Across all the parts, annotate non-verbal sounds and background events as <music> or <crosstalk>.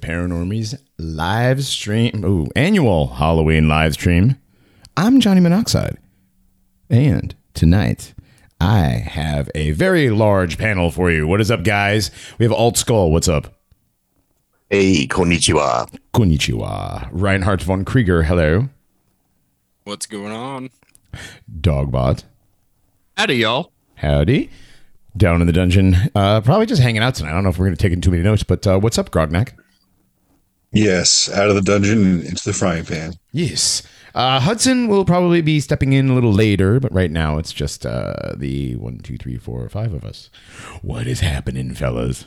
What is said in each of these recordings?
Welcome the Paranormies live stream, ooh, annual Halloween live stream. I'm Johnny Monoxide. And tonight, I have a very large panel for you. What is up, guys? We have Alt Skull. What's up? Hey, konnichiwa. Konnichiwa. Reinhardt von Krieger. Hello. What's going on? Dogbot. Howdy, y'all. Howdy. Down in the dungeon. Uh, probably just hanging out tonight. I don't know if we're going to take in too many notes, but uh, what's up, Grognak? Yes, out of the dungeon and into the frying pan. Yes. Uh, Hudson will probably be stepping in a little later, but right now it's just uh, the one, two, three, four, five of us. What is happening, fellas?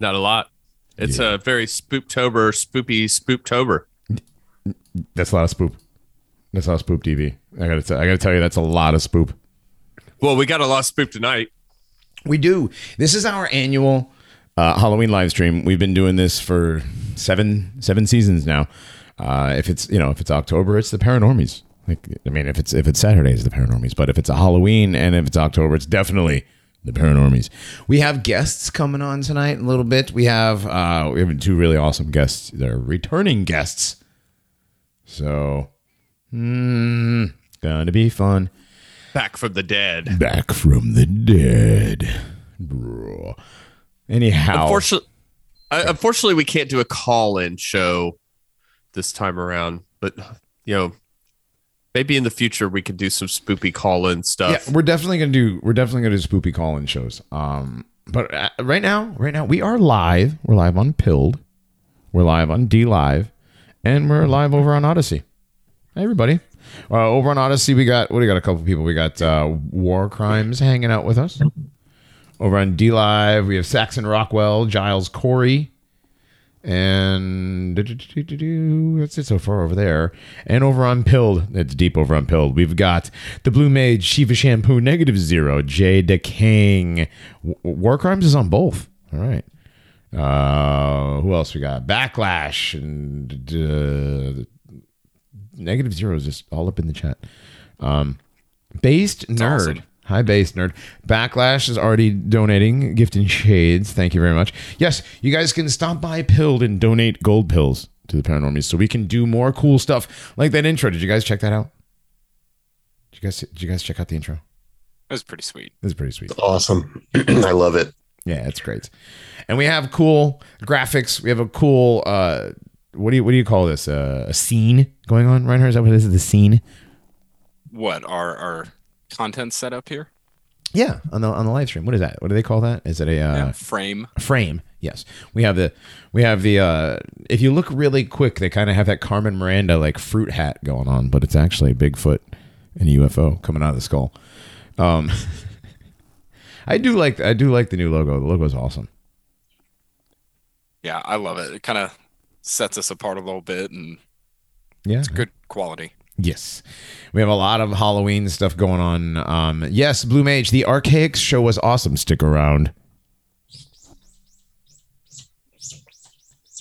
Not a lot. It's a very spooptober, spoopy spooptober. That's a lot of spoop. That's a lot of spoop TV. I gotta, t- I gotta tell you, that's a lot of spoop. Well, we got a lot of spoop tonight. We do. This is our annual uh, Halloween live stream. We've been doing this for seven seven seasons now. Uh, if it's you know if it's October, it's the Paranormies. Like I mean, if it's if it's Saturday, it's the Paranormies. But if it's a Halloween and if it's October, it's definitely the Paranormies. We have guests coming on tonight in a little bit. We have uh, we have two really awesome guests. They're returning guests. So, hmm, gonna be fun. Back from the dead. Back from the dead. Bro. Anyhow, Unfortunately, unfortunately, we can't do a call-in show this time around. But you know, maybe in the future we could do some spoopy call-in stuff. yeah, stuff. we're definitely gonna do. We're definitely gonna do spoopy call-in shows. Um, but uh, right now, right now, we are live. We're live on Pilled. We're live on D Live, and we're live over on Odysee. Hey, everybody. Uh, over on Odysee, we got what do we got? A couple people. We got uh, War Crimes hanging out with us. Over on D Live, we have Saxon Rockwell, Giles Corey, and that's it so far over there. And over on Pilled, it's deep over on Pilled. We've got the Blue Mage, Shiva Shampoo, Negative Zero, Jay DeKing. War Crimes is on both. All right. Uh, who else we got? Backlash and uh, Negative Zero is just all up in the chat. Um, based nerd. awesome. Hi, based nerd. Backlash is already donating, gift gifting shades. Thank you very much. Yes, you guys can stop by Pilled and donate gold pills to the Paranormies so we can do more cool stuff like that intro. Did you guys check that out? Did you guys did you guys check out the intro? That was pretty sweet. This was pretty sweet. Awesome. <clears throat> I love it. Yeah, it's great. And we have cool graphics. We have a cool uh what do you what do you call this? Uh, a scene going on, Reinhardt? Is that what it is? The scene? What our our content set up here? Yeah, on the on the live stream. What is that? What do they call that? Is it a uh, yeah, frame. frame? Yes. We have the we have the uh if you look really quick, they kind of have that Carmen Miranda like fruit hat going on, but it's actually Bigfoot and a UFO coming out of the skull. Um <laughs> I do like I do like the new logo. The logo's awesome. Yeah, I love it. It kind of sets us apart a little bit, and Yeah. it's good quality. Yes. We have a lot of Halloween stuff going on. Um, yes, Blue Mage, the Archaix show was awesome. Stick around.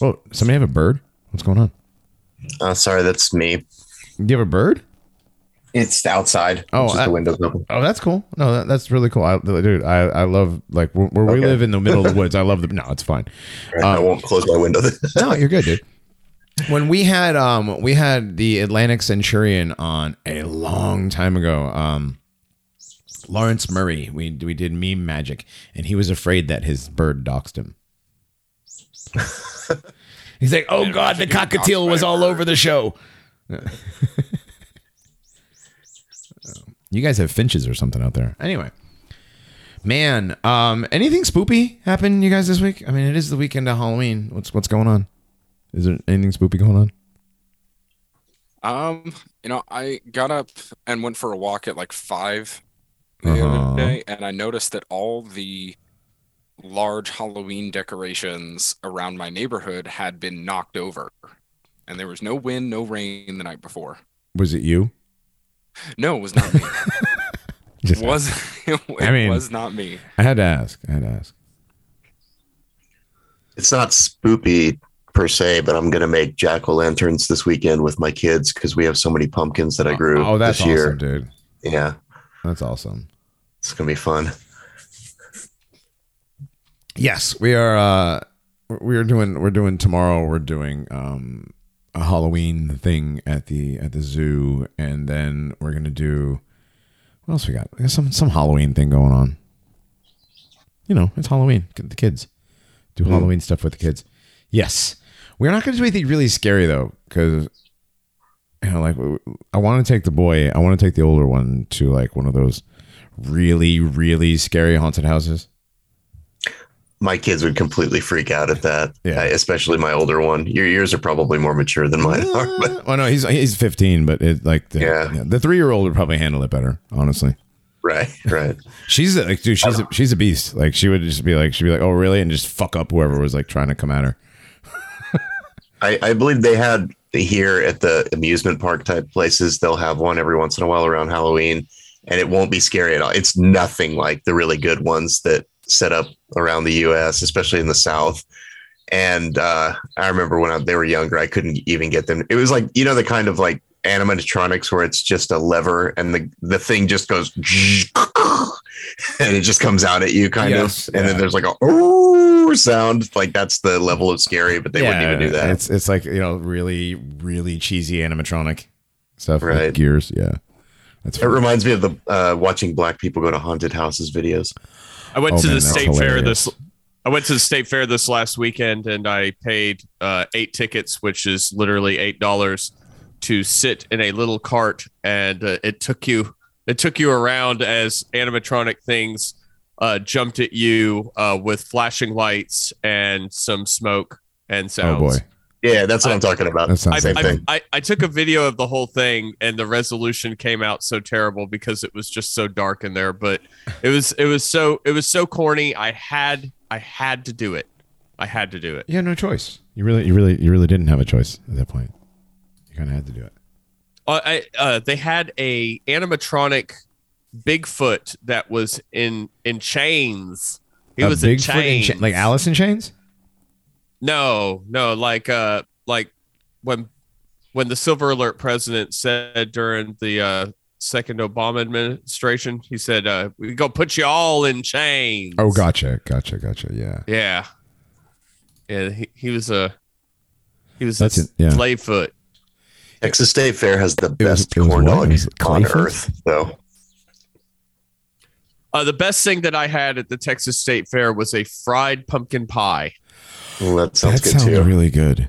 Oh, somebody have a bird? What's going on? Uh, sorry, that's me. Do you have a bird? It's outside. Oh, I- the windows open. Oh, that's cool. No, that, that's really cool. I, dude, I, I love like where, where we live in the middle of the <laughs> woods. I love the. No, it's fine. Right, I won't close my window. No, you're good, dude. <laughs> When we had um we had the Atlantic Centurion on a long time ago. Um Lawrence Murray, we we did meme magic, and he was afraid that his bird doxed him. <laughs> He's like, "Oh God, the cockatiel was all over the show." <laughs> you guys have finches or something out there. Anyway, man, um, anything spoopy happened you guys this week? I mean, it is the weekend of Halloween. What's what's going on? Is there anything spoopy going on? Um, you know, I got up and went for a walk at like five the Uh-huh. other day, and I noticed that all the large Halloween decorations around my neighborhood had been knocked over, and there was no wind, no rain the night before. Was it you? No, it was not me. <laughs> Just It was <laughs> it I mean- was not me. I had to ask. I had to ask. it's not spoopy per se, but I'm gonna make jack o' lanterns this weekend with my kids because we have so many pumpkins that I grew Oh, that's this year. awesome, dude. Yeah, That's awesome. it's gonna be fun. Yes, we are. Uh, we are doing. We're doing tomorrow. We're doing um, a Halloween thing at the at the zoo, and then we're gonna do. What else we got? We got some some Halloween thing going on. You know, it's Halloween. Get the kids do Halloween stuff with the kids. Yes, we're not gonna do anything really scary though, because you know, like I want to take the boy. I want to take the older one to like one of those really really scary haunted houses. My kids would completely freak out at that. Yeah. Uh, especially my older one. Your years are probably more mature than mine are, but Uh, well, no, he's he's 15, but it like the, Yeah. the three year old would probably handle it better. Honestly, right, right. <laughs> she's a- like, dude, she's a, she's a beast. Like she would just be like, she'd be like, oh really, and just fuck up whoever was like trying to come at her. I, I believe they had here at the amusement park type places, they'll have one every once in a while around Halloween, and it won't be scary at all. It's nothing like the really good ones that set up around the US, especially in the South. And uh, I remember when I, they were younger, I couldn't even get them. It was like, you know, the kind of like animatronics where it's just a lever and the, the thing just goes <laughs> and it just comes out at you kind Yes, of. And yeah. then there's like a ooh sound. Like that's the level of scary, but they wouldn't even do that. It's it's like you know really really cheesy animatronic stuff. Like Right. gears, yeah. That's It reminds me of the uh, watching black people go to haunted houses videos. I went Oh, to man, the state fair this. I went to the state fair this last weekend, and I paid uh, eight tickets, which is literally eight dollars, to sit in a little cart, and uh, it took you it took you around as animatronic things uh, jumped at you uh, with flashing lights and some smoke and sounds. Oh boy, Yeah, that's what I, am talking about. that sounds I, Same I, thing. I, I took a video of the whole thing and the resolution came out so terrible because it was just so dark in there but it was it was so it was so corny i had i had to do it i had to do it you had no choice. You really you really you really didn't have a choice at that point. You kind of had to do it. Uh, I, uh, they had a animatronic bigfoot that was in in chains he A was in Bigfoot in chains cha- like Alice in Chains. no no like uh like when when the silver alert president said during the uh second obama administration he said uh we go put you all in chains Oh, gotcha, gotcha, gotcha. Yeah. yeah yeah he, he was a he was That's a it, yeah. slave foot Texas State Fair has the It best was corn what? dog It on Clayfoot? earth. So uh the best thing that i had at the texas state fair was a fried pumpkin pie well, that sounds that good sounds too. really good.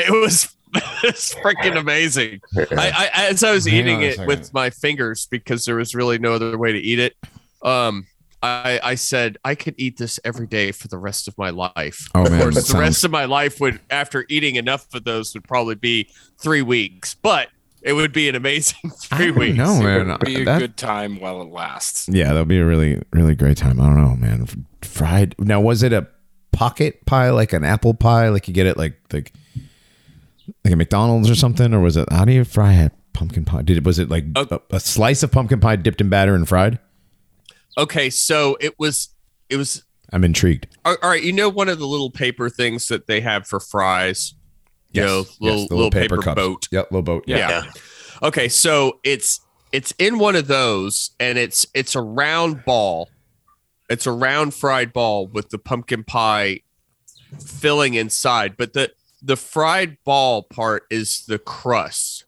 it was <laughs> it's freaking amazing I, I as I was Hang eating it with my fingers because there was really no other way to eat it. Um, I I said I could eat this every day for the rest of my life. Oh of man, course, the sounds- rest of my life would, after eating enough of those, would probably be three weeks. But it would be an amazing <laughs> three don't weeks. know, It man. would be a That- good time while it lasts. Yeah, that'll be a really, really great time. I don't know, man. Fried. Now, was it a pocket pie, like an apple pie, like you get it, like like like a McDonald's or something, or was it? How do you fry a pumpkin pie? Did it? Was it like Uh, a, a slice of pumpkin pie dipped in batter and fried? Okay, so it was it was I'm intrigued. all all right. You know one of the little paper things that they have for fries. You know, little the little, paper, cups. boat. Yep, little boat. Yeah. Yeah. Yeah. Okay, so it's it's in one of those, and it's it's a round ball. It's a round fried ball with the pumpkin pie filling inside, but the the fried ball part is the crust.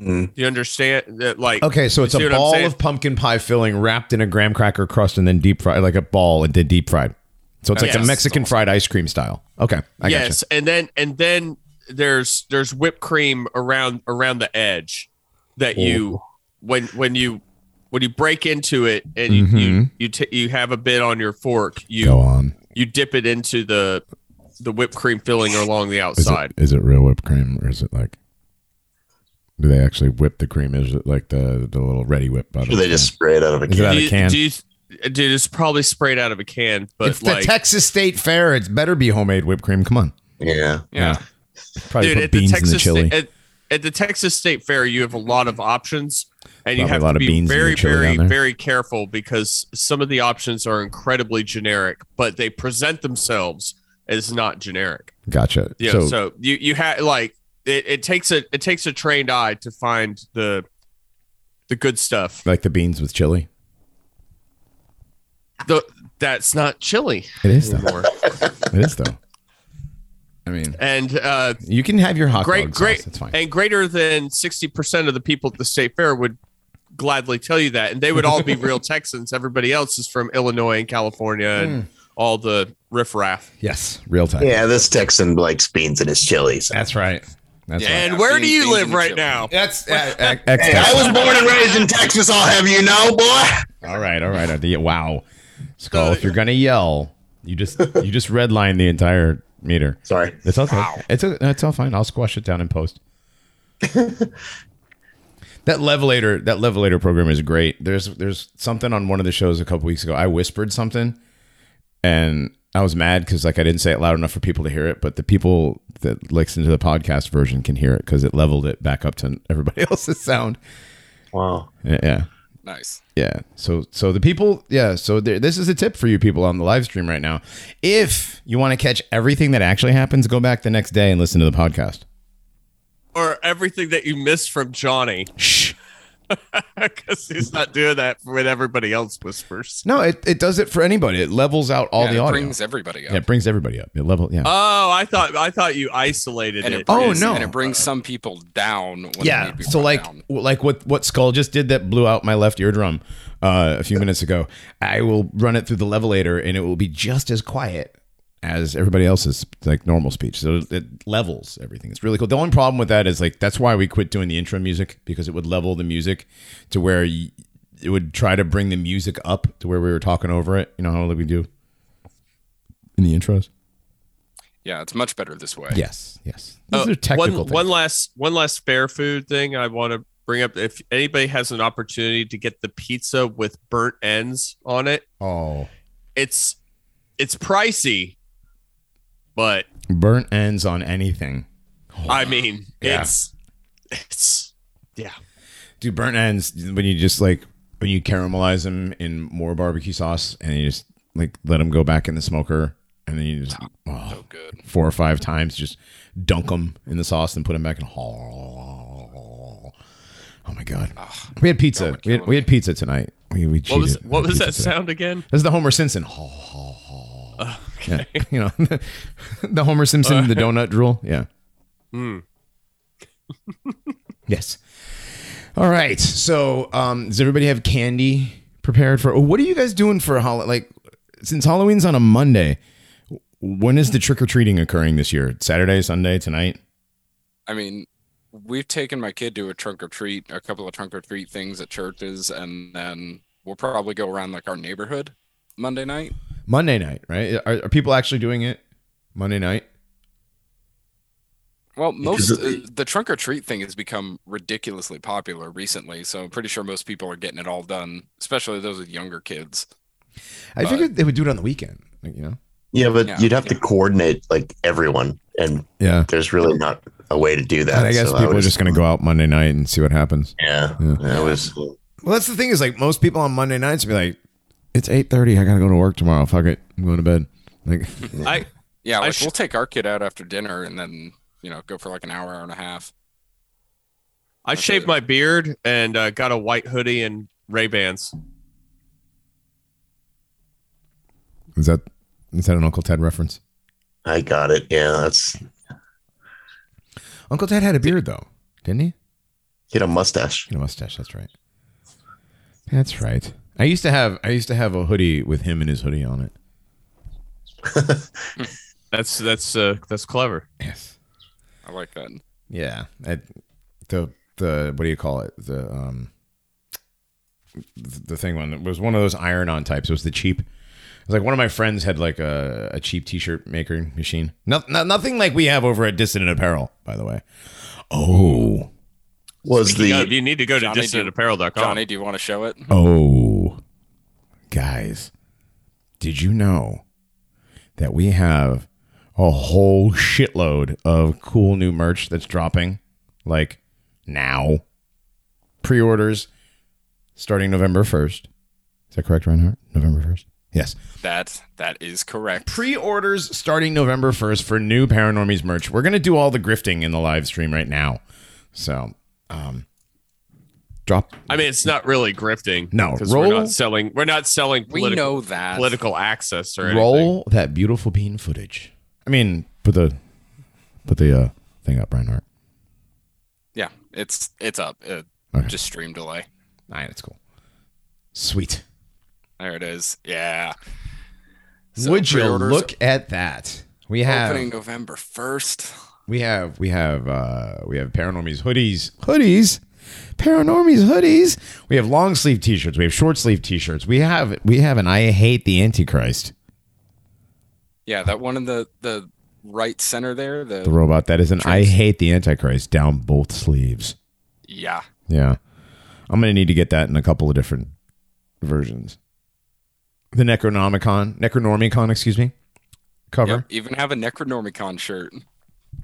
Mm. Do you understand that? Like, Okay, so it's see a ball of pumpkin pie filling wrapped in a graham cracker crust and then deep fried, like a ball and then deep fried. So it's like a Mexican fried ice cream style. Okay, I yes, and then and then there's there's whipped cream around around the edge that you when when you when you break into it and you you Mhm. you, t- you have a bit on your fork you you. Go on. you dip it into the the whipped cream filling along the Is outside. it, is it real whipped cream or is it like? Do they actually whip the cream? Is it like the the little Reddi-wip? Out Or they the just spray it out of a Is it can. out do of you, can? do you, dude, it's probably sprayed out of a can, but it's the like, Texas State Fair. It's better be homemade whipped cream. Come on, Yeah. Yeah. probably dude, put at the beans in the Texas chili. Sta- at, at the Texas State Fair, you have a lot of options, and you have a lot to of be beans in very, very, very careful because some of the options are incredibly generic, but they present themselves as not generic. gotcha. Yeah, so, so, you you have like it, it takes a it takes a trained eye to find the the good stuff. like the beans with chili. the that's not chili It is though. It is though. I mean, and uh, you can have your hot great, dog great, sauce. It's fine. and greater than sixty percent of the people at the state fair would gladly tell you that, and they would all be real <laughs> Texans. Everybody else is from Illinois and California and all the riffraff. Yes, real time. Yeah, this Texan likes beans in his chilies. That's right. That's Yeah. right. And where do you live right now? That's uh, uh, Hey, I was born and raised in Texas. I'll have you know, boy. all right. All right. Wow, Skull. If you're gonna yell, you just you just redline the entire meter. Sorry. It's okay. Wow. It's a, it's all fine. I'll squash it down in post. <laughs> that levelator that levelator program is great. There's there's something on one of the shows a couple weeks ago. I whispered something, and I was mad because like I didn't say it loud enough for people to hear it. But the people that listen to the podcast version can hear it because it leveled it back up to everybody <laughs> else's sound. Wow. Yeah, yeah. Nice. Yeah. So so the people, yeah. So there, this is a tip for you people on the live stream right now. If you want to catch everything that actually happens, go back the next day and listen to the podcast. Or everything that you missed from Johnny, Shh. <laughs> because he's not doing that when everybody else whispers. No, it, it does it for anybody. It levels out all Yeah, the it audio. brings everybody up. yeah, it brings everybody up. It level. Yeah. Oh, I thought I thought you isolated and it. it Oh, no. and it brings some people down. When yeah. need So like down. like what what Skull just did that blew out my left eardrum uh, a few minutes ago. I will run it through the levelator and it will be just as quiet as everybody else's like normal speech. So it levels everything. It's really cool. The only problem with that is like that's why we quit doing the intro music because it would level the music to where y it would try to bring the music up to where we were talking over it. You know how we do in the intros. yeah, it's much better this way. Yes, yes. These Uh, are technical one, one last one last fair food thing I want to bring up. If anybody has an opportunity to get the pizza with burnt ends on it, oh, it's it's pricey, but burnt ends on anything. I mean Yeah. it's it's yeah. Dude, burnt ends when you just like when you caramelize them in more barbecue sauce and you just like let them go back in the smoker and then you just oh, oh So good. four or five times just dunk them in the sauce and put them back in. Oh, my god, we had pizza. We had, we had pizza tonight. We we What was what was that sound again? This is the Homer Simpson. Yeah, <laughs> you know <laughs> the Homer Simpson the donut drool. Yeah. <laughs> yes. All right. So, um, does everybody have candy prepared for? What are you guys doing for Hall? Like, since Halloween's on a Monday, when is the trick or treating occurring this year? Saturday, Sunday, tonight? I mean, we've taken my kid to a trunk or treat, a couple of trunk or treat things at churches, and then we'll probably go around like our neighborhood Monday night. Monday night, right? Are, are people actually doing it Monday night? Well, most uh, the trunk or treat thing has become ridiculously popular recently, so I'm pretty sure most people are getting it all done, especially those with younger kids. I figured they would do it on the weekend. You know? Yeah, but Yeah, you'd have to coordinate like everyone, and Yeah. there's really not a way to do that. And I guess so people are just going to go out Monday night and see what happens. Yeah, Yeah. that was. Well, that's the thing is like most people on Monday nights would be like, "It's eight thirty. I gotta go to work tomorrow. Fuck it, I'm going to bed." Like, <laughs> I Yeah, I sh- we'll take our kid out after dinner and then you know go for like an hour, hour and a half. I That's shaved it. my beard and uh, got a white hoodie and Ray Bans. is that is that an Uncle Ted reference? I got it. Yeah, that's Uncle Ted had a beard though, didn't he? he had a mustache. He had a mustache. That's right. That's right. I used to have I used to have a hoodie with him and his hoodie on it. <laughs> That's that's uh, that's clever. Yes. I like that. Yeah. I, the the what do you call it? The um the thing one it was one of those iron on types. It was the cheap. It was like one of my friends had like a, a cheap t-shirt maker machine. No, no, nothing like we have over at Dissident Apparel, by the way. Oh, Was Speaking the of, you need to go to Johnny, do- dissidentapparel.com. Johnny, do you want to show it? oh, guys, did you know that we have a whole shitload of cool new merch that's dropping like now? Pre-orders starting November first. Is that correct, Reinhardt? November first. Yes. That that is correct. Pre-orders starting November 1st for new Paranormies merch. We're going to do all the grifting in the live stream right now. So, um drop. I mean, it's not really grifting. No, roll- we're not selling. We're not selling. We know that. political access or anything. Roll that beautiful bean footage. I mean, put the put the uh, thing up, Reinhardt. Yeah, it's it's up. It, Okay. Just stream delay. All right, it's cool. Sweet. There it is. Yeah. So Would you look at that? We have opening November first. we have we have uh we have paranormies hoodies hoodies paranormies hoodies. We have long sleeve t-shirts. We have short sleeve t-shirts. We have we have an i hate the antichrist. Yeah, that one in the the right center there. The, the robot that is an i hate the antichrist down both sleeves. Yeah. yeah. I'm gonna need to get that in a couple of different versions. The necronomicon necronormicon excuse me. Cover. Yep, even have a Necronomicon shirt.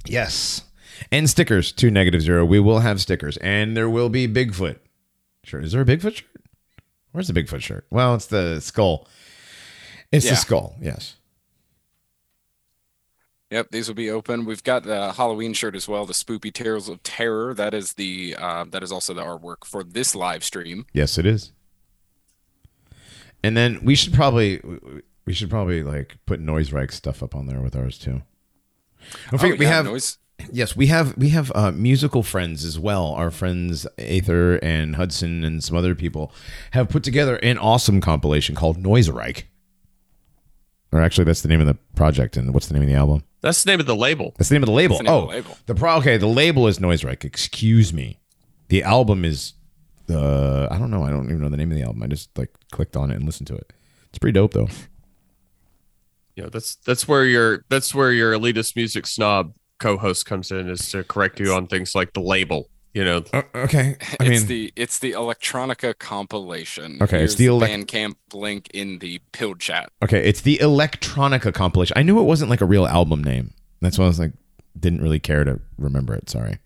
Yes. And stickers to negative zero. We will have stickers. And there will be Bigfoot. Sure. Is there a Bigfoot shirt? Where's the Bigfoot shirt? Well, it's the skull. It's Yeah. the skull, yes. Yep, these will be open. We've got the Halloween shirt as well, the Spoopy Tales of Terror. That is the uh, that is also the artwork for this live stream. Yes, it is. And then we should probably we should probably like put Noisereich stuff up on there with ours too. Don't forget, Oh, we have noise. Yes, we have we have uh, musical friends as well. Our friends Aether and Hudson and some other people have put together an awesome compilation called Noisereich. Or actually, that's the name of the project. And what's the name of the album? That's the name of the label. That's the name of the label. The oh, the label. the pro. Okay, the label is Noisereich. Excuse me. The album is. Uh, I don't know. I don't even know the name of the album. I just like clicked on it and listened to it. It's pretty dope though. Yeah, that's that's where your that's where your elitist music snob co-host comes in is to correct you on things like the label. You know, Uh, okay, I it's mean, the it's the Electronica compilation. Okay, it's Here's the elec- Bandcamp link in the pill chat. Okay, it's the Electronica compilation. I knew it wasn't like a real album name. That's why I was like, didn't really care to remember it. Sorry.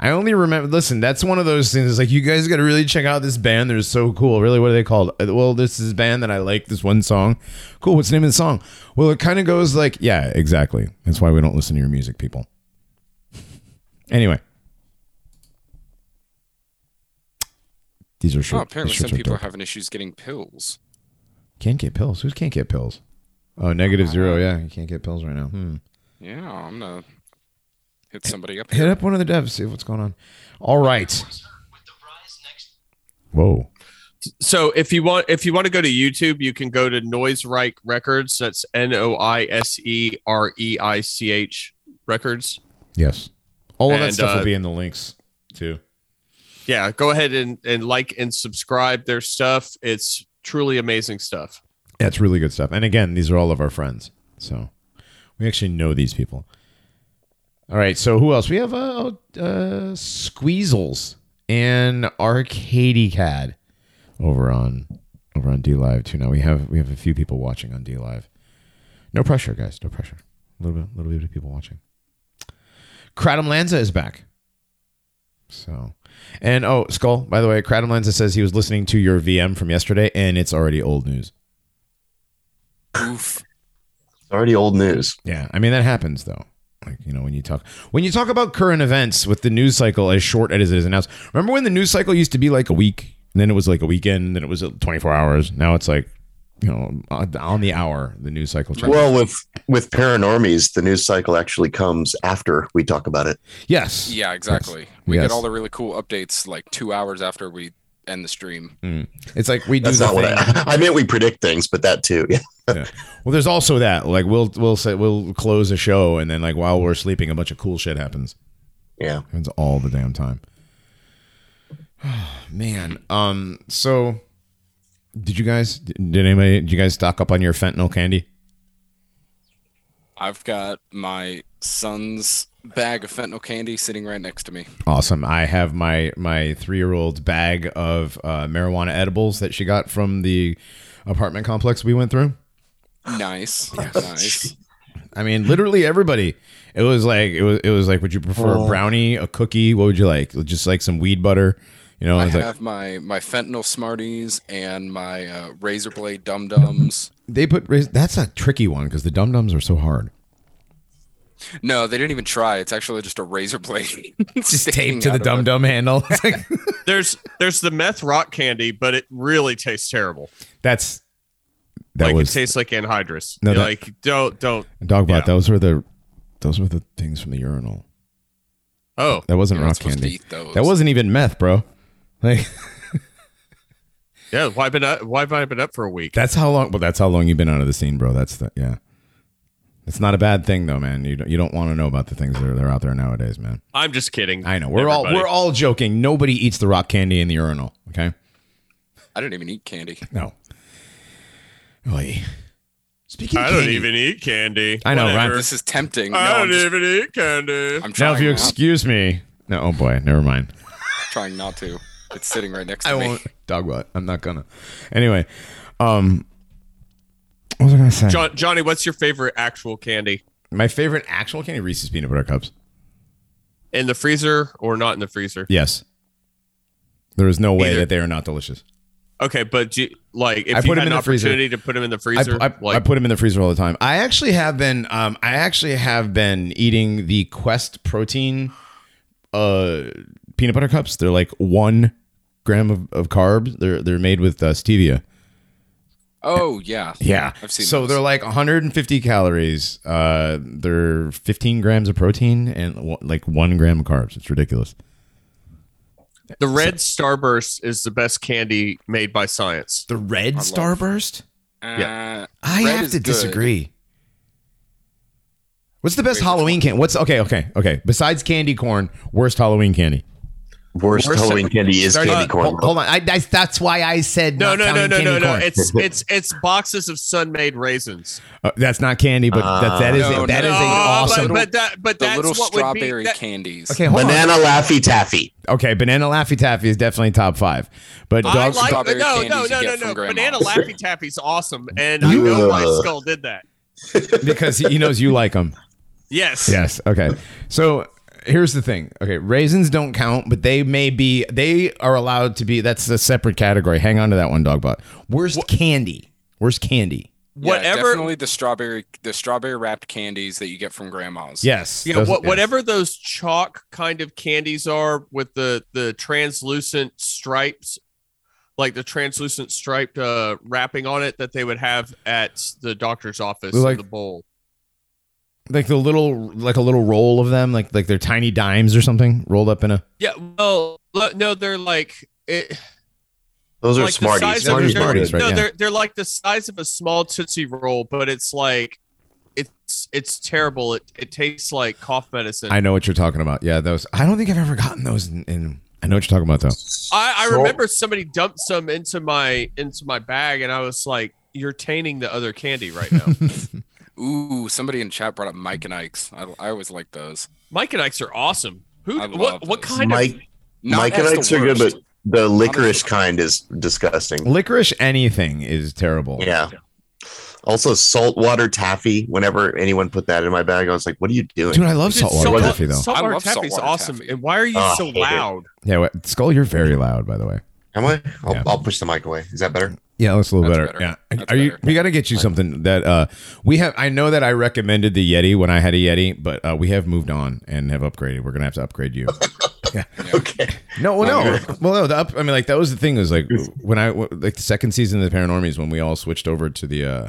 I only remember. Listen, that's one of those things. It's like you guys got to really check out this band. They're so cool. Really, what are they called? Uh, Well, this is a band that I like. This one song. Cool. What's the name of the song? Well, it kind of goes like, yeah, exactly. That's why we don't listen to your music, people. Anyway, these are Oh, apparently some people are having issues getting pills. Can't get pills. Who can't get pills? Oh, negative zero. Yeah, you can't get pills right now. Hmm. Yeah, I'm gonna hit somebody up Hit up one of the devs. See what's going on. All right. Whoa. so if you want if you want to go to YouTube, you can go to Noisereich Records. That's N O I S E R E I C H Records. Yes. All of that And, stuff will uh, be in the links too. Yeah, go ahead and, and like and subscribe their stuff. It's truly amazing stuff. Yeah, it's really good stuff. And again, these are all of our friends. So we actually know these people. All right. So who else? We have uh, uh Squeezles and Arcady Cad over on over on D Live too. Now we have we have a few people watching on D Live. No pressure, guys. No pressure. A little bit, little bit of people watching. Kratom Lanza is back. So, and oh, Skull. By the way, Kratom Lanza says he was listening to your VM from yesterday, and it's already old news. Oof. It's already old news. Yeah, I mean that happens though. Like you know when you talk when you talk about current events with the news cycle as short as it is announced. Remember when the news cycle used to be like a week, and then it was like a weekend, then it was 24 hours. Now it's like you know on on the hour the news cycle. changes. Well, with with paranormies, the news cycle actually comes after we talk about it. yes, Yeah, exactly. We Yes. get all the really cool updates like two hours after we end the stream. Mm. it's like we do That's the not what. I, <laughs> I meant. We predict things, but that too. Yeah. <laughs> yeah. Well, there's also that like we'll we'll say we'll close a show, and then like while we're sleeping, a bunch of cool shit happens. Yeah. Happens all the damn time. Oh, <sighs> Man, um, so did you guys? Did anybody? Did you guys stock up on your fentanyl candy? I've got my son's bag of fentanyl candy sitting right next to me. Awesome. I have my my three year old's bag of uh, marijuana edibles that she got from the apartment complex we went through. Nice. <laughs> nice. I mean, literally everybody. It was like it was it was like, would you prefer a brownie, a cookie? What would you like? Just like some weed butter, you know? I It was like, have my my fentanyl Smarties and my uh, razor blade dum dums. they put that's a tricky one because the dum dums are so hard. No, they didn't even try. It's actually just a razor blade. <laughs> Just taped to the out dum dum handle. Like- <laughs> There's there's the meth rock candy, but it really tastes terrible. That's that like was it tastes like anhydrous. No, that- like don't don't. Dogbot. yeah. Those were the those were the things from the urinal. Oh, That wasn't rock candy. That wasn't even meth, bro. Like <laughs> yeah. Why been up? Why have I been up for a week? that's how long. Well, that's how long you've been out of the scene, bro. That's the yeah. It's not a bad thing though, man. You don't, you don't want to know about the things that are, that are out there nowadays, man. I'm just kidding. I know we're all we're all joking. Nobody eats the rock candy in the urinal. Okay, I didn't even eat candy. no. Oy. Speaking, of I don't candy- even eat candy. I know, right? This is tempting. I I'm, don't just, even eat candy. I'm Now, trying if you not, excuse me, no. Oh boy, never mind. trying not to. It's sitting right next to I me. won't. Dogbot. I'm not gonna. Anyway, um, what was I gonna say? John, Johnny, what's your favorite actual candy? My favorite actual candy, Reese's peanut butter cups. In the freezer or not in the freezer? Yes. There is no way Either. that they are not delicious. Okay, but do you, like if I you put 'em had in an the freezer. opportunity to put them in the I, freezer, I, like I put them in the freezer all the time. I actually have been. Um, I actually have been eating the Quest protein, uh, peanut butter cups. They're like one gram of, of carbs. They're they're made with uh, stevia. Oh yeah. Yeah, I've seen So those. they're like 150 calories. Uh, they're 15 grams of protein and w- like one gram of carbs. It's ridiculous. The red Starburst is the best candy made by science. The red love- Starburst. Uh, I red have is to good. disagree. What's the best Wait, Halloween candy? What's okay? Okay, okay. Besides candy corn, worst Halloween candy. Worst, Worst- Halloween candy is Sorry, candy uh, corn. Hold, hold on. I, I, that's why I said No, not no, no, no, no, no. corn. It's it's it's boxes of Sun-Maid raisins. Uh, that's not candy, but that, that is No, that no, is an but- awesome. But, but that but The that's little what would be strawberry that, candies. okay, hold Banana Laffy Taffy. Okay, banana Laffy Taffy is definitely top five. But I dog, like strawberry no candies no you no no no. Banana Laffy Taffy's awesome, and I know why Skull did that. because he, he knows you like them. Yes. Yes. Okay. So here's the thing. Okay, raisins don't count, but they may be. They are allowed to be. That's a separate category. Hang on to that one, Dogbot. Worst candy. Worst candy. Yeah, Whatever. definitely the strawberry, the strawberry wrapped candies that you get from grandma's. Yes. Yeah, those- what, yes. whatever those chalk kind of candies are with the the translucent stripes, like the translucent striped uh, wrapping on it that they would have at the doctor's office like- in the bowl. Like the little, like a little roll of them, like like they're tiny dimes or something rolled up in a. Yeah, well, look, no, they're like it, Those are like the Smarties. size of- Smarties, they're- Smarties. right, no, yeah. they're they're like the size of a small tootsie roll, but it's like it's it's terrible. It it tastes like cough medicine. I know what you're talking about. Yeah, those. I don't think I've ever gotten those in. in I know what you're talking about though. I, I So- remember somebody dumped some into my into my bag, and I was like, "You're tainting the other candy right now." <laughs> Ooh, somebody in chat brought up Mike and Ike's. I, I always like those. Mike and Ike's are awesome. Who? I What? love What those. kind Mike, of? Not Mike and Ike's are good, but the licorice kind is disgusting. Licorice anything is terrible. Yeah. Also, saltwater taffy. Whenever anyone put that in my bag, I was like, "What are you doing?" Dude, I love Dude, saltwater salt- taffy though. Saltwater I love taffy's awesome. taffy. And why are you Oh, so I hate it. loud? Yeah, what, Skull, you're very loud, by the way. Am I? I'll, Yeah. I'll push the mic away. Is that better? Yeah, that's a little That's better. better. Yeah, That's are you? better. We got to get you something that uh we have. I know that I recommended the Yeti when I had a Yeti, but uh, we have moved on and have upgraded. We're gonna have to upgrade you. <laughs> Okay. No, well, no, well, no. The up, I mean, like that was the thing. Was like when I like the second season of the Paranormies when we all switched over to the uh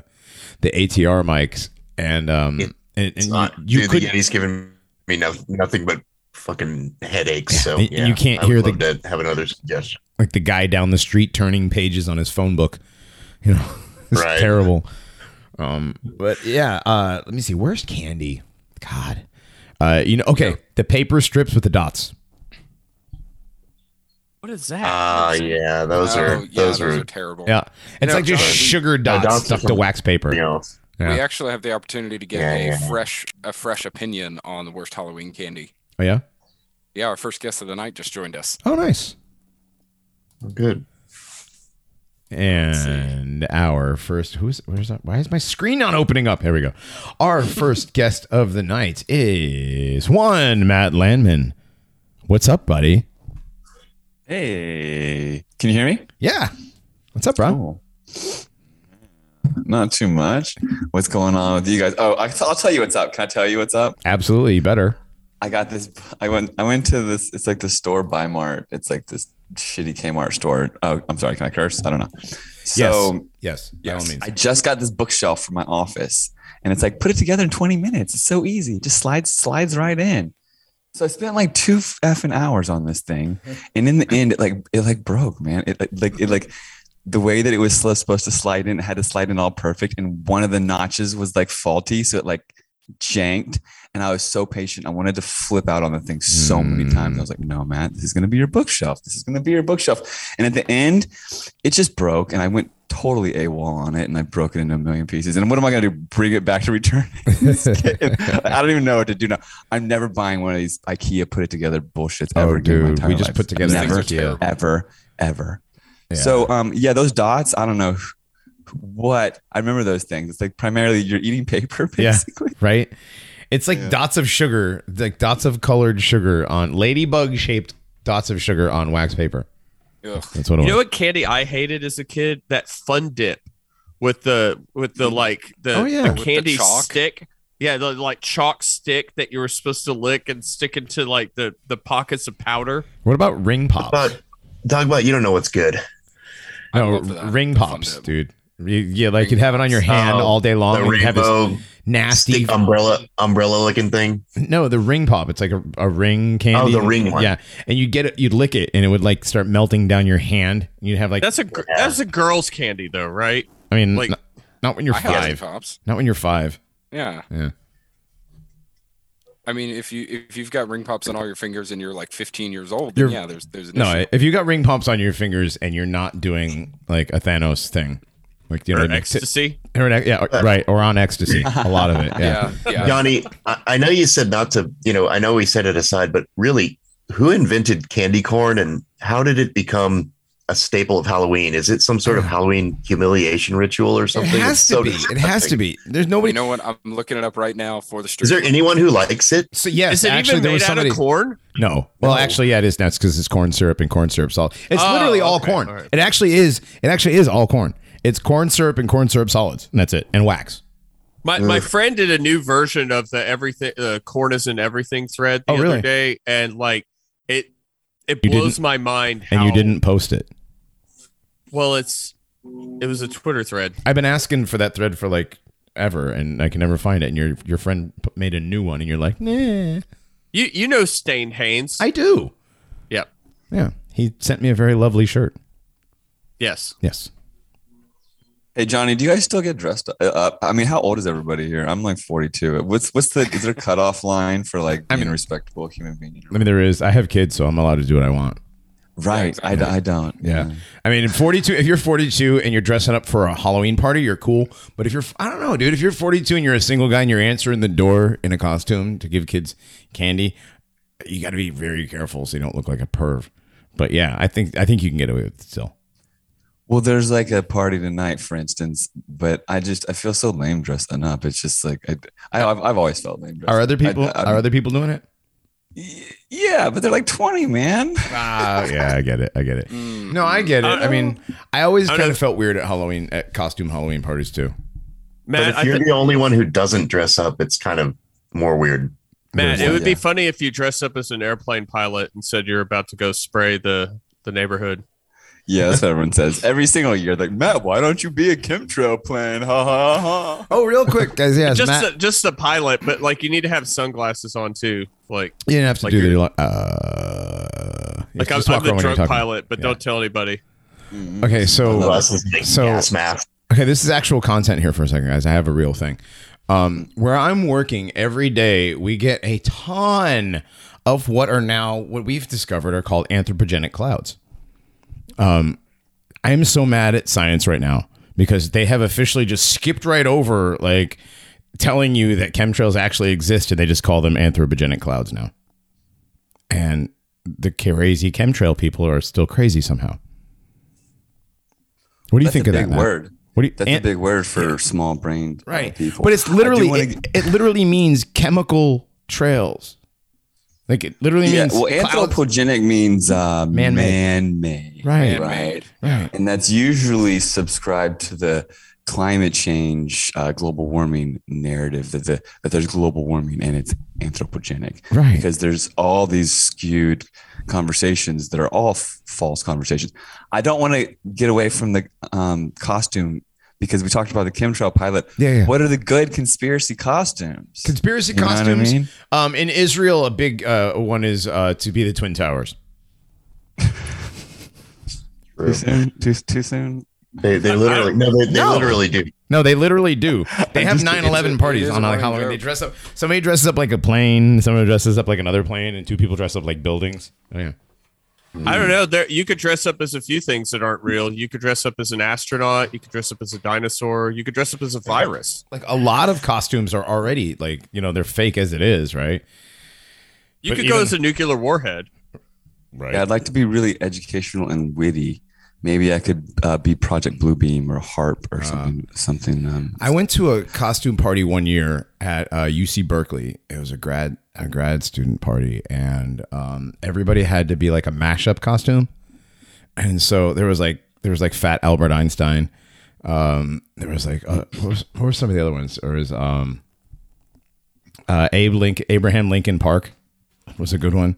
the ATR mics and um It- and, It's and not. you, you could the Yeti's giving me no, nothing but fucking headaches. So yeah, you can't I hear the- love to have another suggestion. Like the guy down the street turning pages on his phone book. You know, <laughs> it's Right. terrible. Um, but yeah, uh, let me see. Where's Candy? God, uh, you know, okay, the paper strips with the dots. What is that? Ah, yeah, those Oh, are yeah, those, are terrible. Yeah, it's know, like just John, we- sugar No, dots dots stuck to wax paper. Yeah. We actually have the opportunity to get Yeah, a yeah. fresh a fresh opinion on the worst Halloween candy. Oh yeah. Yeah, our first guest of the night just joined us. Oh nice. Good. And our first, who's where's that? Why is my screen not opening up? Here we go. Our <laughs> first guest of the night is one Matt Landman. What's up, buddy? Hey, can you hear me? Yeah. What's up, bro? Cool. not too much. What's going on with you guys? Oh, I, will tell you what's up. Can I tell you what's up? Absolutely, you better. I got this. I went. I went to this. It's like the store by Mart. It's like this shitty Kmart store. Oh, I'm sorry. Can I curse? I don't know. So yes, yes, by all means. I just got this bookshelf for my office, and it's like put it together in 20 minutes. It's so easy. Just slides slides right in. So I spent like two effing hours on this thing, <laughs> and in the end, it like it like broke, man. It like it like the way that it was supposed to slide in, it had to slide in all perfect, and one of the notches was like faulty, so it like janked. And I was so patient. I wanted to flip out on the thing so many times. I was like, no, Matt, this is going to be your bookshelf. This is going to be your bookshelf. And at the end, it just broke. And I went totally AWOL on it and I broke it into a million pieces. And what am I going to do? Bring it back to return? <laughs> <laughs> I don't even know what to do now. I'm never buying one of these IKEA put it together bullshits Oh, ever again in my dude, we just life. put together never, ever, ever. Yeah. So, um, yeah, those dots, I don't know what I remember those things. It's like primarily you're eating paper, <laughs> Yeah. basically. right? It's like dots of sugar, like dots of colored sugar on ladybug shaped dots of sugar on wax paper. Ugh. That's what it You know what candy I hated as a kid? That fun dip with the with the like the, Oh, yeah. the With the candy chalk? stick. Yeah, the like chalk stick that you were supposed to lick and stick into like the the pockets of powder. What about ring pops? But talk about you don't know what's good. I no, ring pops, dude. You, you like you'd have it on your hand Oh, all day long. the and you'd have this rainbow nasty. stick umbrella umbrella looking thing. No, the ring pop. It's like a, a ring candy. Oh, the ring one. Yeah, and you get it. You'd lick it, and it would like start melting down your hand. You'd have like. That's a gr- that's a girl's candy though, right? I mean, like- not, not when you're I five. pops. Not when you're five. Yeah. Yeah. I mean, if you if you've got ring pops on all your fingers and you're like 15 years old, then You're- yeah, there's there's an No, issue. if you got ring pops on your fingers and you're not doing like a Thanos thing, like you know, Or what I mean? ecstasy. Or an- yeah, right, or on ecstasy. <laughs> A lot of it. Yeah. yeah, yeah. Johnny, I, I know you said not to, you know, I know we set it aside, but really, who invented candy corn and how did it become a staple of Halloween? Is it some sort of uh. Halloween humiliation ritual or something? It something? has It's to so be. It has to be. There's nobody. You know what? I'm looking it up right now for the street. Is there anyone who likes it? so yes, Is it actually, even there made was out of corn? No. Well, actually, yeah, it is nuts because it's corn syrup and corn syrup salt. It's Oh, literally all okay, corn. all right. It actually is. It actually is all corn. It's corn syrup and corn syrup solids, and that's it, and wax. My my friend did a new version of the everything uh, corn is in everything thread the Oh, other really? day, and like it it You blows didn't- my mind. And you didn't post it. Well, it's it was a Twitter thread. I've been asking for that thread for like ever, and I can never find it. And your your friend made a new one, and you're like, nah. You you know Stain Haynes? I do. yeah. Yeah. He sent me a very lovely shirt. Yes. Yes. Hey Johnny, do you guys still get dressed up? Uh, I mean, how old is everybody here? I'm like 42. What's what's the is there a cutoff line for like being a respectable human being? I mean, there is. I have kids, so I'm allowed to do what I want. Right. I, I don't. Yeah. I mean, 42, if you're 42 and you're dressing up for a Halloween party, you're cool. But if you're, I don't know, dude, if you're 42 and you're a single guy and you're answering the door in a costume to give kids candy, you got to be very careful so you don't look like a perv. But yeah, I think, I think you can get away with it still. Well, there's like a party tonight, for instance, but I just I feel so lame dressing up. It's just like I, I have I've always felt lame dressed. Are other people, I, I, are other people doing it? yeah, but they're like 20, man. <laughs> Ah, yeah, I get it. I get it. Mm. No, I get it. I mean, I always I kind of felt weird at Halloween, at costume Halloween parties too. But if you're thi- the only one who doesn't dress up, it's kind of more weird. Matt, it would be funny if you dressed up as an airplane pilot and said you're about to go spray the the neighborhood. Yeah, that's what everyone says every single year. Like Matt, why don't you be a chemtrail plane? Ha ha ha. Oh, real quick, guys. Yeah, just Matt, the, just the pilot, but like you need to have sunglasses on too. Like you didn't have to like do you're- uh, like I'm, walk I'm the around drunk pilot, but Yeah. don't tell anybody. Okay, so so- gas. Okay, this is actual content here for a second, guys. I have a real thing. Um, where I'm working every day, we get a ton of what are now what we've discovered are called anthropogenic clouds. Um, I am so mad at science right now because they have officially just skipped right over like telling you that chemtrails actually exist, and they just call them anthropogenic clouds now. And the crazy chemtrail people are still crazy somehow. What do you That's think of that? big Matt? word. What do you, That's an- a big word for small brained right people. but it's literally it, it literally means chemical trails like it literally yeah. means Well, clouds- anthropogenic means uh, Man-made. man-made. right Man-made. right and that's usually subscribed to the climate change, uh, global warming narrative that the that there's global warming and it's anthropogenic Right. because there's all these skewed conversations that are all f- false conversations. I don't want to get away from the um, costume because we talked about the chemtrail pilot. Yeah, yeah. What are the good conspiracy costumes? Conspiracy You know what I costumes. mean? Um, in Israel, a big uh, one is uh, to be the Twin Towers. <laughs> Too soon? Too, too soon? They, they literally no, they, they No. literally do. No, they literally do. <laughs> They have 9-11 parties on like Halloween. They dress up. Somebody dresses up like a plane, somebody dresses up like another plane, and two people dress up like buildings. Oh, yeah. I don't know. There, you could dress up as a few things that aren't real. You could dress up as an astronaut. You could dress up as a dinosaur. You could dress up as a virus. Like a lot of costumes are already like, you know, they're fake as it is, right? You But could go as a nuclear warhead. Right. Yeah, I'd like to be really educational and witty. Maybe I could uh, be Project Bluebeam or HAARP or something. something. Um, I went to a costume party one year at uh, UC Berkeley. It was a grad a grad student party, and um, everybody had to be like a mashup costume. And so there was like there was like Fat Albert Einstein. Um, there was like uh, what, was, what were some of the other ones? There was um, uh, Abe Lincoln, Abraham Lincoln Park was a good one.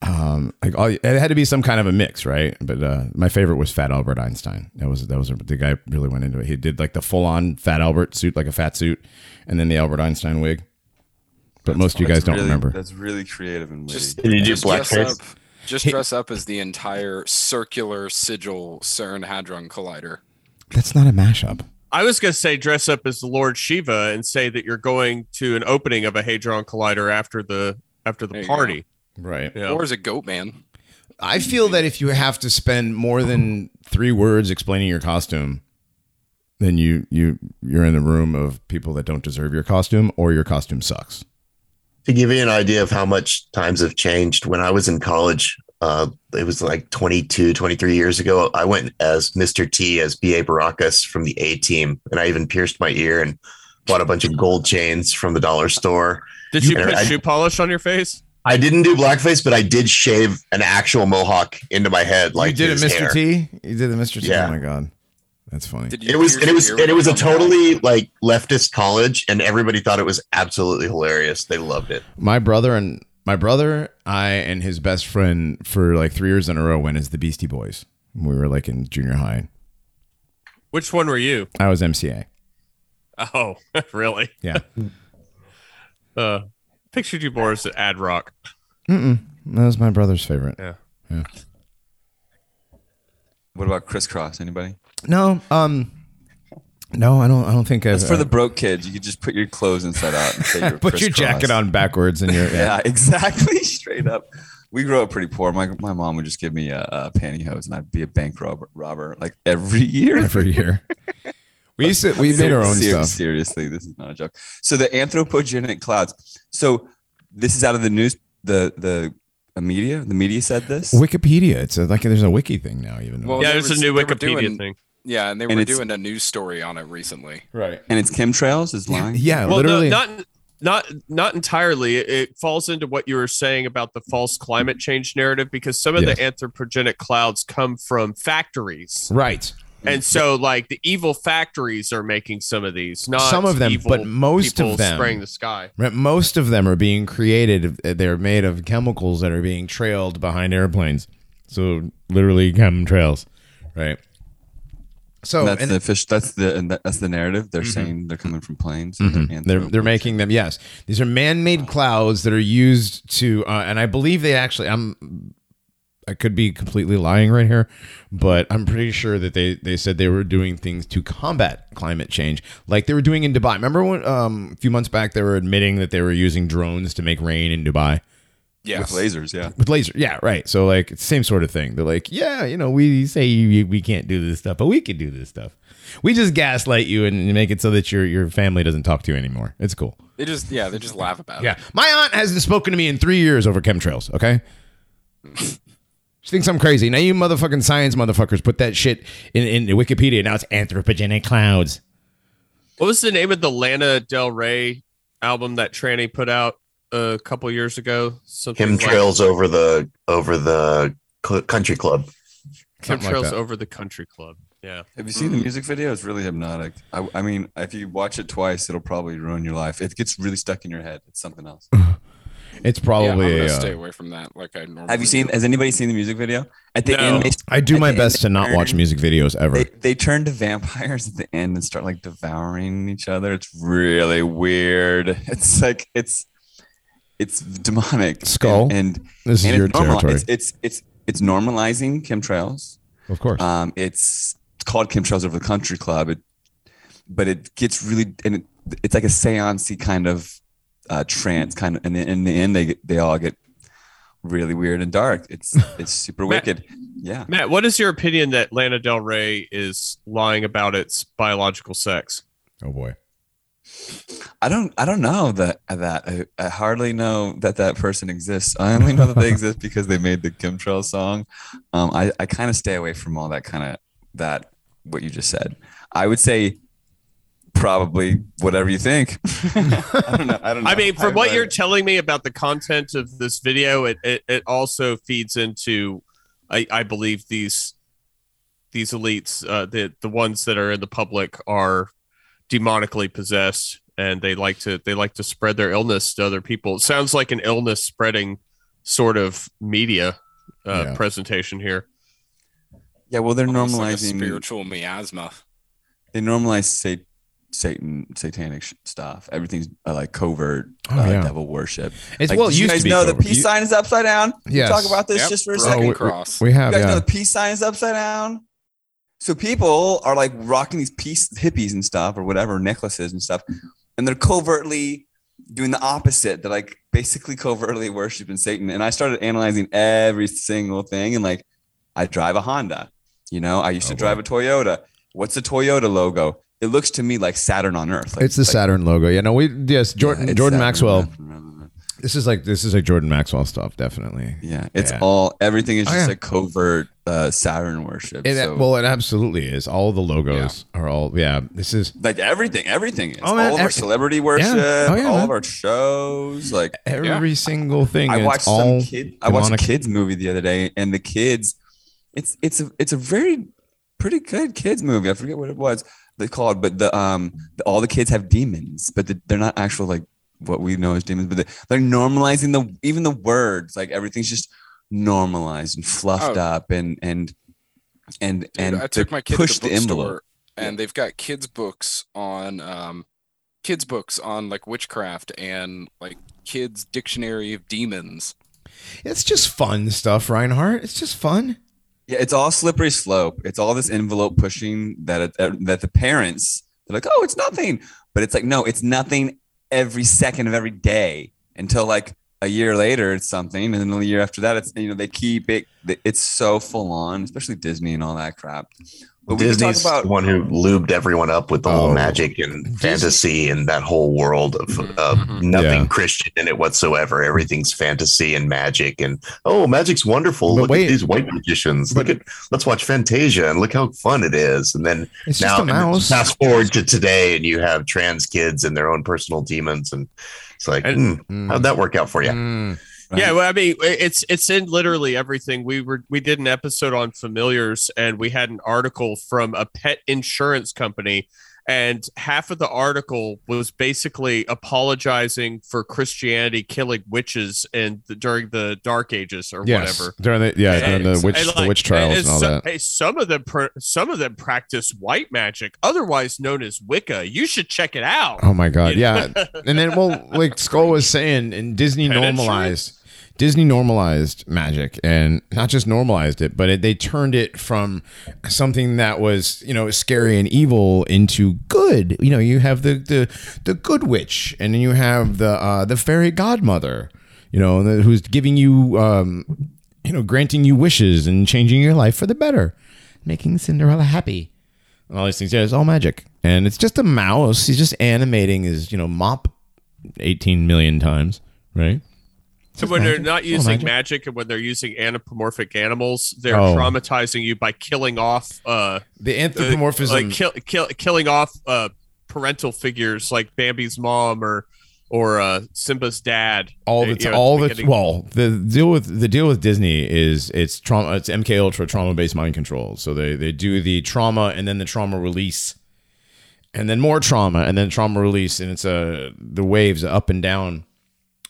Um, like all, it had to be some kind of a mix, right? But uh, my favorite was Fat Albert Einstein. That was that was the guy really went into it. He did like the full on Fat Albert suit, like a fat suit, and then the Albert Einstein wig. But most of you guys don't really- remember. That's really creative and witty. Just, Did you do dress blackface? up. Just dress up as the entire circular sigil CERN Hadron Collider. That's not a mashup. I was going to say dress up as the Lord Shiva and say that you're going to an opening of a Hadron Collider after the after the you party. Right. Yeah. Or as a goat man. I feel that if you have to spend more than three words explaining your costume, then you you you're in the room of people that don't deserve your costume, or your costume sucks. To give you an idea of how much times have changed, when I was in college, uh, it was like 22, 23 years ago. I went as Mr. T as B.A. Baracus from the A team. And I even pierced my ear and bought a bunch of gold chains from the dollar store. Did you You- put I- shoe polish on your face? I didn't do blackface, but I did shave an actual mohawk into my head. Like you did it, Mr. hair. T. You did the Mr. T. Yeah. Oh my god, that's funny. Did you It was and it was and it was a with a thumbtack? totally like leftist college, and everybody thought it was absolutely hilarious. They loved it. my brother and my brother, I and his best friend for like three years in a row went as the Beastie Boys. We were like in junior high. Which one were you? I was MCA. Oh, <laughs> really? Yeah, <laughs> Uh, pictured you more as an Ad-Rock. that was my brother's favorite. Yeah. Yeah. What about Kris Kross? Anybody? No, um, no, I don't. I don't think I've. That's for the broke kids. You could just put your clothes inside out and say <laughs> you're put your jacket on backwards and you're. <laughs> Yeah, exactly. <laughs> Straight up. We grew up pretty poor. My my mom would just give me a, a pantyhose, and I'd be a bank robber, robber like every year. every year. We used to. We made our own Ser- stuff. Seriously, this is not a joke. So the anthropogenic clouds. So this is out of the news. The the media. The media said this. Wikipedia. It's a, like there's a wiki thing now. Even Well, yeah, there's were- a new Wikipedia doing- thing. Yeah, and they And were it's- doing a news story on it recently. right. and it's chemtrails is lying. Yeah, Well, literally. no, not not not entirely. It, it falls into what you were saying about the false climate change narrative because some of Yes. the anthropogenic clouds come from factories, right. and so like the evil factories are making some of these. Not Some of them, evil but most of them- spraying the sky. Right, Most of them are being created. They're made of chemicals that are being trailed behind airplanes. So literally chemtrails, right? So that's and the fish. That's the and that's the narrative. They're saying they're coming from planes. and Mhm. they're they're making them. Yes, these are man-made clouds that are used to, uh, and I believe they actually. I'm. I could be completely lying right here, but I'm pretty sure that they they said they were doing things to combat climate change, like they were doing in Dubai. Remember when um, a few months back they were admitting that they were using drones to make rain in Dubai. Yes. with lasers. Yeah. with laser yeah right. So like it's the same sort of thing. They're like yeah you know we say we, we can't do this stuff but we can do this stuff. We just gaslight you and make it so that your your family doesn't talk to you anymore. It's cool. They just yeah, they just laugh about it. yeah my aunt hasn't spoken to me in three years over chemtrails okay? <laughs> She thinks i'm crazy. Now you motherfucking science motherfuckers put that shit in, in wikipedia. Now it's anthropogenic clouds. What was the name of the Lana Del Rey album that Tranny put out a couple years ago? Something like- Chemtrails over the over the cl- country club. Something like over the country club. Yeah. Have you seen the music video? It's really hypnotic. I, I mean, if you watch it twice, it'll probably ruin your life. It gets really stuck in your head. It's something else. <laughs> It's yeah, I'm probably gonna a, stay uh, away from that. Like I normally. Have you seen? do. Has anybody seen the music video? At the No. end, they, I do my best end, to not they watch music videos ever. They, they turn to vampires at the end and start like devouring each other. It's really weird. <laughs> It's like it's it's demonic. Skull? and, and this is and your it's, normal, territory, it's it's it's it's normalizing chemtrails. of course. Um, it's called chemtrails over the country club. It, but it gets really and it, it's like a seancey kind of uh, trance kind of, and in, in the end they get, they all get really weird and dark. It's <laughs> it's super Matt- wicked. Yeah. Matt, what is your opinion that Lana Del Rey is lying about its biological sex? oh boy. I don't I don't know that that I, I hardly know that that person exists. I only know that they <laughs> exist because they made the Kim chemtrail song. Um, I I kind of stay away from all that kind of that what you just said. I would say probably whatever you think. <laughs> I don't know. I don't know. I mean, from I've what read you're telling me about the content of this video, it it, it also feeds into, I, I believe these these elites, uh, the the ones that are in the public, are demonically possessed, and they like to they like to spread their illness to other people. It sounds like an illness spreading sort of media uh, Yeah. presentation here. yeah, well, they're Almost like a normalizing. spiritual miasma. they normalize sa- Satan, satanic sh- stuff. Everything's uh, like covert Oh, uh, yeah. devil worship. It's Like, well, you guys to be know the peace You- sign is upside down? Can we Yes. talk about this Yep, just for a bro. second. we, cross. we have You guys know the peace sign is upside down. So people are like rocking these peace hippies and stuff or whatever necklaces and stuff, and they're covertly doing the opposite. They're like basically covertly worshiping Satan. And I started analyzing every single thing. And like, I drive a Honda. You know, I used Oh, to drive a Toyota. What's the Toyota logo? It looks to me like Saturn on Earth. Like, It's the like- Saturn logo. Yeah, no, we yes, Jordan it's Jordan Saturn Maxwell. This is like this is like Jordan Maxwell stuff, definitely. Yeah, it's Yeah. all everything is Oh, just yeah. like covert uh, Saturn worship. It, so, well, it absolutely is. All the logos are all yeah. This is like everything, everything is Oh, man, all of our celebrity worship, Oh, yeah, all man. of our shows. Like every single thing. I and watched all some kid. I watched a kids movie the other day, and the kids, it's it's a it's a very pretty good kids movie. I forget what it was they called, but the um the, all the kids have demons, but the, they're not actual like what we know as demons, but they, they're normalizing the even the words. Like everything's just normalized and fluffed Oh. up, and and and Dude, and I took my kid push to the the envelope. bookstore, and they've got kids books on um, kids books on like witchcraft and like kids dictionary of demons. It's just fun stuff, Reinhardt. It's just fun. Yeah, it's all slippery slope. It's all this envelope pushing that it, uh, that the parents they're like, oh, it's nothing, but it's like, no, it's nothing every second of every day until like a year later it's something, and then a year after that it's you know they keep it. It's so full on, especially Disney and all that crap. But we can talk Disney's about the one who lubed everyone up with the Oh. whole magic and fantasy and that whole world of uh, nothing Yeah. Christian in it whatsoever. Everything's fantasy and magic, and oh, magic's wonderful. But look wait. at these white magicians. look at let's watch Fantasia and look how fun it is. And then It's now just a mouse. fast forward to today, and you have trans kids and their own personal demons, and it's like, And- hmm, how'd that work out for you? Mm. Right? Yeah, well, I mean, it's it's in literally everything. We were we did an episode on familiars, and we had an article from a pet insurance company, and half of the article was basically apologizing for Christianity killing witches and during the Dark Ages or Yes, whatever. during the yeah during the witch And, the witch trials and, all so- that. Hey, some of them pr- some of them practice white magic, otherwise known as Wicca. You should check it out. Oh my god, You yeah. <laughs> And then well, like Skull was saying, and Disney normalized Disney normalized magic, and not just normalized it, but it, they turned it from something that was you know scary and evil into good. You know, you have the the the good witch, and then you have the uh, the fairy godmother. You know, who's giving you um, you know granting you wishes and changing your life for the better, making Cinderella happy and all these things. Yeah, it's all magic, and it's just a mouse. He's just animating his, you know, mop eighteen million times, right? So when magic. they're not using magic. magic. and when they're using anthropomorphic animals, they're Oh. traumatizing you by killing off uh The uh, anthropomorphism. like kill, kill killing off uh parental figures like Bambi's mom or or uh, Simba's dad. all uh, the you know, all the beginning. well the deal with the deal with Disney is it's trauma it's MK Ultra trauma based mind control. So they they do the trauma and then the trauma release, and then more trauma and then trauma release, and it's a the waves up and down.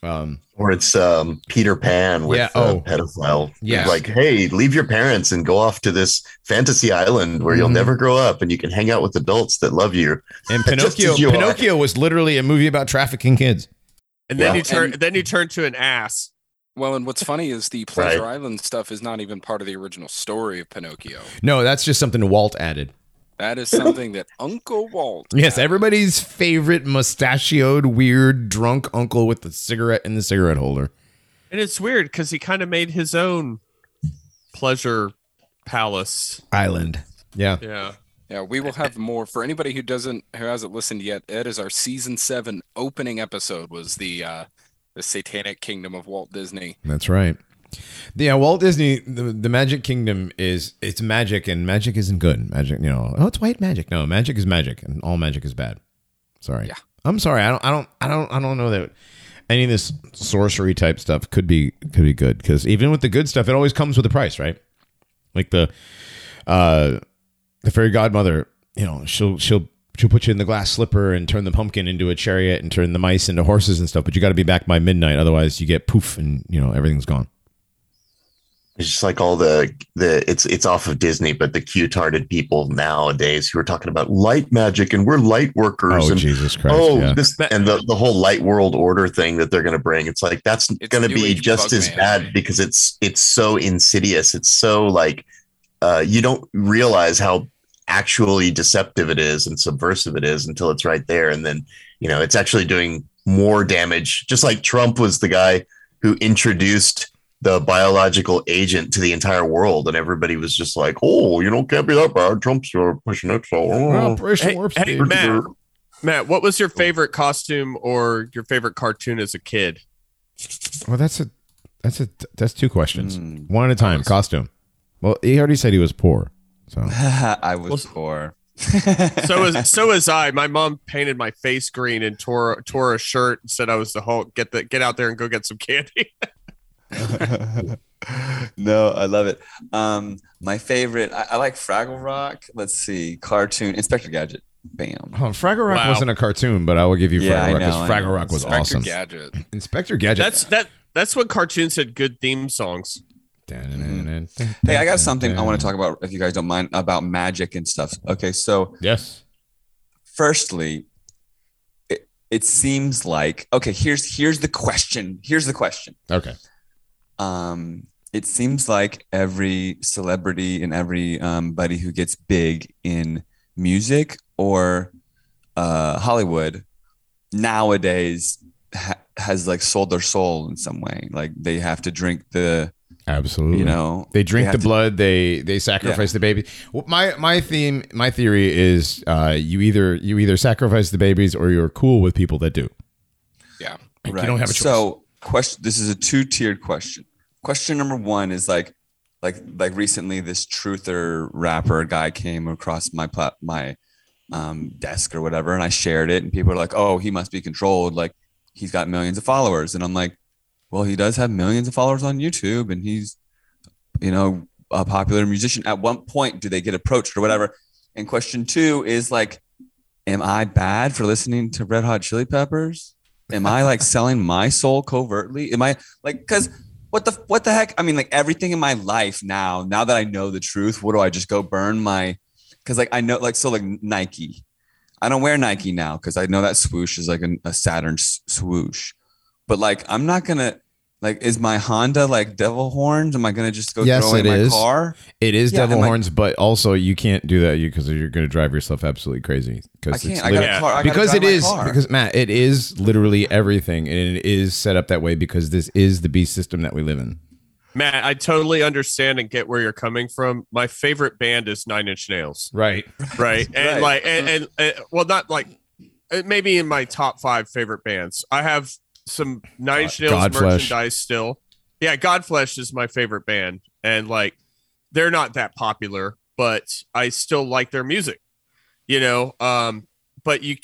Um, Or it's um, Peter Pan with Yeah, a oh. pedophile. Yeah. Like, hey, leave your parents and go off to this fantasy island where you'll Mhm. never grow up and you can hang out with adults that love you. and <laughs> Pinocchio as you are. Pinocchio was literally a movie about trafficking kids. and then Yeah. you turn And- then you turn to an ass. Well, and what's funny is the <laughs> Pleasure Right. Island stuff is not even part of the original story of Pinocchio. No, that's just something Walt added. That is something that Uncle Walt. Yes, added. everybody's favorite mustachioed, weird, drunk uncle with the cigarette in the cigarette holder. And it's weird because he kind of made his own pleasure palace. Island. Yeah. Yeah. Yeah, we will have more for anybody who doesn't who hasn't listened yet. Ed is our season seven opening episode was the uh the Satanic Kingdom of Walt Disney. That's right. Yeah, Walt Disney, the, the Magic Kingdom is it's magic, and magic isn't good. Magic, you know, oh, it's white magic. No, magic is magic, and all magic is bad. Sorry. Yeah. I'm sorry. I don't. I don't. I don't. I don't know that any of this sorcery type stuff could be could be good because even with the good stuff, it always comes with a price, right? Like the uh the fairy godmother, you know, she'll she'll she'll put you in the glass slipper and turn the pumpkin into a chariot and turn the mice into horses and stuff, but you got to be back by midnight, otherwise you get poof and you know everything's gone. It's just like all the the it's it's off of Disney, but the cute-hearted people nowadays who are talking about light magic and we're light workers Oh and Jesus Christ! oh yeah. this and the, the whole light world order thing that they're going to bring it's like that's going to be just as Bugman. bad because it's it's so insidious it's so like uh you don't realize how actually deceptive it is and subversive it is until it's right there and then you know it's actually doing more damage just like trump was the guy who introduced the biological agent to the entire world and everybody was just like oh you know can't be that bad trump's uh, pushing it so oh. Operation Hey, Warp hey, Speed. Matt, Matt, what was your favorite costume or your favorite cartoon as a kid? Well, that's a that's a that's two questions, Mm. one at a time. Costume. Well, he already said he was poor, so <laughs> I was Well, poor. <laughs> So was so was I. My mom painted my face green and tore tore a shirt and said I was the Hulk. Get the get out there and go get some candy. <laughs> <laughs> no, I love it. Um, my favorite, I, I like Fraggle Rock. Let's see, cartoon Inspector Gadget. Bam. Huh, Fraggle Rock Wow. wasn't a cartoon, but I will give you Yeah, Fraggle Rock because Fraggle. Rock was Inspector awesome. Gadget. Inspector Gadget. That's that. That's what cartoons had good theme songs. Hey, I got something I want to talk about, if you guys don't mind, about magic and stuff. Okay, so Yes. firstly, it, it seems like okay. Here's here's the question. Here's the question. Okay. Um, it seems like every celebrity and every um, buddy who gets big in music or uh, Hollywood nowadays ha- has like sold their soul in some way. Like they have to drink the, Absolutely. you know, They drink have the to- blood. They they sacrifice the baby. Well, my my theme, my theory is, uh, you either you either sacrifice the babies or you're cool with people that do. Yeah. Like, You don't have a choice. So, question. This is a two-tiered question. Question number one is like, like, like recently, this truther rapper guy came across my my um, desk or whatever, and I shared it, and people are like, "Oh, he must be controlled. Like, he's got millions of followers." And I'm like, "Well, he does have millions of followers on YouTube, and he's, you know, a popular musician. At one point, do they get approached or whatever?" And question two is like, "Am I bad for listening to Red Hot Chili Peppers?" am I like selling my soul covertly? Am I like because what the what the heck? I mean, like everything in my life now, now that I know the truth, what do I just go burn my because like I know like so like Nike. I don't wear Nike now because I know that swoosh is like an, a Saturn swoosh. But like I'm not gonna like is my Honda like devil horns? Am I gonna just go Yes, throw in it my is. car? It is Yeah, devil and, like- horns, but also you can't do that because you're going to drive yourself absolutely crazy. I Because can't. it's I got lit- a car. I because drive it car. because Matt, it is literally everything, and it is set up that way because this is the beast system that we live in. Matt, I totally understand and get where you're coming from. My favorite band is Nine Inch Nails, Right. right? <laughs> And Right. like, and, and, and well, not like uh, maybe in my top five favorite bands. I have some Nine Inch Nails Godflesh. merchandise still. Yeah, Godflesh is my favorite band, and like, they're not that popular, but I still like their music. You know, um, but you,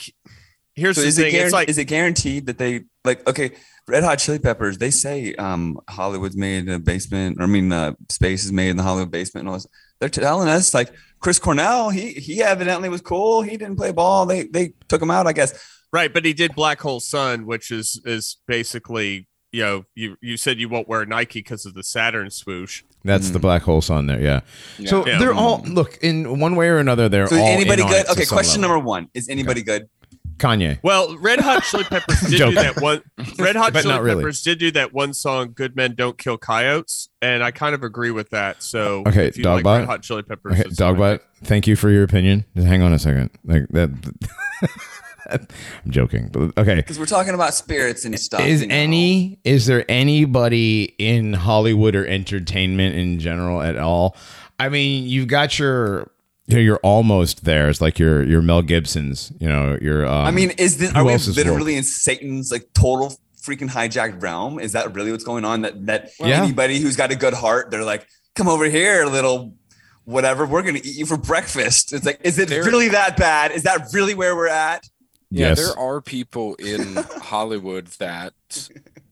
here's So the is it, thing. It's like is it guaranteed that they like okay, Red Hot Chili Peppers, they say um Hollywood's made in a basement, or I mean uh, space is made in the Hollywood basement and all this. They're telling us like Chris Cornell, he he evidently was cool. He didn't play ball. They they took him out, I guess. Right, but he did Black Hole Sun, which is is basically you know you you said you won't wear Nike because of the Saturn swoosh. That's the mm-hmm. black hole sun there. Yeah. So Yeah. they're all look in one way or another. They're So all anybody in good? it Okay, question level. number one. Is anybody good? Kanye. Well, Red Hot Chili <laughs> Peppers did do that one. Red Hot Chili really. Peppers did do that one song, "Good Men Don't Kill Coyotes," and I kind of agree with that. So, Okay, if you like Dogbot. Red Hot Chili Peppers, Okay, it's fine. Dogbot. Thank you for your opinion. Just hang on a second. Like that. <laughs> <laughs> I'm joking. But okay. Because we're talking about spirits and stuff. Is you know. any is there anybody in Hollywood or entertainment in general at all? I mean, you've got your you know, you're almost there. It's like your your Mel Gibson's, you know, your um, I mean, is this are we literally in Satan's like total freaking hijacked realm? Is that really what's going on? That that Yeah. anybody who's got a good heart, they're like, come over here, little whatever. We're gonna eat you for breakfast. It's like, is it There- really that bad? Is that really where we're at? Yeah, yes. there are people in Hollywood that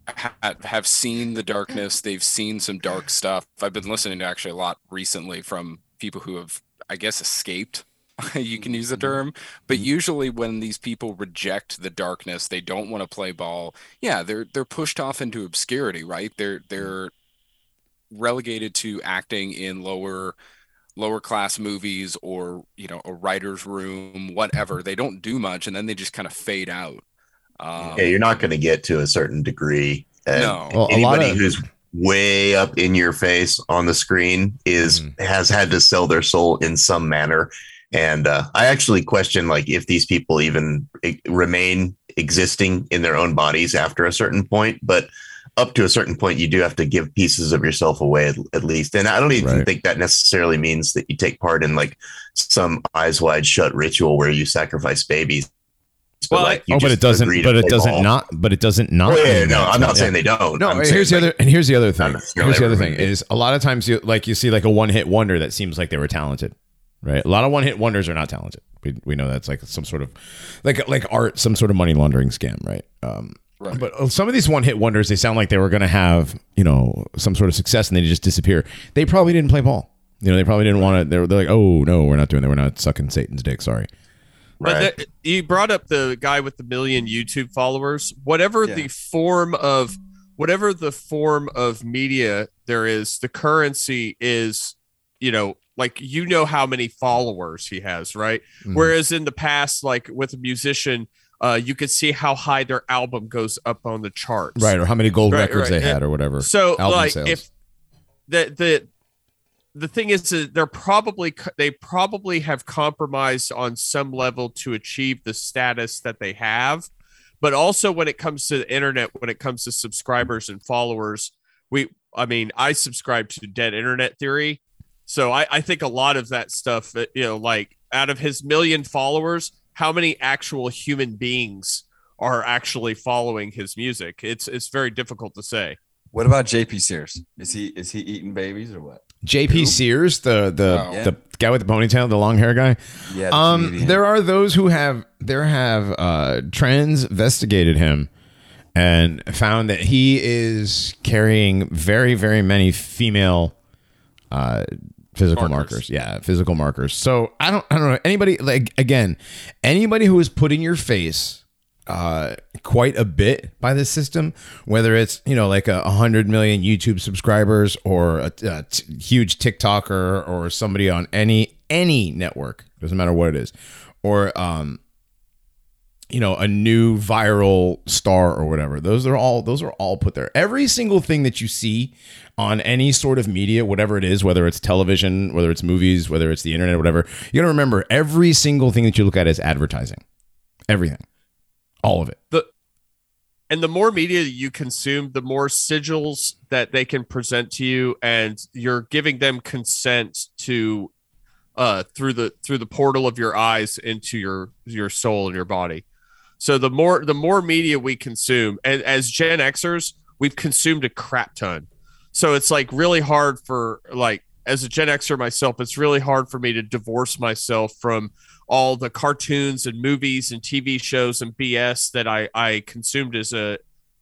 ha- have seen the darkness. They've seen some dark stuff. I've been listening to actually a lot recently from people who have, I guess, escaped. <laughs> you can use the term, but mm-hmm. usually when these people reject the darkness, they don't want to play ball. Yeah, they're they're pushed off into obscurity, right? They're mm-hmm. they're relegated to acting in lower lower class movies or you know a writer's room whatever they don't do much and then they just kind of fade out um, Yeah, you're not going to get to a certain degree. And No. Well, a lot anybody of- who's way up in your face on the screen is Mhm. has had to sell their soul in some manner. And uh, I actually question like if these people even remain existing in their own bodies after a certain point, but up to a certain point, you do have to give pieces of yourself away at, at least. And I don't even Right. think that necessarily means that you take part in like some eyes wide shut ritual where you sacrifice babies. But Well, like, you oh, but it doesn't. But it doesn't ball. not. But it doesn't not. Oh, yeah, mean no, that. I'm not Yeah. saying they don't. No, I'm here's the like, other, and here's the other thing. Here's the other thing is a lot of times you like you see like a one hit wonder that seems like they were talented, right? A lot of one hit wonders are not talented. We, we know that's like some sort of like like art, some sort of money laundering scam, right? Um, Right. But uh, some of these one hit wonders, they sound like they were going to have you know some sort of success and they just disappear. They probably didn't play ball. You know, they probably didn't want to. They're, they're like, oh no, we're not doing that. We're not sucking Satan's dick. Sorry. But Right. the- you brought up the guy with the million YouTube followers. Whatever Yeah. the form of whatever the form of media there is, the currency is, you know, like you know how many followers he has, right? Mhm. Whereas in the past, like with a musician, uh, you could see how high their album goes up on the charts. Right, or how many gold Right, records right. they had, or whatever. So album like sales. if the the the thing is that they're probably they probably have compromised on some level to achieve the status that they have but also when it comes to the internet when it comes to subscribers and followers we i mean i subscribe to dead internet theory so i i think a lot of that stuff you know like out of his million followers how many actual human beings are actually following his music it's it's very difficult to say What about JP Sears? Is he is he eating babies or what? JP Who? Sears, the the Oh. the guy with the ponytail, the long hair guy. Yeah. the Um, comedian. there are those who have there have uh, trends investigated him and found that he is carrying very very many female uh, physical markers. Markers. Yeah, physical markers. So I don't I don't know anybody like again anybody who is put in your face uh quite a bit by this system whether it's you know like a, a hundred million youtube subscribers or a, a t- huge tiktoker or somebody on any any network doesn't matter what it is or um you know a new viral star or whatever. Those are all those are all put there. Every single thing that you see on any sort of media whatever it is whether it's television whether it's movies whether it's the internet whatever you got to remember every single thing that you look at is advertising. Everything. All of it. The and the more media you consume the more sigils that they can present to you and you're giving them consent to uh through the through the portal of your eyes into your your soul and your body so the more the more media we consume and as gen xers we've consumed a crap ton so it's like really hard for like as a gen xer myself it's really hard for me to divorce myself from all the cartoons and movies and TV shows and BS that I I consumed as a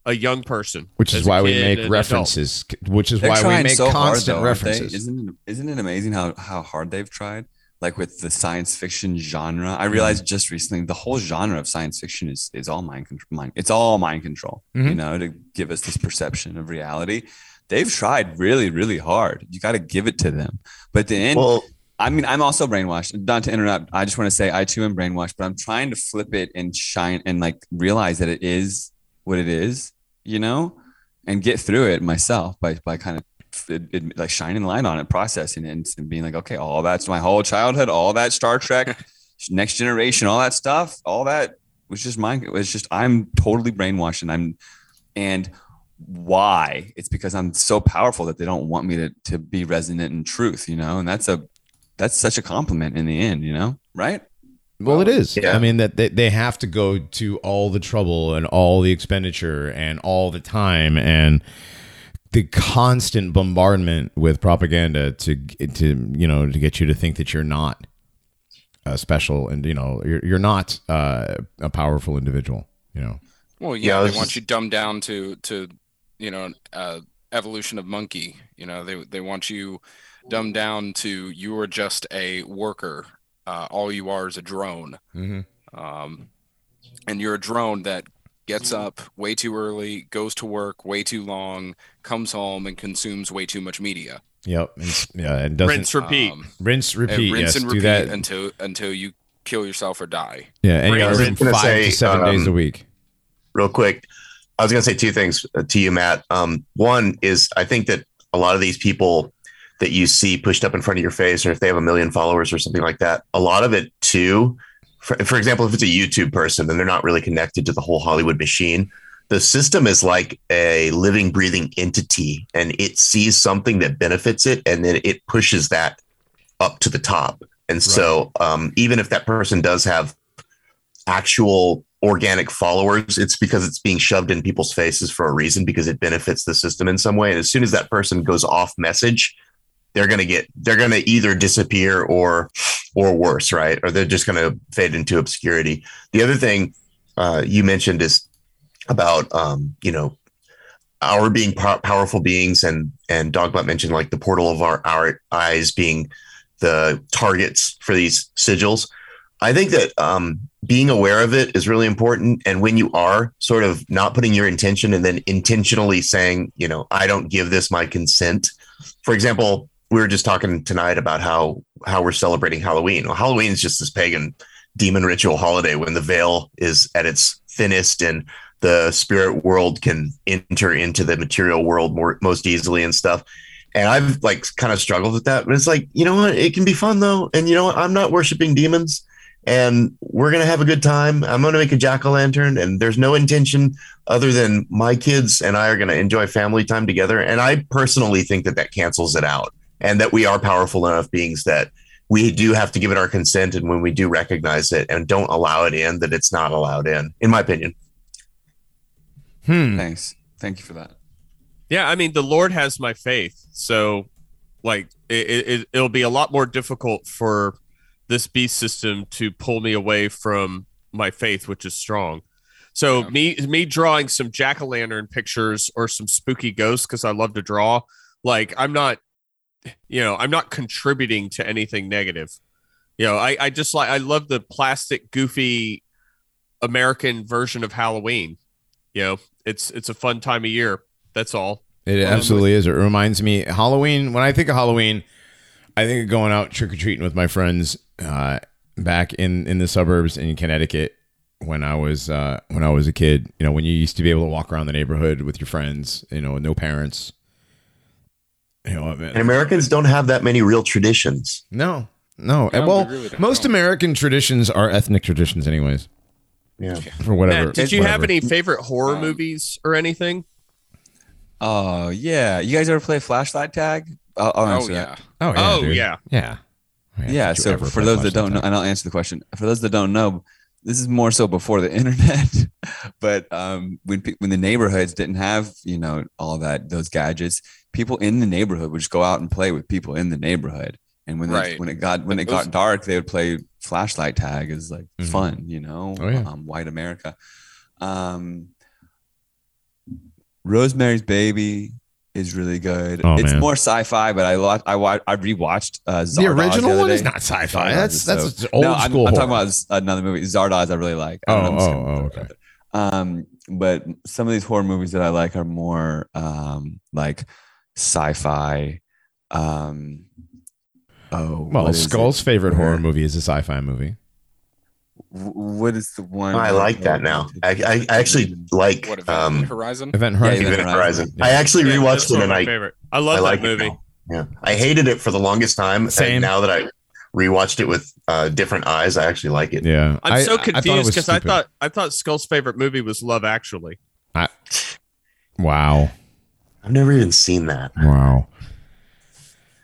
a young person, which is why we make and adult. references. Which is They're why we make so hard, constant though, references. Isn't it, isn't it amazing how how hard they've tried? Like with the science fiction genre, Mm-hmm. I realized just recently the whole genre of science fiction is is all mind control. Mind, it's all mind control. You Mhm. know, to give us this perception of reality. They've tried really, really hard. You got to give it to them. But at the end, Well, I mean, I'm also brainwashed. Not to interrupt, I just want to say I too am brainwashed, but I'm trying to flip it and shine and like realize that it is what it is, you know, and get through it myself by by kind of it, it- like shining light on it, processing it, and, and being like, okay, all that's my whole childhood, all that Star Trek, <laughs> Next Generation, all that stuff, all that was just mine. It was just I'm totally brainwashed, and I'm and why it's because i'm so powerful that they don't want me to to be resonant in truth you know and that's a that's such a compliment in the end you know right Well, it is. Yeah. I mean that they, they have to go to all the trouble and all the expenditure and all the time and the constant bombardment with propaganda to to you know to get you to think that you're not uh, special and you know you're you're not uh, a powerful individual. You know. Well, Yeah, I yeah, was they want just- you dumbed down to to you know uh, evolution of monkey. You know, they they want you dumbed down to you are just a worker. Uh, all you are is a drone. Mm-hmm. Um, and you're a drone that gets up way too early, goes to work way too long, comes home and consumes way too much media. Yep. And, yeah. And doesn't Rinse, repeat. Um, rinse and repeat. rinse yes. and do repeat that. until until you kill yourself or die. yeah. And you Rinse. gotta I was gonna five say, to seven days a um, week. real quick, I was going to say two things uh, to you, Matt. Um, one is I think that a lot of these people that you see pushed up in front of your face, or if they have a million followers or something like that, a lot of it too. For, for example, if it's a YouTube person and they're not really connected to the whole Hollywood machine, the system is like a living, breathing entity, and it sees something that benefits it, and then it pushes that up to the top. And so, um, even if that person does have actual organic followers, it's because it's being shoved in people's faces for a reason because it benefits the system in some way. And as soon as that person goes off message, they're gonna get they're gonna either disappear or or worse, right? Or they're just gonna fade into obscurity. The other thing uh, you mentioned is about um, you know our being pow- powerful beings and and Dogbot mentioned like the portal of our our eyes being the targets for these sigils. I think that um, being aware of it is really important. And when you are sort of not putting your intention and then intentionally saying, you know, I don't give this my consent. For example, we were just talking tonight about how how we're celebrating Halloween. Well, Halloween is just this pagan demon ritual holiday when the veil is at its thinnest and the spirit world can enter into the material world more most easily and stuff. And I've like kind of struggled with that, but it's like, you know what? It can be fun though. And you know what? I'm not worshiping demons and we're going to have a good time. I'm going to make a jack o' lantern and there's no intention other than my kids and I are going to enjoy family time together. And I personally think that that cancels it out and that we are powerful enough beings that we do have to give it our consent. And when we do recognize it and don't allow it in, that it's not allowed in, in my opinion. Hmm. thanks thank you for that Yeah, I mean, the Lord has my faith, so like it, it it'll be a lot more difficult for this beast system to pull me away from my faith, which is strong. So Yeah. me me drawing some jack o' lantern pictures or some spooky ghosts because I love to draw. Like I'm not, you know, I'm not contributing to anything negative. You know, I I just like I love the plastic goofy American version of Halloween. You know, it's it's a fun time of year. That's all. It Well, absolutely is. It reminds me Halloween. When I think of Halloween, I think of going out trick or treating with my friends uh, back in in the suburbs in Connecticut when I was uh, when I was a kid. You know, when you used to be able to walk around the neighborhood with your friends. You know, no parents. You know, And Americans don't have that many real traditions. no, no. No, well, we really most know. American traditions are ethnic traditions, anyways. Yeah. For whatever. Matt, did you have any favorite horror Um, movies or anything? oh yeah you guys ever play flashlight tag I'll, I'll Oh answer that. yeah. Oh yeah. oh dude. yeah. Yeah. yeah Did so for those that don't know and i'll answer the question for those that don't know this is more so before the <laughs> internet but um when when the neighborhoods didn't have you know all that those gadgets people in the neighborhood would just go out and play with people in the neighborhood and when they, Right. when it got when But it those- got dark they would play flashlight tag is like Mhm. fun, you know, Oh, yeah. um, white America. Um, Rosemary's Baby is really good. Oh, it's man. more sci-fi, but I lo- I wa- I rewatched uh, The Zardoz original other one is not sci-fi. Zardoz That's that's so- old no, I'm, school. I'm talking about another movie, Zardoz. I really like. I Oh, know, oh, oh, okay. Um, but some of these horror movies that I like are more um like sci-fi. Um, oh, Well, Skull's it? favorite horror movie is a sci-fi movie. What is the one? I like that now. I, I, I actually like What Event um, Horizon? Event Horizon. Event Event Horizon. Yeah. I actually Yeah, rewatched it one and I, favorite. I love I that like movie. yeah, I hated it for the longest time. Same. And now that I rewatched it with uh, different eyes, I actually like it. Yeah, I'm I- so I thought it confused because I, stupid. thought I thought Skull's favorite movie was Love Actually. Wow, I've never even seen that. wow.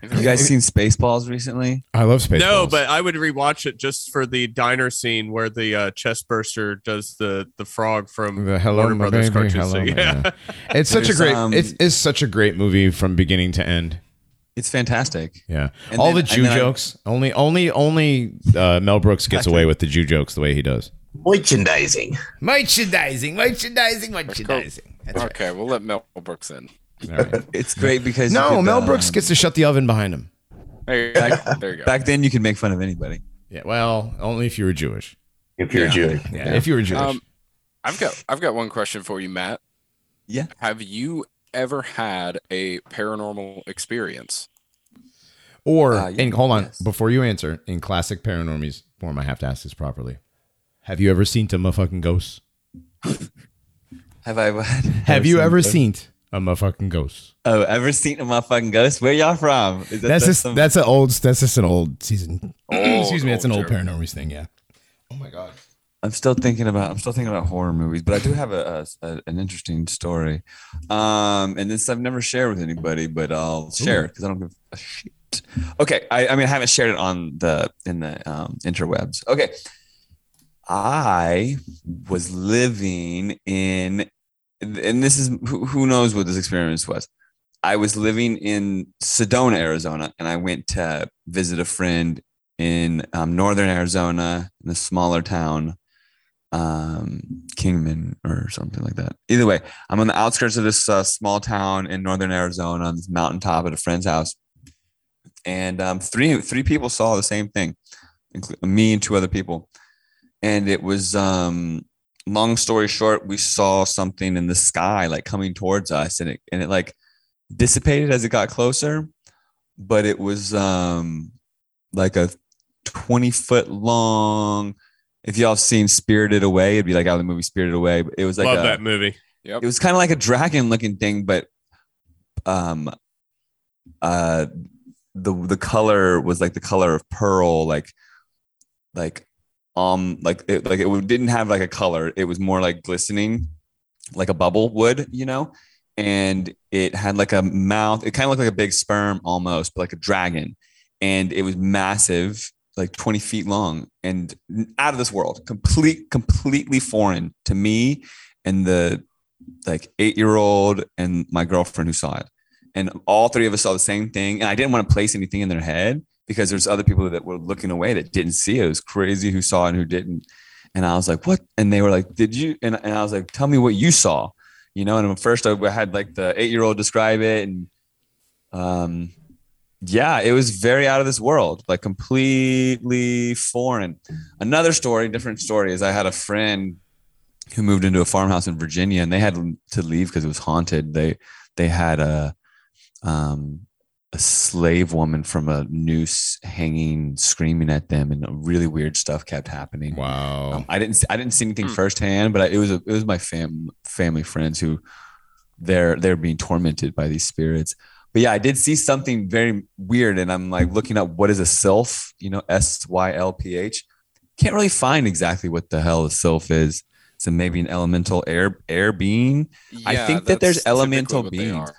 You guys seen Spaceballs recently? I love Spaceballs. No, but I would rewatch it just for the diner scene where the uh, chest burster does the the frog from the Hello, Warner my Brothers baby, cartoon. hello, So, yeah. yeah. <laughs> it's such a great. um, it's, it's such a great movie from beginning to end. It's fantastic. Yeah, And all then- the Jew and then I- jokes. only, only, only uh, Mel Brooks gets away with the Jew jokes the way he does. Merchandising. Merchandising, merchandising, merchandising. That's right. Okay, we'll let Mel Brooks in. All right. <laughs> It's great because you No, could, Mel uh, Brooks gets to shut the oven behind him. There you go. There you go. Back then, you could make fun of anybody. Yeah, well, only if you were Jewish. If you're Yeah. Jewish. Yeah, if you were Jewish. Um, I've got I've got one question for you, Matt. Yeah. Have you ever had a paranormal experience? or, uh, yeah, and hold on, yes. before you answer, in classic paranormies form, I have to ask this properly. Have you ever seen a motherfucking ghosts? <laughs> Have I? Have you ever seen a motherfucking ghost? Oh, ever seen a motherfucking ghost? Where y'all from? Is that- That's just some- that's an old that's just an old season. <clears throat> Excuse me, that's an old old joke. paranormies thing. Yeah. Oh my god. I'm still thinking about. I'm still thinking about horror movies, but I do have a, a- a- an interesting story. Um, and this I've never shared with anybody, but I'll share it because I don't give a shit. Okay, I, I mean I haven't shared it on the in the um, interwebs. Okay, I was living in, and this is who, knows what this experience was. I was living in Sedona, Arizona, and I went to visit a friend in um, northern Arizona in a smaller town, um, Kingman or something like that. Either way, I'm on the outskirts of this uh, small town in northern Arizona on this mountaintop at a friend's house, and um, three three people saw the same thing, including me and two other people, and it was. Um, long story short, we saw something in the sky like coming towards us, and it and it like dissipated as it got closer, but it was um like a 20 foot long. If y'all have seen Spirited Away, it'd be like out of the movie Spirited Away. But it was like Love a, that movie. Yep. it was kind of like a dragon looking thing, but um uh the the color was like the color of pearl, like like um like it like it didn't have like a color. It was more like glistening, like a bubble would, you know. And it had like a mouth. It kind of looked like a big sperm almost, but like a dragon. And it was massive, like 20 feet long and out of this world. Complete, completely foreign to me and the like eight year old and my girlfriend who saw it. And all three of us saw the same thing. And I didn't want to place anything in their head because there's other people that were looking away that didn't see it. It was crazy who saw and who didn't. And I was like, what? And they were like, did you? And, and I was like, tell me what you saw, you know? And first I had like the eight year old describe it. And um, yeah, it was very out of this world, like completely foreign. Another story, different story is I had a friend who moved into a farmhouse in Virginia and they had to leave because it was haunted. They, they had a, um, a slave woman from a noose hanging, screaming at them, and really weird stuff kept happening. Wow. Um, I didn't see, I didn't see anything Hmm. firsthand, but I, it was a, it was my fam family friends who they're they're being tormented by these spirits. But yeah, I did see something very weird, and I'm like looking up what is a sylph, you know, S Y L P H. Can't really find exactly what the hell a sylph is. So maybe an elemental air air being. I think that there's elemental what beings.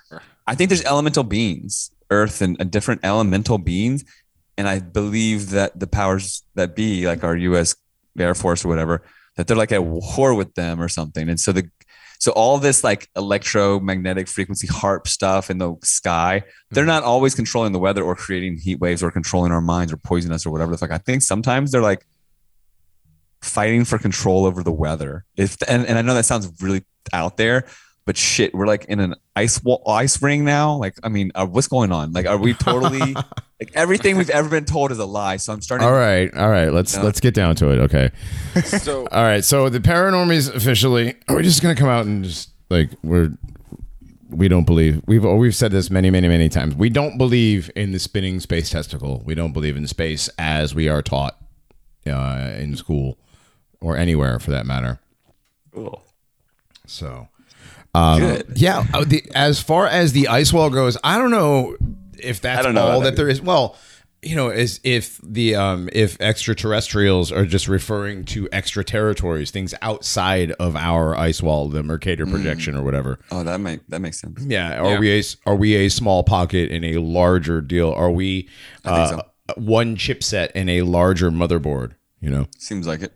I think there's elemental beings, earth and uh, different elemental beings. And I believe that the powers that be, like our US Air Force or whatever, that they're like at war with them or something. And so the So all this like electromagnetic frequency HAARP stuff in the sky, they're not always controlling the weather or creating heat waves or controlling our minds or poisoning us or whatever the fuck. I think sometimes they're like fighting for control over the weather. If and, and I know that sounds really out there, but shit, we're like in an ice wall, ice ring now. Like, I mean, uh, what's going on? Like, are we totally <laughs> like everything we've ever been told is a lie? So I'm starting. All right, all right. Let's No. let's get down to it. Okay. <laughs> So All right. So the paranormies officially, are we're just gonna come out and just like we're we don't believe we've we've said this many many many times. We don't believe in the spinning space testicle. We don't believe in space as we are taught uh, in school or anywhere for that matter. Cool. So, um, Good. yeah. uh, The, as far as the ice wall goes, I don't know if that's all that that there is. Well, you know, as if the um, if extraterrestrials are just referring to extra territories, things outside of our ice wall, the Mercator Mm. projection or whatever. Oh, that make that makes sense. Yeah. Are Yeah. we a are we a small pocket in a larger deal? Are we uh, one chipset in a larger motherboard? You know. Seems like it.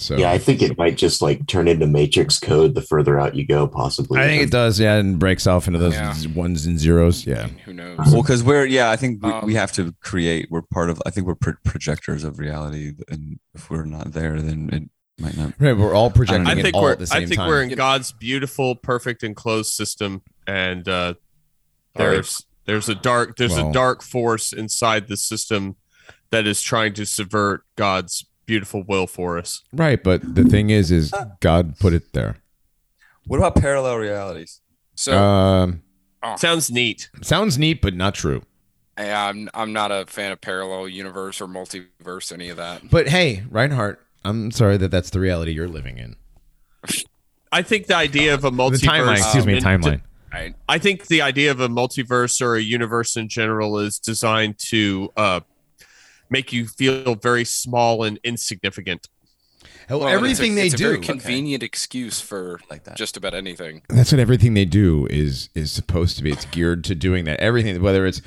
Yeah. So Yeah, I think it might just like turn into matrix code the further out you go, possibly. I think it does. Yeah, and breaks off into those Yeah. ones and zeros. Yeah. who knows? Well, because we're yeah, I think we, Um, we have to create. We're part of. I think we're pro- projectors of reality, and if we're not there, then it might not. Right, we're all projecting I I think all we're at the same I think time. we're in God's beautiful, perfect, enclosed system, and uh, there's there's a dark there's Well- a dark force inside the system that is trying to subvert God's beautiful will for us. right, but the thing is, is God put it there. What about parallel realities? So Um, Sounds neat. sounds neat, but not true. yeah, I'm I'm not a fan of parallel universe or multiverse, any of that. But hey, Reinhardt, I'm sorry that that's the reality you're living in. I think the idea of a multiverse. the timeline, excuse me, in- timeline. I think the idea of a multiverse or a universe in general is designed to uh, make you feel very small and insignificant. Hell, Well, everything it's a, they it's do. a very convenient excuse for Like that. just about anything. that's what everything they do is is supposed to be. It's geared to doing that. Everything, whether it's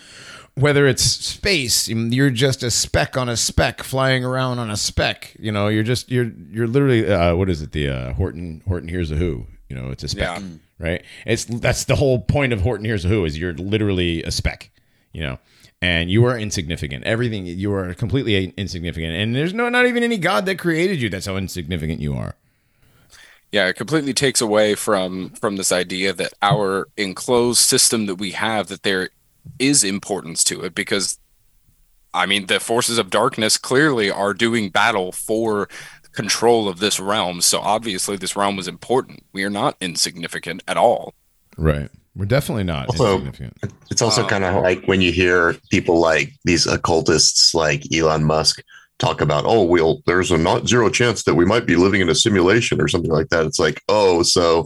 whether it's space, you're just a speck on a speck flying around on a speck. You know, you're just you're you're literally uh, what is it? The uh, Horton Horton Hears a Who. You know, it's a speck, Yeah. right? It's that's the whole point of Horton Hears a Who is you're literally a speck. You know. And you are insignificant. Everything you are completely insignificant, and there's no not even any God that created you. That's how insignificant you are. Yeah, it completely takes away from from this idea that our enclosed system that we have that there is importance to it because I mean the forces of darkness clearly are doing battle for control of this realm. So obviously this realm was important. We are not insignificant at all. Right. We're definitely not Also- insignificant. It's also Um, kind of like when you hear people like these occultists like Elon Musk talk about, oh, well, there's a not zero chance that we might be living in a simulation or something like that. It's like, oh, so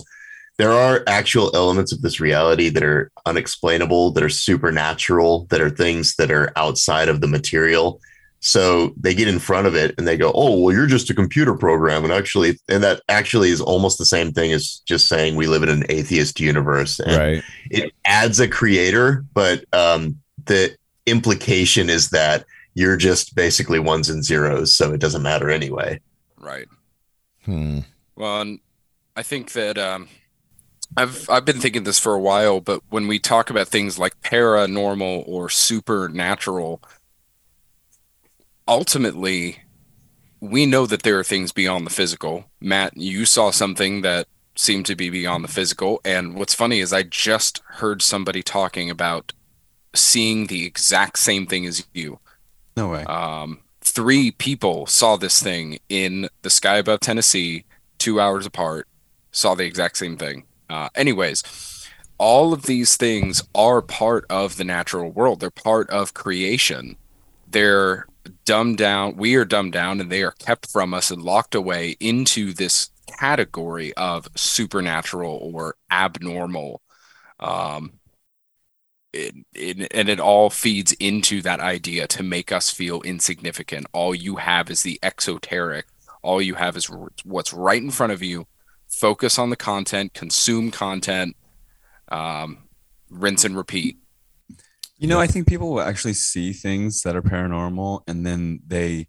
there are actual elements of this reality that are unexplainable, that are supernatural, that are things that are outside of the material. So they get in front of it and they go, oh, well, you're just a computer program. And actually, and that actually is almost the same thing as just saying we live in an atheist universe. And Right. it adds a creator, but um, the implication is that you're just basically ones and zeros, so it doesn't matter anyway. Right. Hmm. Well, and I think that um, I've I've been thinking this for a while, but when we talk about things like paranormal or supernatural, ultimately, we know that there are things beyond the physical. Matt, you saw something that seemed to be beyond the physical, and what's funny is I just heard somebody talking about seeing the exact same thing as you No way. um, three people saw this thing in the sky above Tennessee, two hours apart, saw the exact same thing. Uh, anyways, all of these things are part of the natural world. They're part of creation. They're dumbed down. We are dumbed down, and they are kept from us and locked away into this category of supernatural or abnormal. Um, it, it, and it all feeds into that idea to make us feel insignificant. All you have is the exoteric. All you have is what's right in front of you. Focus on the content, consume content, um, rinse and repeat. You know, I think people will actually see things that are paranormal and then they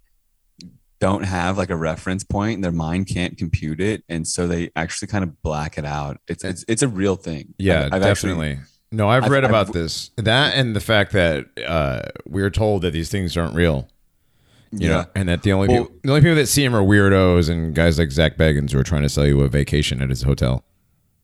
don't have like a reference point. Their mind can't compute it, and so they actually kind of black it out. It's it's, it's a real thing. Yeah, I've- I've actually- definitely. no, I've, I've- read I've- about this. That and the fact that uh, we're told that these things aren't real. You yeah. know, and that the only Well- people, the only people that see him are weirdos and guys like Zak Bagans who are trying to sell you a vacation at his hotel.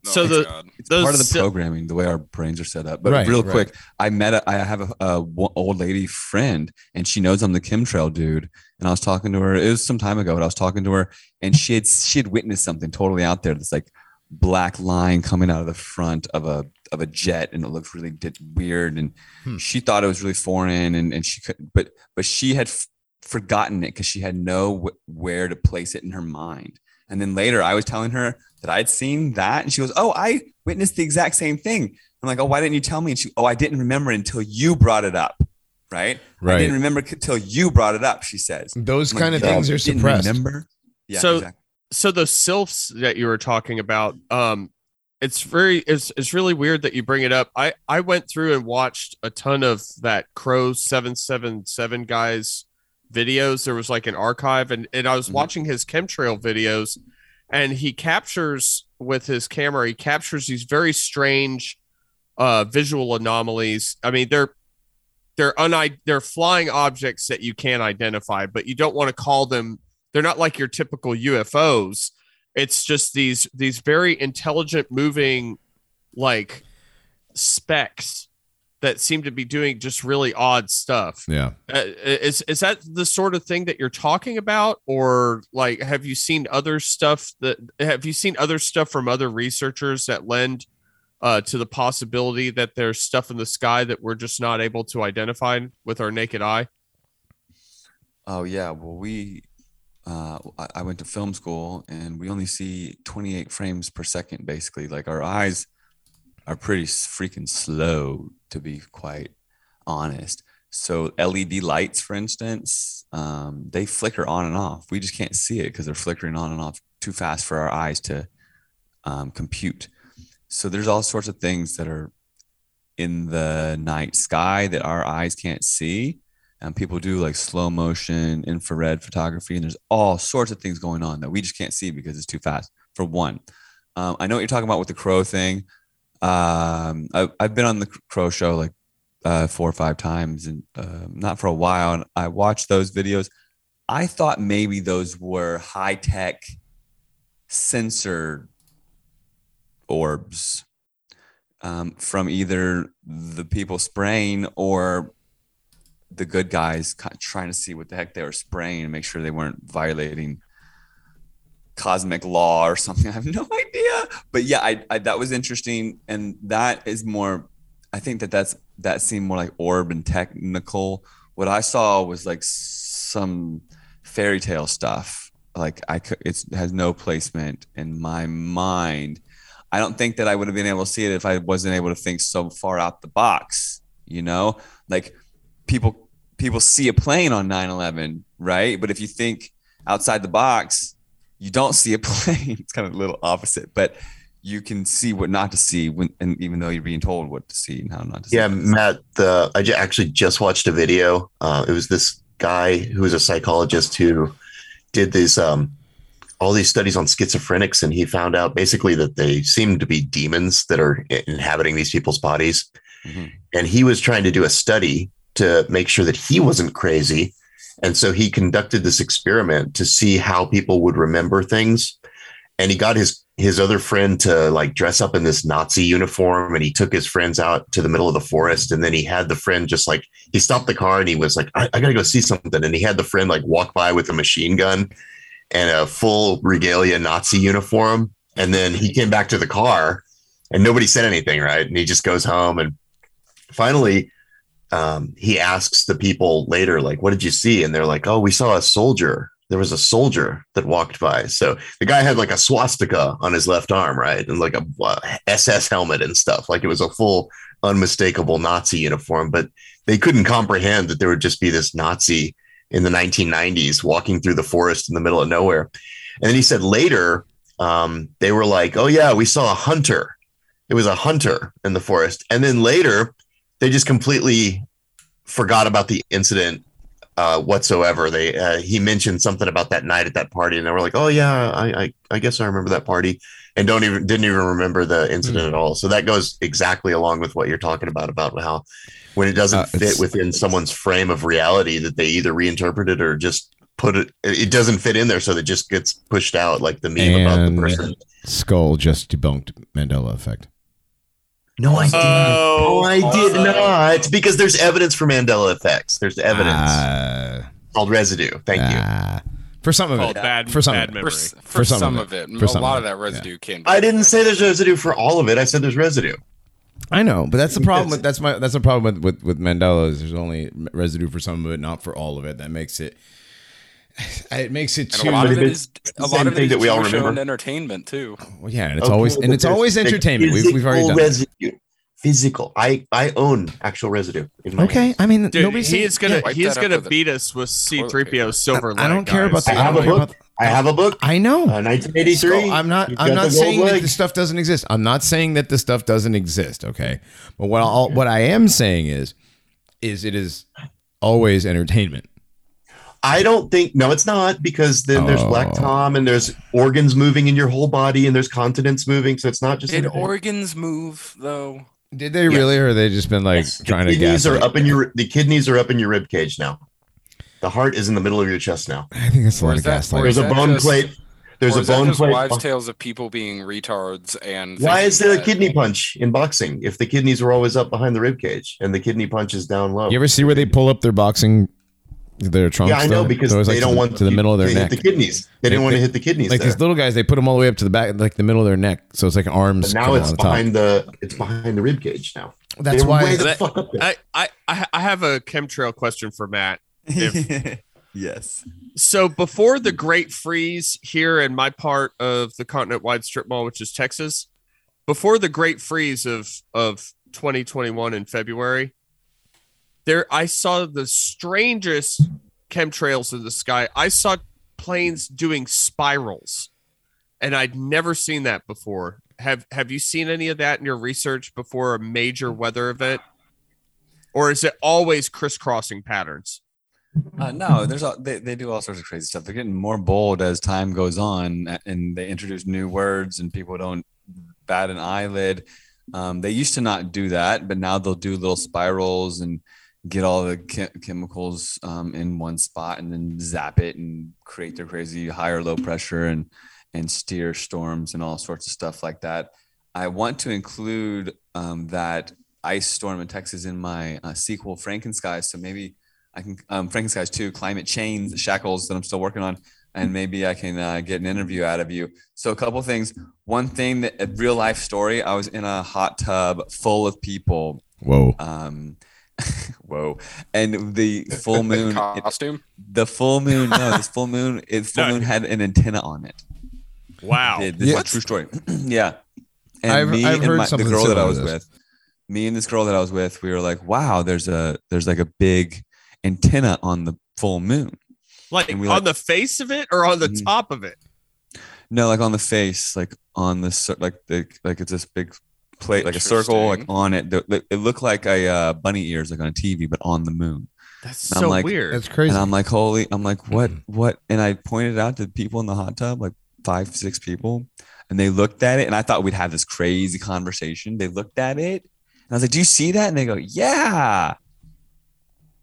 So my the- God. It's Those part of the sil- programming, the way our brains are set up. But Right, real right. quick, I met a, I have a, a old lady friend, and she knows I'm the chemtrail dude. And I was talking to her. It was some time ago, but I was talking to her, and she had she had witnessed something totally out there. This like black line coming out of the front of a of a jet, and it looked really di- weird. And Hmm. she thought it was really foreign, and and she could, but but she had f- forgotten it because she had no w- where to place it in her mind. And then later, I was telling her that I'd seen that, and she goes, "Oh, I witnessed the exact same thing." I'm like, "Oh, why didn't you tell me?" And she, "Oh, I didn't remember until you brought it up." Right? Right. I didn't remember until you brought it up. She says. Those I'm like, kind of things are didn't suppressed. Remember? Yeah. So- exactly. so those sylphs that you were talking about um it's very it's, it's really weird that you bring it up i i went through and watched a ton of that Crrow777 guys videos there was like an archive and, and i was Mhm. watching his chemtrail videos and he captures with his camera he captures these very strange uh visual anomalies i mean they're they're un they're flying objects that you can't identify but you don't want to call them they're not like your typical UFOs. It's just these these very intelligent moving like specks that seem to be doing just really odd stuff. Yeah. Uh, is is that the sort of thing that you're talking about or like have you seen other stuff that have you seen other stuff from other researchers that lend uh, to the possibility that there's stuff in the sky that we're just not able to identify with our naked eye? Oh yeah. Well, we. Uh, I- I went to film school, and we only see 28 frames per second. Basically, like our eyes are pretty freaking slow, to be quite honest. So LED lights, for instance, um, they flicker on and off. We just can't see it because they're flickering on and off too fast for our eyes to um, compute. So there's all sorts of things that are in the night sky that our eyes can't see. And people do like slow motion, infrared photography, and there's all sorts of things going on that we just can't see because it's too fast. For one, um, I know what you're talking about with the crow thing. Um, I, I've been on the crow show like uh, four or five times, and uh, not for a while. And I watched those videos. I thought maybe those were high tech sensor orbs um, from either the people spraying or the good guys trying to see what the heck they were spraying and make sure they weren't violating cosmic law or something. <laughs> I have no idea. But yeah, I, I that was interesting, and that is more. I think that that's that seemed more like orb and technical. What I saw was like some fairy tale stuff. Like I could, it has no placement in my mind. I don't think that I would have been able to see it if I wasn't able to think so far out the box. You know, like people people see a plane on 9-11 right but if you think outside the box you don't see a <laughs> plane it's kind of a little opposite but you can see what not to see when and even though you're being told what to see and how not to see Yeah, Matt. The I actually just watched a video. Uh, it was this guy who was a psychologist who did these um, all these studies on schizophrenics, and he found out basically that they seem to be demons that are inhabiting these people's bodies. Mhm. And he was trying to do a study to make sure that he wasn't crazy, and so he conducted this experiment to see how people would remember things. And he got his his other friend to like dress up in this Nazi uniform and he took his friends out to the middle of the forest. And then he had the friend just like, he stopped the car and he was like, I, I gotta go see something. And he had the friend like walk by with a machine gun and a full regalia Nazi uniform. And then he came back to the car and nobody said anything, right? And he just goes home and finally um, he asks the people later, like, what did you see? And they're like, oh, we saw a soldier. There was a soldier that walked by. So the guy had like a swastika on his left arm, right? And like a uh, SS helmet and stuff. Like it was a full, unmistakable Nazi uniform. But they couldn't comprehend that there would just be this Nazi in the 1990s walking through the forest in the middle of nowhere. And then he said later, um, they were like, oh, yeah, we saw a hunter. It was a hunter in the forest. And then later, they just completely forgot about the incident uh, whatsoever. They uh, he mentioned something about that night at that party, and they were like, "Oh yeah, I I, I guess I remember that party," and don't even didn't even remember the incident at all. So that goes exactly along with what you're talking about about how when it doesn't Uh, fit within someone's frame of reality, that they either reinterpret it or just put it. It doesn't fit in there, so it just gets pushed out, like the meme about the person. Skull just debunked Mandela effect. No, I didn't. Oh, no, I did also- not. Because there's evidence for Mandela effects. There's evidence Uh, called residue. Thank you. uh, For some of Called it. bad, For some bad of it. For, for, For some some, of of it. it, For a some lot of of that residue can. Be I didn't say there's residue for all of it. I said there's residue. I know, but that's the problem with that's my that's the problem with, with with Mandela is there's only residue for some of it, not for all of it. That makes it <laughs> it makes it And too a lot of it It's a lot of it thing that we all TV remember. and entertainment too. well, yeah, and it's Okay, always but and it's always entertainment. We've, we've already done. that. residue. Physical. I I own actual residue. In my Okay, I mean Dude, nobody's he is gonna Yeah. Wipe he is that up gonna beat us with C three PO silver. I don't leg, care about that. I have don't a book. I have a book. I know. Uh, 1983. Skull, I'm not. You've I'm not the gold saying that leg. this stuff doesn't exist. I'm not saying that the stuff doesn't exist. Okay, but what I'll, what I am saying is, is it is always entertainment. I don't think no, it's not because then there's Black Oh. Tom and there's organs moving in your whole body and there's continents moving, so it's not just Did entertainment. organs move though? Did they really, or they just been like Yes. trying the to kidneys gas? are it? up in your the kidneys are up in your rib cage now. The heart is in the middle of your chest now. I think that's a lot of that- gaslighting. There's a bone just- plate. There's or a is that bone just plate. wives' tales of people being retards and Why is there a that- kidney punch in boxing if the kidneys are always up behind the rib cage and the kidney punch is down low? You ever see where they pull up their boxing, their trunks? yeah, I know though? because They're always, they like, don't to the, want to the middle of their neck. hit the kidneys. They didn't Like want to hit the kidneys like there. these little guys, they put them all the way up to the back, like the middle of their neck. So it's like arms. But now it's on the top. behind the it's behind the rib cage now. That's They're why. way the That- fuck up there. I, I I I have a chemtrail question for Matt. <laughs> yes. So before the Great Freeze here in my part of the continent-wide strip mall, which is Texas, before the Great Freeze of of 2021 in February, there I saw the strangest chemtrails in the sky. I saw planes doing spirals, and I'd never seen that before. Have Have you seen any of that in your research before a major weather event, or is it always crisscrossing patterns? Uh, no, there's all, they, they do all sorts of crazy stuff. They're getting more bold as time goes on, and they introduce new words, and people don't bat an eyelid. Um, they used to not do that, but now they'll do little spirals and get all the che- chemicals um, in one spot, and then zap it and create their crazy high or low pressure and and steer storms and all sorts of stuff like that. I want to include um, that ice storm in Texas in my uh, sequel Frankenskies, so maybe. I can um, Frankenstein's too, climate chains, shackles that I'm still working on, and maybe I can uh, get an interview out of you. So a couple things. One thing that a real life story. I was in a hot tub full of people. Whoa. Um, <laughs> whoa! And <laughs> the full moon, it- costume. the full moon. No, this full moon. <laughs> It full No. moon had an antenna on it. Wow. Did. This Yeah. is a true story. <clears throat> yeah. And I've- me I've and heard my, the girl that I was this. with, me and this girl that I was with, we were like, wow, there's a there's like a big antenna on the full moon. Like on like- the face of it or on the Mhm. top of it? No, like on the face, like on the like the like it's this big plate, like a circle, like on it. The- the- It looked like a uh, bunny ears, like on a TV, but on the moon. That's And so like- weird. That's crazy. And I'm like, holy! I'm like, what? What? And I pointed out to people in the hot tub, like five, six people, and they looked at it, and I thought we'd have this crazy conversation. They looked at it, and I was like, "Do you see that?" And they go, "Yeah."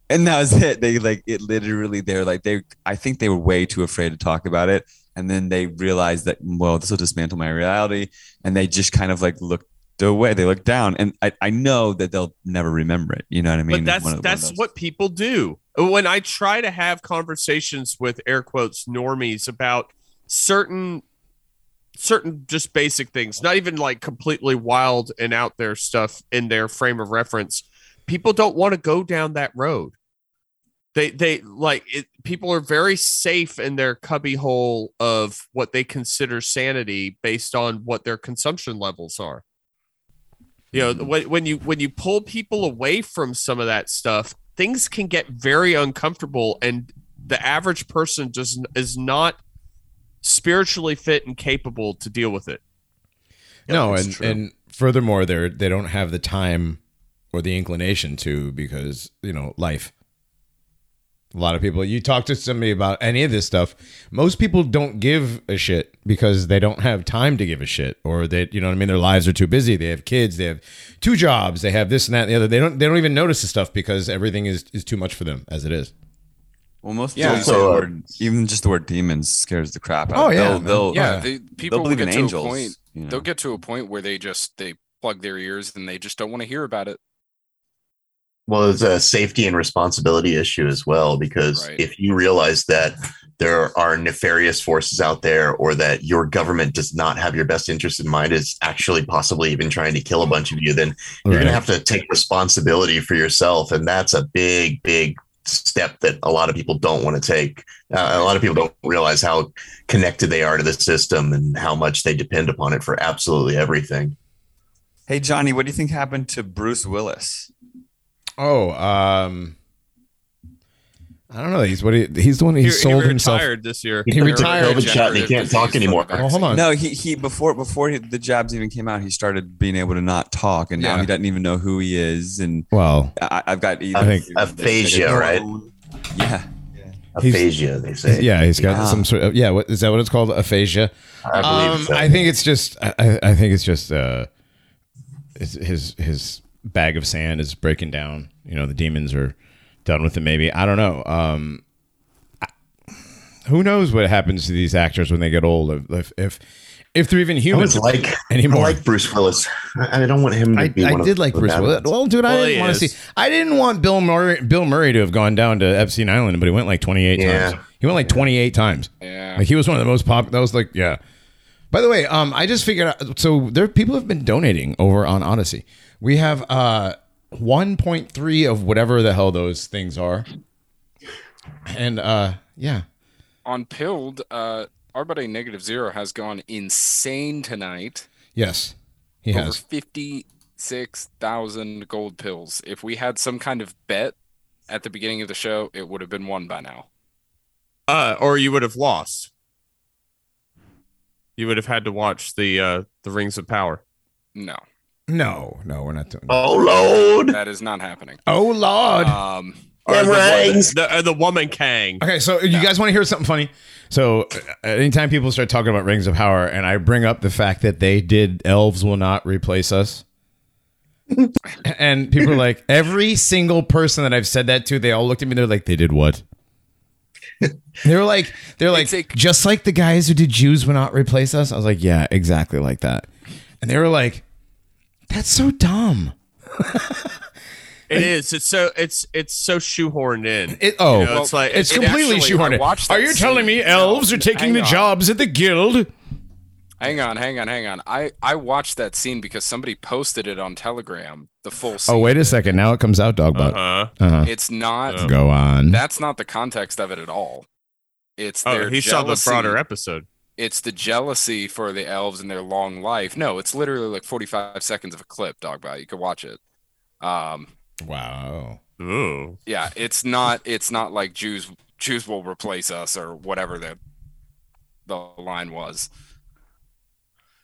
And that was it. They like it literally. They're like they. I think they were way too afraid to talk about it, and then they realized that well, this will dismantle my reality, and they just kind of like looked away. They looked down, and I, I know that they'll never remember it. You know what I mean? but that's of- that's what people do. When I try to have conversations with air quotes normies about certain certain just basic things, not even like completely wild and out there stuff in their frame of reference, people don't want to go down that road. They they like it, people are very safe in their cubby hole of what they consider sanity based on what their consumption levels are. You know, mm-hmm. when, when you when you pull people away from some of that stuff, things can get very uncomfortable, and the average person just is not spiritually fit and capable to deal with it. no, and true. and furthermore, they're they don't have the time or the inclination to because you know life. A lot of people. You talk to somebody about any of this stuff. Most people don't give a shit because they don't have time to give a shit, or that you know what I mean. Their lives are too busy. They have kids. They have two jobs. They have this and that and the other. They don't. They don't even notice the stuff because everything is is too much for them as it is. Well, most Yeah, people so, say the uh, word, even just the word demons scares the crap out. Oh, of yeah, they'll, they'll yeah, yeah. they, people they'll believe get in to angels. a point. you know. They'll get to a point where they just they plug their ears and they just don't want to hear about it. Well, it's a safety and responsibility issue as well, because Right. if you realize that there are nefarious forces out there or that your government does not have your best interest in mind, is actually possibly even trying to kill a bunch of you, then you're going to have to take responsibility for yourself. And that's a big, big step that a lot of people don't want to take. Uh, a lot of people don't realize how connected they are to the system and how much they depend upon it for absolutely everything. Hey, Johnny, what do you think happened to Bruce Willis? Oh, um, I don't know. He's what he, he's the one. He, He, sold he himself. this year. He retired. COVID shot and he can't talk anymore. Well, hold on. No, he he before before he, the jabs even came out, he started being able to not talk, and now Yeah. he doesn't even know who he is. And Well, I, I've got either I think- Aphasia, right? Yeah, He's- Aphasia, they say. yeah, he's got Yeah. some sort of yeah. What is that? What it's called? Aphasia. I believe Um, so. I think it's just. I, I I think it's just. Uh, his his his bag of sand is breaking down. You know, the demons are done with it. Maybe I don't know. Um, I- who knows what happens to these actors when they get old? If if if they're even I human was like I anymore. like Bruce Willis. I I don't want him to I, be I one of did like the Bruce Willis. Well, dude, I didn't want to see. I didn't want Bill Murray, Bill Murray to have gone down to Epstein Island, but he went like 28 Yeah. times. He went like 28 times. Yeah. Like he was one of the most pop. That was like, yeah. By the way, um, I just figured out. So there, people have been donating over on Odysee. We have uh 1.3 of whatever the hell those things are, and uh, yeah, On Pilled, uh, our buddy Negative Zero has gone insane tonight. yes, he has. Over has. 56,000 gold pills. If we had some kind of bet at the beginning of the show, it would have been won by now. Uh, or you would have lost. You would have had to watch the uh, the Rings of Power. No, No, no, we're not doing. Oh Lord. that is not happening. Oh Lord. Um, Or Them the, woman, rings. the, uh, the woman Kang. Okay, so you guys want to hear something funny? So, uh, anytime people start talking about Rings of Power, and I bring up the fact that they did "Elves Will Not Replace Us," <laughs> and people are like, every single person that I've said that to, they all looked at me. And they're like, "They did what?" <laughs> they were like, "They're like, It's a- just like the guys who did Jews will not replace us." I was like, "Yeah, exactly like that," and they were like, "That's so dumb." It is. It's so it's it's so shoehorned in. It, oh, You know, it's like it's it completely actually- shoehorned. watched Are that you telling me elves No, are taking the on. jobs at the guild? hang on, hang on, hang on. I I watched that scene because somebody posted it on Telegram. The full scene. Oh, wait a second. Now it comes out, Dogbot. uh-huh. Uh-huh. It's not. Oh. Go on. That's not the context of it at all. It's Oh, their he saw the broader episode. It's the jealousy for the elves and their long life. No, it's literally like 45 seconds of a clip, Dogbot. You can watch it. Um, Wow. Ooh. yeah, it's not. It's not like Jews. Jews will replace us or whatever the the line was.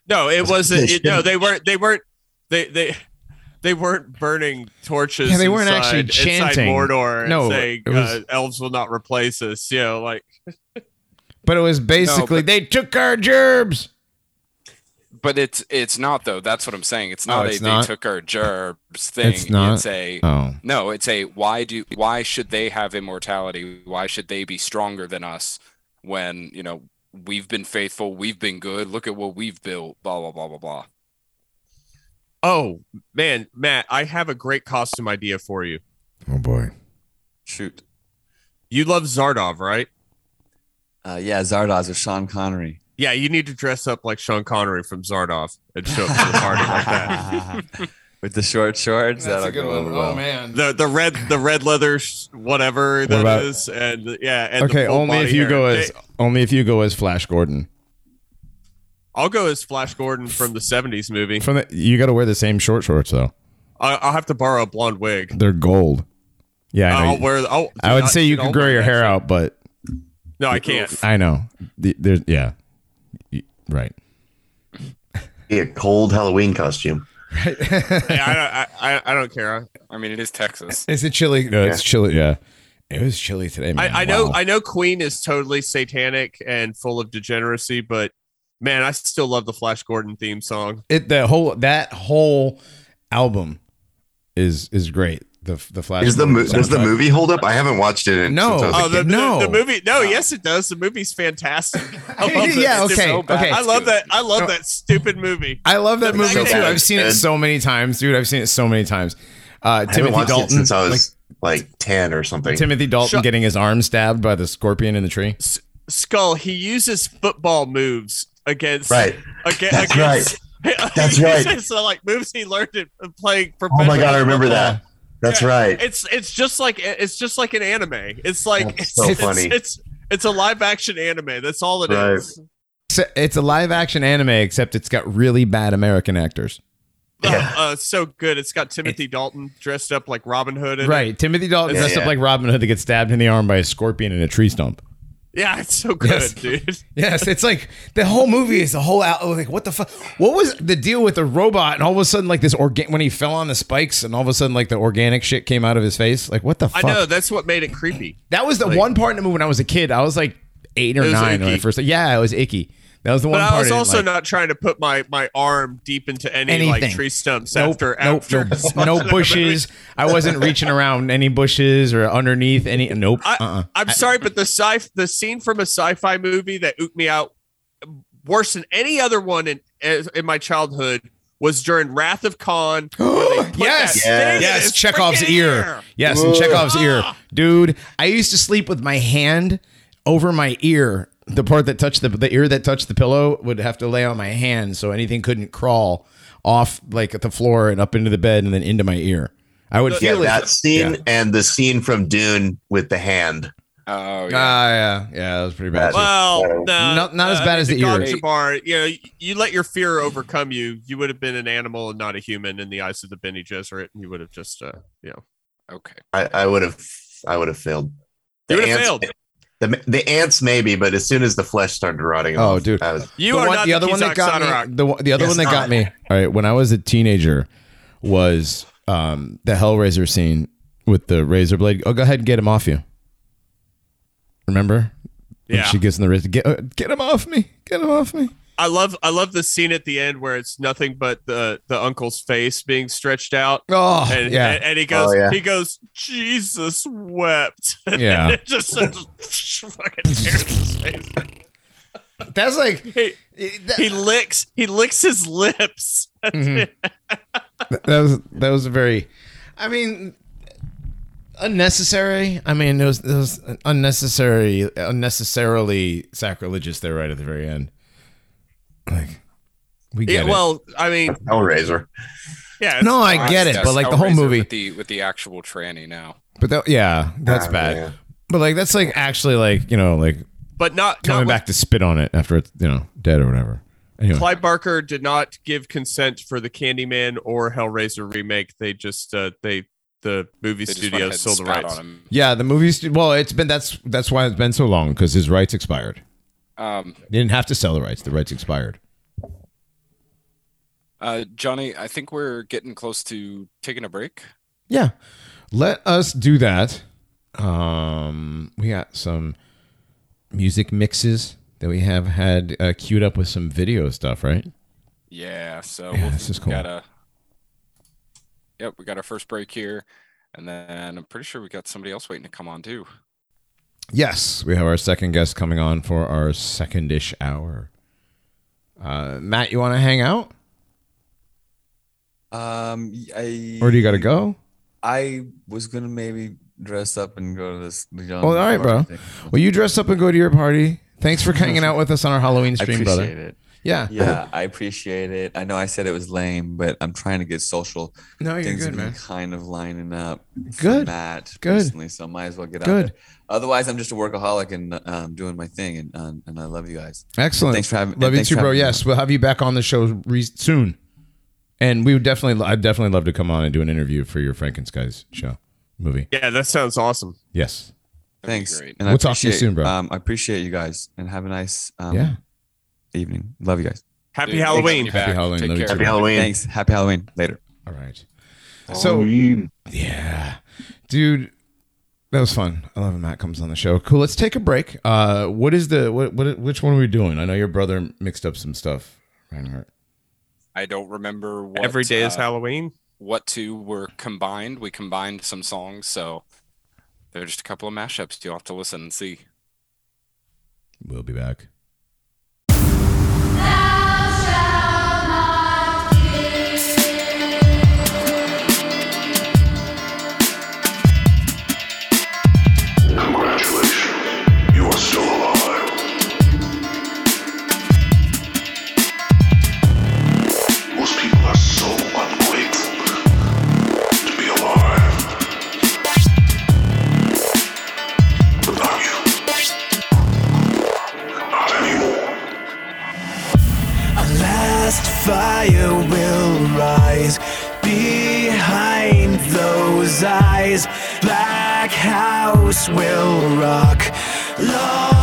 No, it wasn't. They It, no, they weren't. They weren't. They they they weren't burning torches. Yeah, they weren't inside- actually chanting. Mordor. And No, saying was- uh, elves will not replace us. You know, like <laughs> But it was basically but- they took our gerbs. But it's it's not though. That's what I'm saying. It's Oh, not it's a not? they took our gerbs <laughs> thing. It's not? It's a Oh. no. It's a why do why should they have immortality? Why should they be stronger than us when you know we've been faithful, we've been good. Look at what we've built. Blah blah blah blah blah. oh man, Matt, I have a great costume idea for you. Oh boy. shoot. You love Zardoz, right? Uh, yeah, Zardoz or Sean Connery. Yeah, you need to dress up like Sean Connery from Zardoz and show up to the party like that. <laughs> with the short shorts. that'll go over well. Oh, man. The the red the red leather sh- whatever that about- is, and yeah. And Okay, full only if you hair. go as Hey, only if you go as Flash Gordon. I'll go as Flash Gordon from the '70s movie. From the, you got to wear the same short shorts though. I, I'll have to borrow a blonde wig. They're gold. Yeah, I know. I'll wear. I'll, I would dude, say you dude, could I'll grow your hair out, but No, I can't. I know. The, there's yeah, Y- right. Be a cold Halloween costume. Hey, I, I, I, I don't care. I mean, it is Texas. Is it chilly? No, it's chilly. Yeah, It was chilly today, man. I, I know Wow. I know Queen is totally satanic and full of degeneracy, but man, I still love the Flash Gordon theme song. it the whole that whole album is is great. The the Flash. Is the mo- does the movie hold up? I haven't watched it. In, No. since I was Oh, the, kid. the- No. the, movie. No, yes, it does. The movie's fantastic. <laughs> I love that. yeah, okay, so okay. I love that. I love No. that stupid movie. I love that movie So too. bad. I've seen it so many times, dude. I've seen it so many times. Uh, I haven't Timothy watched Dalton, it since I was like, ten or something. Timothy Dalton Shut- getting his arm stabbed by the scorpion in the tree. Skull. He uses football moves against. right. Against, That's against, <laughs> That's right. uses, uh, like moves he learned it uh, playing Oh my god, I remember football. that. That's Yeah, right. It's it's just like it's just like an anime. It's like That's it's, so it's, funny. It's, it's a live action anime. That's all it is. Right. It's a- It's a live action anime, except it's got really bad American actors. Yeah. Uh, uh, so good. It's got Timothy Dalton dressed up like Robin Hood. in it. Right. Timothy Dalton Yeah, dressed up like Robin Hood that gets stabbed in the arm by a scorpion in a tree stump. Yeah, it's so good, Yes. dude. <laughs> Yes, it's like the whole movie is a whole out. Like, what the fuck? What was the deal with the robot? And all of a sudden, like this organ when he fell on the spikes, and all of a sudden, like the organic shit came out of his face. Like, what the I know that's what made it creepy. That was the Like- one part in the movie when I was a kid. I was like eight or was nine when I first. Yeah, it was icky. That was the one But. I was also like. not trying to put my my arm deep into any Anything. like tree stumps Nope, after nope, after no, <laughs> no bushes. I wasn't reaching around any bushes or underneath any. Nope. I, uh-uh. I'm sorry, but the sci the scene from a sci-fi movie that ooked me out worse than any other one in in my childhood was during Wrath of Khan. <gasps> where they put Yes. in Yes, Chekov's ear. Yes, in Chekov's ear. Ah. Dude, I used to sleep with my hand over my ear. The part that touched the the ear that touched the pillow would have to lay on my hand so anything couldn't crawl off like at the floor and up into the bed and then into my ear. I would Yeah, feel it. that scene Yeah. and the scene from Dune with the hand. Oh Ah, yeah. yeah, yeah, that was pretty bad. Well, Uh, no, not- not as uh, bad as the God ears. Jabbar, you know, you, you let your fear overcome you. You would have been an animal and not a human in the eyes of the Bene Gesserit. And you would have just, uh, you know, okay. I, I would have I would have failed. You would have failed. The, the ants maybe, but as soon as the flesh started rotting Oh, off, dude. Was, You the are one, not the other one that got Sadarak. me. The, the other Yes, one that got not. me. All right, when I was a teenager, was um, the Hellraiser scene with the razor blade. Oh, go ahead and get him off you. Remember? When Yeah. she gets in the razor. Get, uh, get him off me. Get him off me. I love I love the scene at the end where it's nothing but the the uncle's face being stretched out. Oh, And, yeah. and, and he goes, Oh, yeah. he goes, Jesus wept. <laughs> Yeah. it just <laughs> fucking tears his face. That's like. <laughs> He, that- he licks he licks his lips. Mhm. that was that was a very i mean unnecessary i mean it was, it was unnecessary unnecessarily sacrilegious there right at the very end like we Yeah, get it well, I mean, Hellraiser. yeah. no it's- i get it but like the whole movie with the with the actual tranny now. but that, yeah that's Ah, bad yeah. but like that's like actually like you know like but not coming not back to spit on it after it's you know dead or whatever anyway Clive Barker did not give consent for the Candyman or Hellraiser remake. They just uh they the movie They just went ahead studio sold the rights. on him. yeah the movie's well it's been that's that's why it's been so long because his rights expired Um, they didn't have to sell the rights the rights expired uh, Johnny, I think we're getting close to taking a break. Yeah. Let us do that. Um, we got some music mixes that we have had uh, queued up with some video stuff, right? Yeah. So Yeah, we'll- this is cool. Got a, yep, we got our first break here, and then I'm pretty sure we got somebody else waiting to come on too. Yes, we have our second guest coming on for our second-ish hour. Uh, Matt, you want to hang out, Um, I or do you got to go? I was gonna maybe dress up and go to this. young Oh, all right, bro. party thing. Well, you dress up and go to your party. Thanks for hanging out with us on our Halloween <laughs> I stream, appreciate brother. it. Yeah. Yeah, I appreciate it. I know I said it was lame, but I'm trying to get social. No, you're Things good, have been man. kind of lining up. for Good. Matt Good. recently, so might as well get Good. out there. Otherwise, I'm just a workaholic and um, doing my thing, and um, and I love you guys. Excellent. Thanks for having- Love you too, bro. having me. Yes, we'll have you back on the show re- soon. And we would definitely, I'd definitely love to come on and do an interview for your Frankenskies show movie. Yeah, that sounds awesome. Yes. That'd Thanks. And We'll talk to you soon, bro. Um, I appreciate you guys, and have a nice um, Yeah. evening. Love you guys. Happy Dude, Halloween. thanks for Happy Halloween. back. Love you Take too. care. Happy Halloween. Thanks. Happy Halloween. Later. All right. So, Halloween. yeah, dude, That was fun. I love when Matt comes on the show. Cool. Let's take a break. Uh, what is the what? What? Which one are we doing? I know your brother mixed up some stuff. Reinhardt. I don't remember what Every day is uh, Halloween. what two were combined. We combined some songs, so they're just a couple of mashups. You'll have to listen and see. We'll be back. Fire will rise behind those eyes. Black house will rock. Lost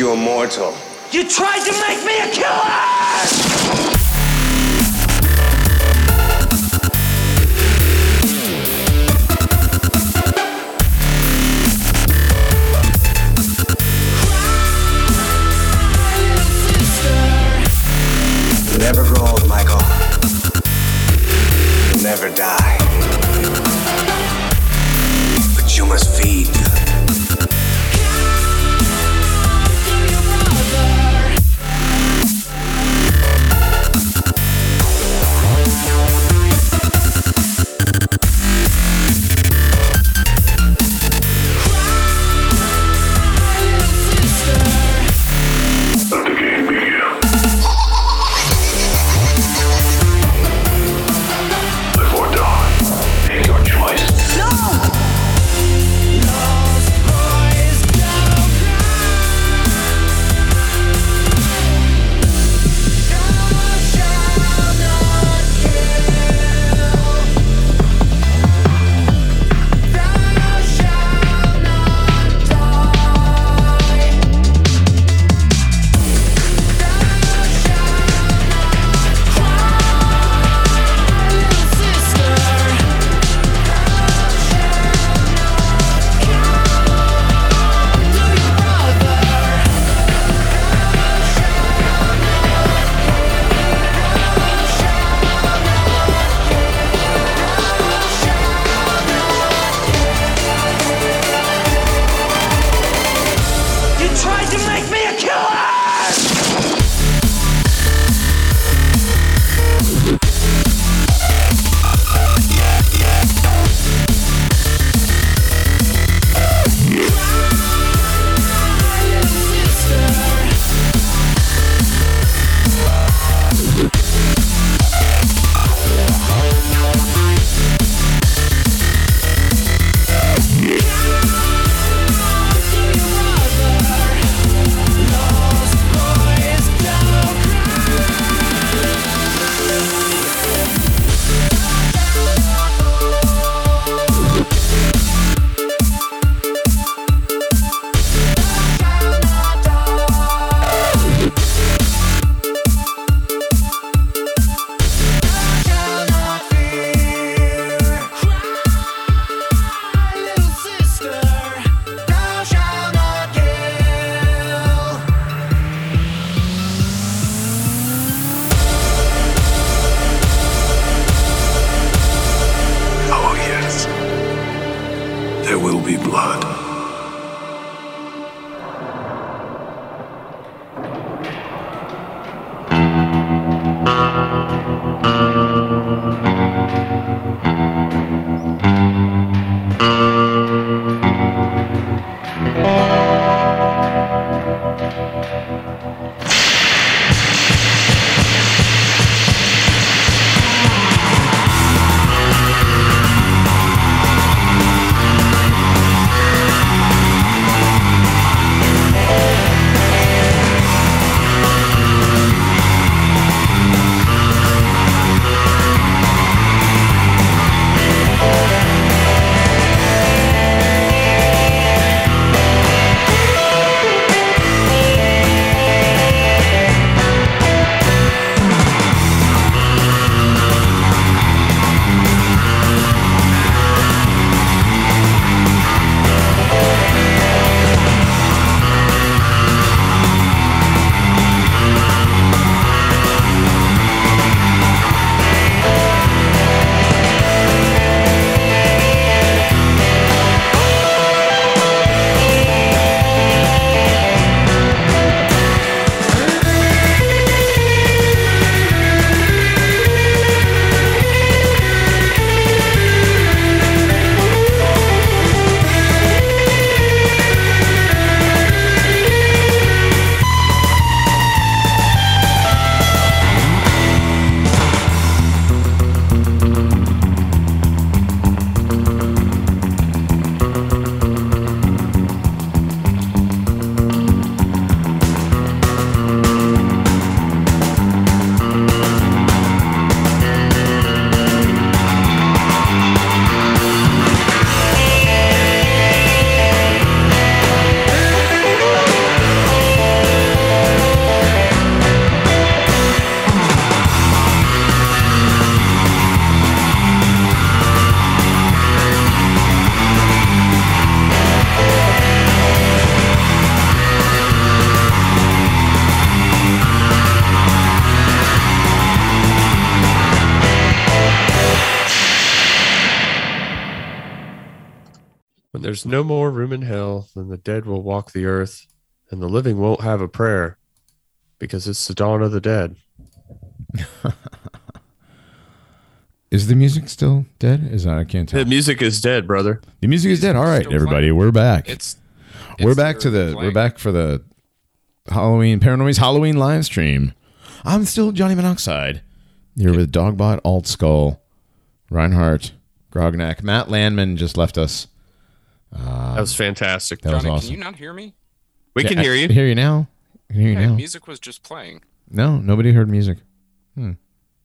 To make you immortal. You tried to make me a killer! Never grow old, Michael. Never die. But you must feed. There's no more room in hell, then the dead will walk the earth, and the living won't have a prayer, because it's the dawn of the dead. <laughs> Is the music still dead? Is that I can't tell. The music is dead, brother. The music is dead. All right, everybody, playing. we're back. It's we're back to still the we're back for the Halloween Paranormies' Halloween live stream. I'm still Johnny Monoxide. Here with Dogbot, Alt Skull, Reinhardt, Grognak, Matt Landman just left us. That was fantastic. That was awesome. can you not hear me? we can Yeah, hear I you. hear you now. I can hear you Yeah, now. music was just playing. No, nobody heard music. Hmm.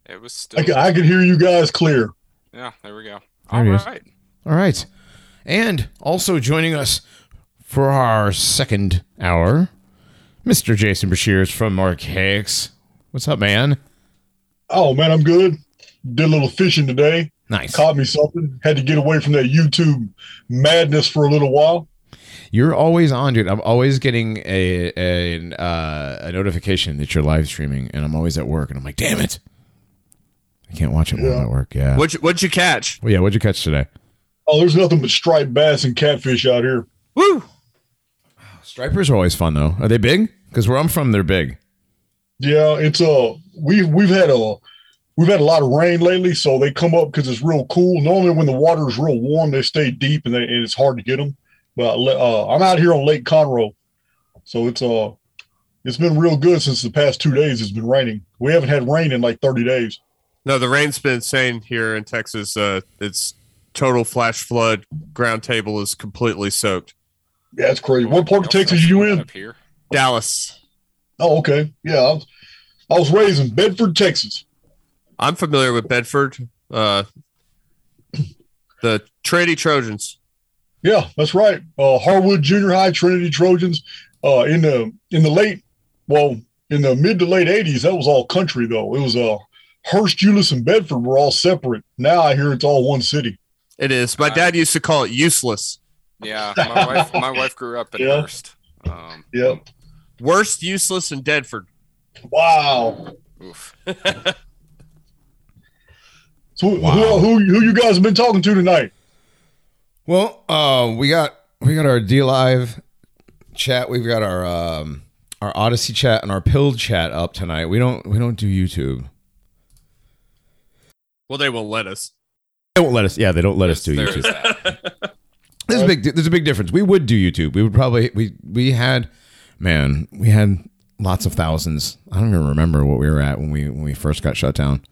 It was still. I can, I can hear you guys clear. yeah, there we go. There All he is. right. All right. And also joining us for our second hour, Mr. Jason Brashears from Archaix. What's up, man? Oh man, I'm good. Did a little fishing today. Nice. Caught me something. Had to get away from that YouTube madness for a little while. You're always on, dude. I'm always getting a a, uh, a notification that you're live streaming, and I'm always at work, and I'm like, damn it, I can't watch it while I'm at work. Yeah. What'd you, what'd you catch? Well, yeah. What'd you catch today? Oh, there's nothing but striped bass and catfish out here. Woo! Stripers are always fun, though. Are they big? Because where I'm from, they're big. Yeah, it's uh we've we've had a we've had a lot of rain lately, so they come up because it's real cool. Normally, when the water is real warm, they stay deep and, they, and it's hard to get them. But uh, I'm out here on Lake Conroe, so it's uh it's been real good since the past two days. It's been raining. We haven't had rain in like 30 days. No, the rain's been insane here in Texas. Uh, it's total flash flood. Ground table is completely soaked. Yeah, it's crazy. What part of Texas fresh you in? Up here. Dallas. Oh, okay. Yeah, I was, I was raised in Bedford, Texas. I'm familiar with Bedford. Uh, the Trinity Trojans. Yeah, that's right. Uh, Harwood Junior High, Trinity Trojans. Uh, in the in the late, well, in the mid to late '80s, that was all country though. It was uh, Hurst, Euless, and Bedford were all separate. Now I hear it's all one city. It is. My dad used to call it useless. Yeah, my wife. My wife grew up in <laughs> Yeah. Hurst. Um, Yep. Worst, useless, and Deadford. Wow. oof. <laughs> So who- Wow. who, who who you guys have been talking to tonight? Well, uh, we got we got our DLive chat. We've got our um, our Odysee chat and our Pill chat up tonight. We don't we don't do YouTube. Well, they won't let us. They won't let us. Yeah, they don't let us do There YouTube. is. <laughs> There's a big there's a big difference. We would do YouTube. We would probably we we had man, we had lots of thousands. I don't even remember what we were at when we when we first got shut down.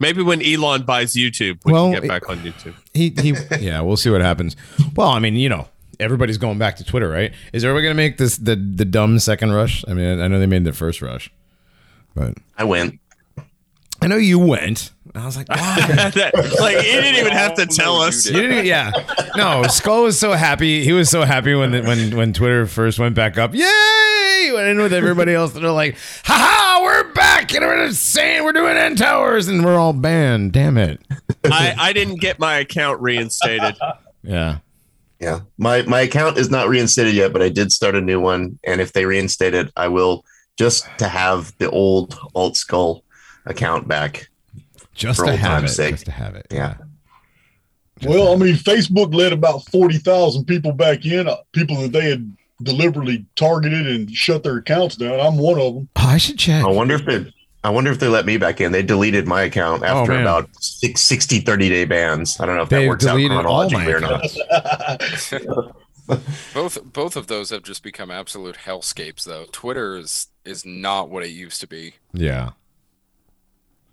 Maybe when Elon buys YouTube, we Well, can get back on YouTube. He he <laughs> yeah, we'll see what happens. Well, I mean, you know, everybody's going back to Twitter, right? Is everybody going to make this the the dumb second rush? I mean, I know they made the first rush. But I went. I know you went. I was like, <laughs> why? like he didn't even have to tell us. You didn't yeah. No, Skull was so happy. He was so happy when when when Twitter first went back up. Yay! He went in with everybody else. They're like, "Ha ha, we're back!" And we're saying we're doing end towers, and we're all banned. Damn it. <laughs> I, I didn't get my account reinstated. Yeah. Yeah, my my account is not reinstated yet, but I did start a new one, and if they reinstate it, I will just to have the old alt skull account back. Just For to old have it. time's sake. Just to have it. Yeah. Well, I mean, Facebook let about 40,000 people back in, uh, people that they had deliberately targeted and shut their accounts down. I'm one of them. Oh, I should check. I wonder if it. I wonder if they let me back in. They deleted my account oh, after Oh, about six, 60, 30 day bans. I don't know if that They've works out deleted all chronologically or not. <laughs> both both of those have just become absolute hellscapes though. Twitter is is not what it used to be. Yeah.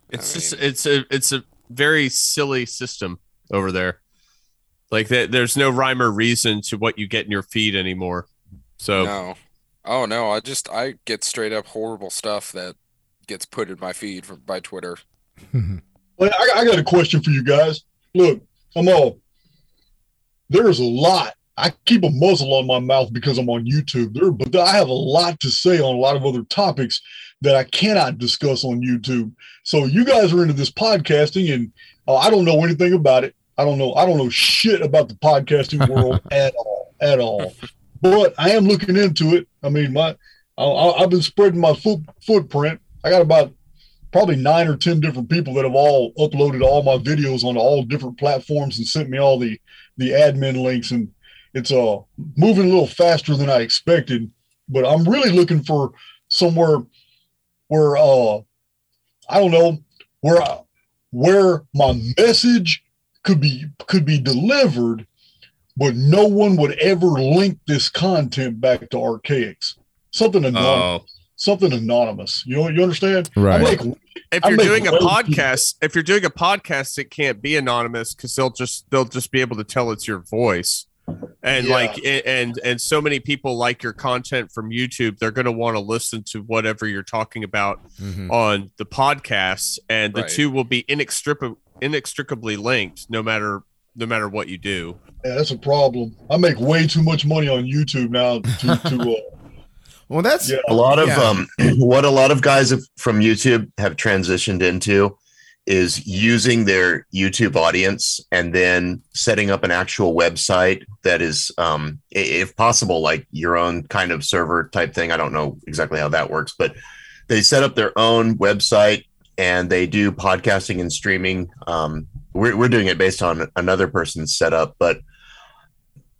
It's I just it's a it's a very silly system over there. Like that, there's no rhyme or reason to what you get in your feed anymore. So No. Oh no, I just I get straight up horrible stuff that gets put in my feed from by Twitter. <laughs> Well, I, I got a question for you guys. Look, I'm all. There's a lot. I keep a muzzle on my mouth because I'm on YouTube. There, but I have a lot to say on a lot of other topics that I cannot discuss on YouTube. So you guys are into this podcasting, and uh, I don't know anything about it. I don't know. I don't know shit about the podcasting world <laughs> at all, at all. But I am looking into it. I mean, my I, I- I've been spreading my foot, footprint. I got about probably nine or ten different people that have all uploaded all my videos on all different platforms and sent me all the the admin links. And it's uh moving a little faster than I expected but I'm really looking for somewhere where uh I don't know where I, where my message could be could be delivered but no one would ever link this content back to Archaix something anonymous. oh, something anonymous you know you understand Right. I'm like if you're doing a way too- podcast, if you're doing a podcast, it can't be anonymous because they'll just they'll just be able to tell it's your voice. And Yeah. like and and so many people like your content from YouTube, they're going to want to listen to whatever you're talking about Mhm. on the podcast, and the Right. two will be inextricably inextricably linked, no matter no matter what you do. Yeah, that's a problem. I make way too much money on YouTube now to, to <laughs> uh, Well, that's Yeah. a lot of Yeah. um <clears throat> what a lot of guys have, from youtube have transitioned into is using their youtube audience and then setting up an actual website that is um if possible like your own kind of server type thing i don't know exactly how that works but they set up their own website and they do podcasting and streaming um we're, we're doing it based on another person's setup but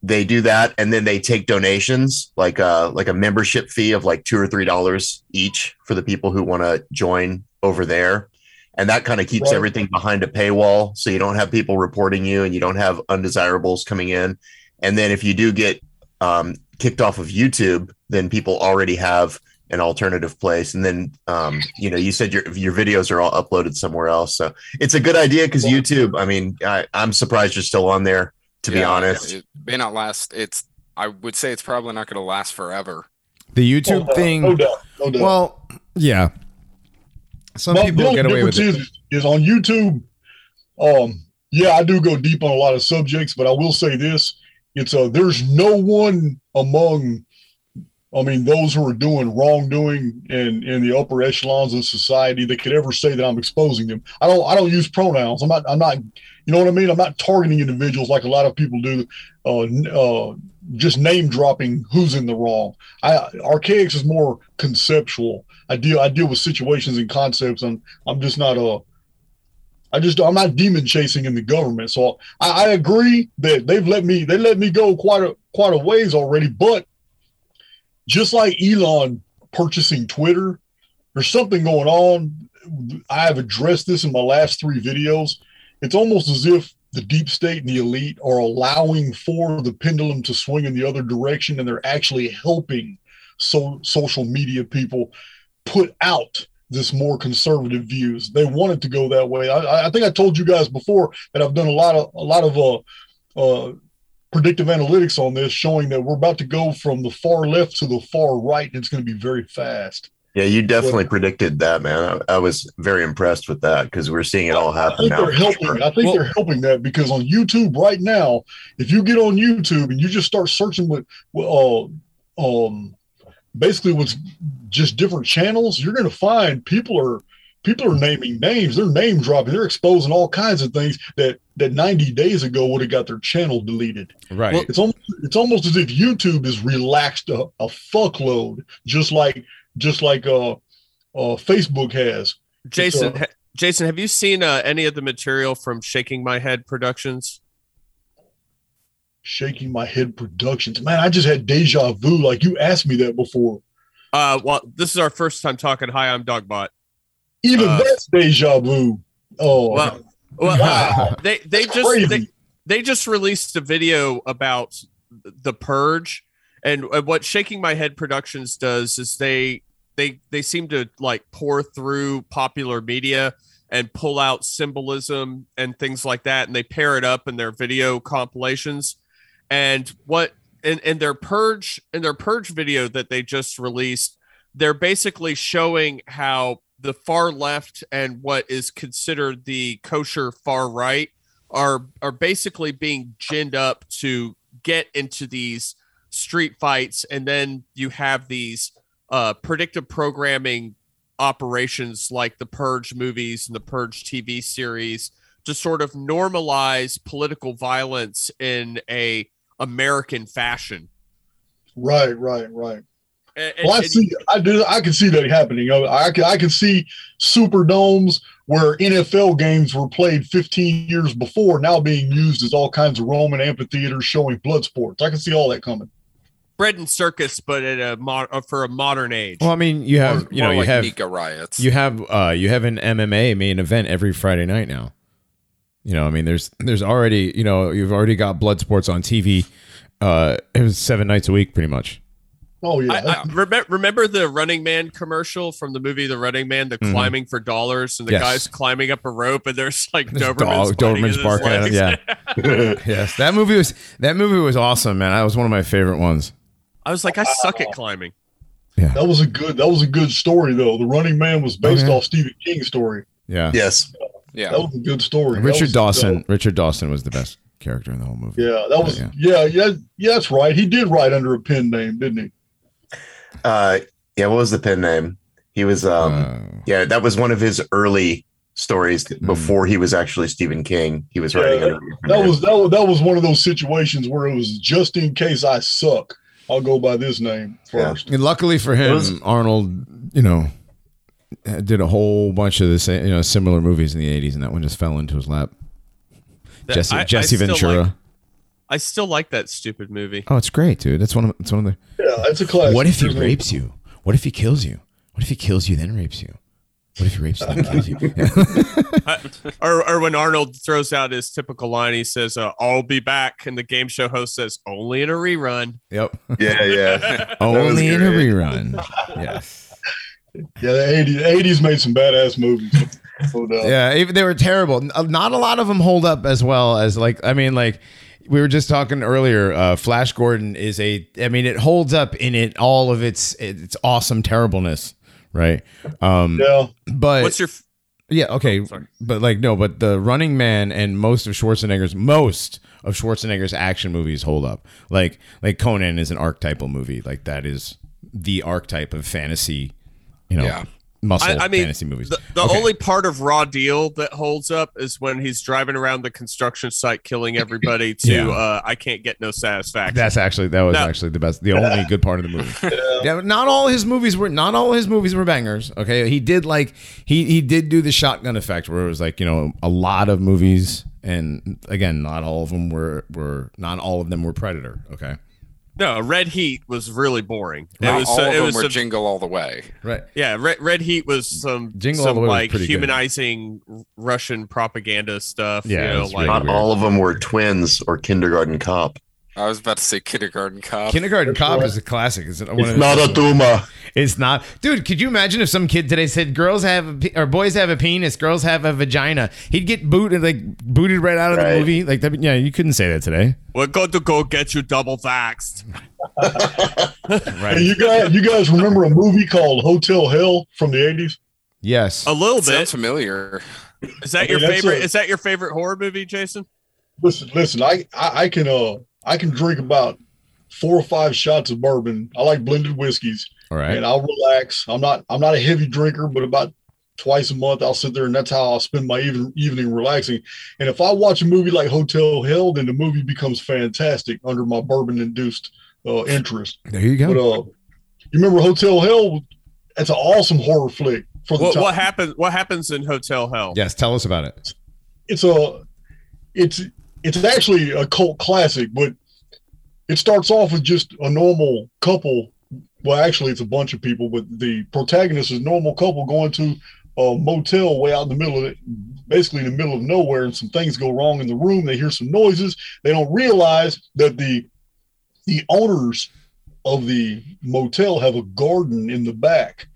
they do that and then they take donations like a like a membership fee of like two or three dollars each for the people who want to join over there. And that kind of keeps Right. everything behind a paywall so you don't have people reporting you and you don't have undesirables coming in. And then if you do get um, kicked off of youtube then people already have an alternative place. And then um, you know you said your your videos are all uploaded somewhere else. So it's a good idea because youtube i mean I, i'm surprised you're still on there to be honest It may not last it's I would say it's probably not gonna last forever. the YouTube doubt, thing. No doubt. No doubt. Well, yeah. Some Well, people the only get away with difference it. Is, is on YouTube. Um, yeah, I do go deep on a lot of subjects, but I will say this: it's a there's no one among, I mean, those who are doing wrongdoing in in the upper echelons of society that could ever say that I'm exposing them. I don't. I don't use pronouns. I'm not. I'm not. You know what I mean? I'm not targeting individuals like a lot of people do. Uh, uh, just name dropping who's in the wrong. I Archaix is more conceptual. I deal I deal with situations and concepts, and I'm just not uh I just I'm not demon chasing in the government. So I, I agree that they've let me they let me go quite a quite a ways already. But just like Elon purchasing Twitter, there's something going on. I have addressed this in my last three videos. It's almost as if the deep state and the elite are allowing for the pendulum to swing in the other direction, and they're actually helping so social media people put out this more conservative views. They want it to go that way. I, I think I told you guys before that I've done a lot of a lot of uh, uh, predictive analytics on this, showing that we're about to go from the far left to the far right, and it's going to be very fast. Yeah, you definitely predicted that, man. I, I was very impressed with that because we're seeing it all happen. I happen think now. they're helping. I think Well- they're helping that because on YouTube right now, if you get on YouTube and you just start searching with, with uh, um, basically with just different channels, you're going to find people are people are naming names. They're name dropping. They're exposing all kinds of things that that 90 days ago would have got their channel deleted. Right. Well- It's almost it's almost as if YouTube is relaxed a, a fuckload, just like just like uh, uh Facebook has. Jason, uh, ha- Jason, have you seen uh, any of the material from Shaking My Head Productions? Shaking my head productions. Man, I just had deja vu. Like you asked me that before. Uh, well, this is our first time talking. Hi, I'm Dogbot. Even Uh, that's deja vu. Oh, Well, well, Wow. <laughs> they they that's just crazy. they, they just released a video about the purge and uh, what shaking my head productions does is they they they seem to like pour through popular media and pull out symbolism and things like that and they pair it up in their video compilations and what in, in their purge in their purge video that they just released they're basically showing how the far left and what is considered the kosher far right are are basically being ginned up to get into these street fights and then you have these uh predictive programming operations like the purge movies and the purge tv series to sort of normalize political violence in a american fashion right, right, right. And- Well, I and- see. I do. I can see that happening. I, I can. I can see super domes where NFL games were played 15 years before, now being used as all kinds of Roman amphitheaters showing blood sports. I can see all that coming. bread and circus but at a mod- uh, for a modern age Well, I mean, you have More- you know you like have Nika riots. you have uh you have an MMA main event every Friday night now. You know, I mean, there's there's already you know you've already got blood sports on TV. Uh, it was seven nights a week, pretty much. Oh yeah, I, I remember, remember the Running Man commercial from the movie The Running Man, the mm-hmm. climbing for dollars, and the Yes. guy's climbing up a rope, and there's like There's Dobermans, dog- biting Dobermans his barking at him. Yeah, <laughs> yes, that movie was that movie was awesome, man. That was one of my favorite ones. I was like, I suck at climbing. Yeah. That was a good. That was a good story though. The Running Man was based Okay. off Stephen King's story. Yeah, Yes. yeah. That was a good story. That Richard was- Dawson. Richard Dawson was the best character in the whole movie. Yeah, that was. Yeah. Yeah, yeah, yeah. That's right. He did write under a pen name, didn't he? Uh, yeah. What was the pen name? He was. Um, Uh, yeah, that was one of his early stories before he was actually Stephen King. He was writing. Yeah, under a That was that was that was one of those situations where it was just in case I suck, I'll go by this name Yeah. first. and luckily for him, was- Arnold, you know, did a whole bunch of the same, you know similar movies in the '80s, and that one just fell into his lap. That- Jesse I- I Jesse still Ventura. Like- I still like that stupid movie. oh, it's great, dude. That's one of it's one of the. Yeah, it's a classic. What if he There's no- rapes you? What if he kills you? What if he kills you then rapes you? What if he rapes you then kills you? <laughs> Yeah. <laughs> or, or when Arnold throws out his typical line, he says, uh, "I'll be back," and the game show host says, "Only in a rerun." yep. Yeah, yeah. <laughs> Only in a rerun. Yes. Yeah, the 80s, 80s made some badass movies. No doubt. Yeah, they were terrible. Uh, Not a lot of them hold up as well as like I mean like we were just talking earlier. Uh, Flash Gordon is a. I mean, it holds up in it all of its its awesome terribleness, right? Um, Yeah. but What's your f- yeah, okay, sorry. but like no, but the Running Man and most of Schwarzenegger's most of Schwarzenegger's action movies hold up. Like like Conan is an archetypal movie. Like that is the archetype of fantasy, you know, Yeah. Muscle I, I mean, fantasy movies. The, the Okay. only part of Raw Deal that holds up is when he's driving around the construction site killing everybody to Yeah. uh, I can't get no satisfaction. That's actually that was No. actually the best, the only good part of the movie. <laughs> yeah, but not all his movies were not all his movies were bangers. Okay, he did like he he did do the shotgun effect where it was like you know a lot of movies, and again, not all of them were were not all of them were Predator. Okay, no, Red Heat was really boring. It was uh, all so- of it them was were some- jingle all the way. right. yeah, Red, Red Heat was some Jingle All some the Way like pretty good. humanizing Russian propaganda stuff. Yeah, you know, like really Not weird. all of them were twins or kindergarten cop. I was about to say kindergarten cop. Kindergarten That's Cop right. is a classic. It's, one It's of- not a tumor. It's not, dude. Could you imagine if some kid today said girls have a, pe- or boys have a penis, girls have a vagina? He'd get booted like booted right out of the movie. Like that, yeah, you couldn't say that today, we're going to go get you double vaxxed. <laughs> Hey, right? you guys, you guys remember a movie called Hotel Hell from the eighties? yes. A little Sounds bit. familiar. Is that I your mean, that's favorite? a- Is that your favorite horror movie, Jason? Listen, listen. I, I I can uh I can drink about four or five shots of bourbon. I like blended whiskeys, All right. and I'll relax. I'm not I'm not a heavy drinker, but about twice a month I'll sit there, and that's how I'll spend my even, evening relaxing. And if I watch a movie like Hotel Hell, then the movie becomes fantastic under my bourbon induced uh, interest. There you But go. uh, you remember Hotel Hell? It's an awesome horror flick. For the What, what happens? What happens in Hotel Hell? yes. Tell us about it. it's a it's it's actually a cult classic, but it starts off with just a normal couple. Well, actually, it's a bunch of people, but the protagonist is a normal couple going to a motel way out in the middle of it, basically in the middle of nowhere, and some things go wrong in the room. They hear some noises. They don't realize that the the owners of the motel have a garden in the back,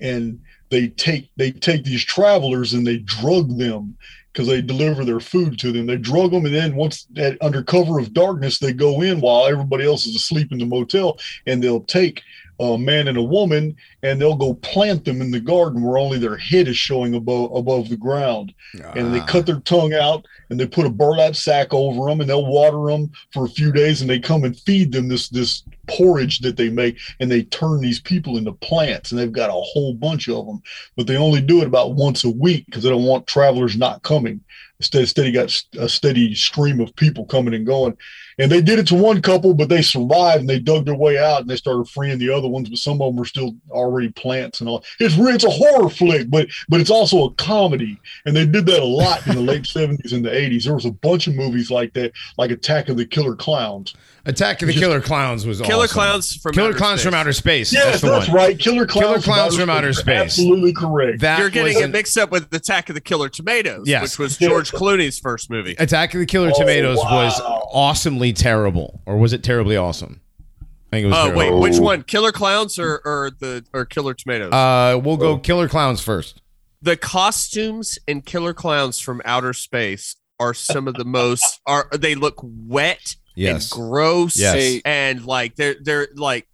and they take they take these travelers and they drug them because they deliver their food to them. They drug them, and then once that under cover of darkness, they go in while everybody else is asleep in the motel, and they'll take a man and a woman, and they'll go plant them in the garden where only their head is showing above above the ground. And they ah. cut their tongue out, and they put a burlap sack over them, and they'll water them for a few days, and they come and feed them this this porridge that they make, and they turn these people into plants, and they've got a whole bunch of them but they only do it about once a week because they don't want travelers not coming. Instead, steady got a steady stream of people coming and going, and they did it to one couple, but they survived and they dug their way out and they started freeing the other ones. But some of them were still already plants and all. It's it's a horror flick, but but it's also a comedy, and they did that a lot in the late <laughs> seventies and the eighties. There was a bunch of movies like that, like Attack of the Killer Clowns. Attack of the Just- Killer Clowns was Killer awesome. Clowns from Killer Outer Clowns from Outer Space. Yes, that's that's, one. right. Killer Clowns, Killer Clowns from Outer You're Space. Absolutely correct. That You're getting it mixed up with Attack of the Killer Tomatoes, Yes. which was George Clooney's first movie. Attack of the Killer Oh, Tomatoes was awesomely terrible, or was it terribly awesome? I think it was. Oh terrible. wait, Oh. which one? Killer Clowns or, or the or Killer Tomatoes? Uh, we'll Oh. go Killer Clowns first. the costumes in Killer Clowns from Outer Space are some of the most are they look wet Yes. and gross Yes. And like they're they're like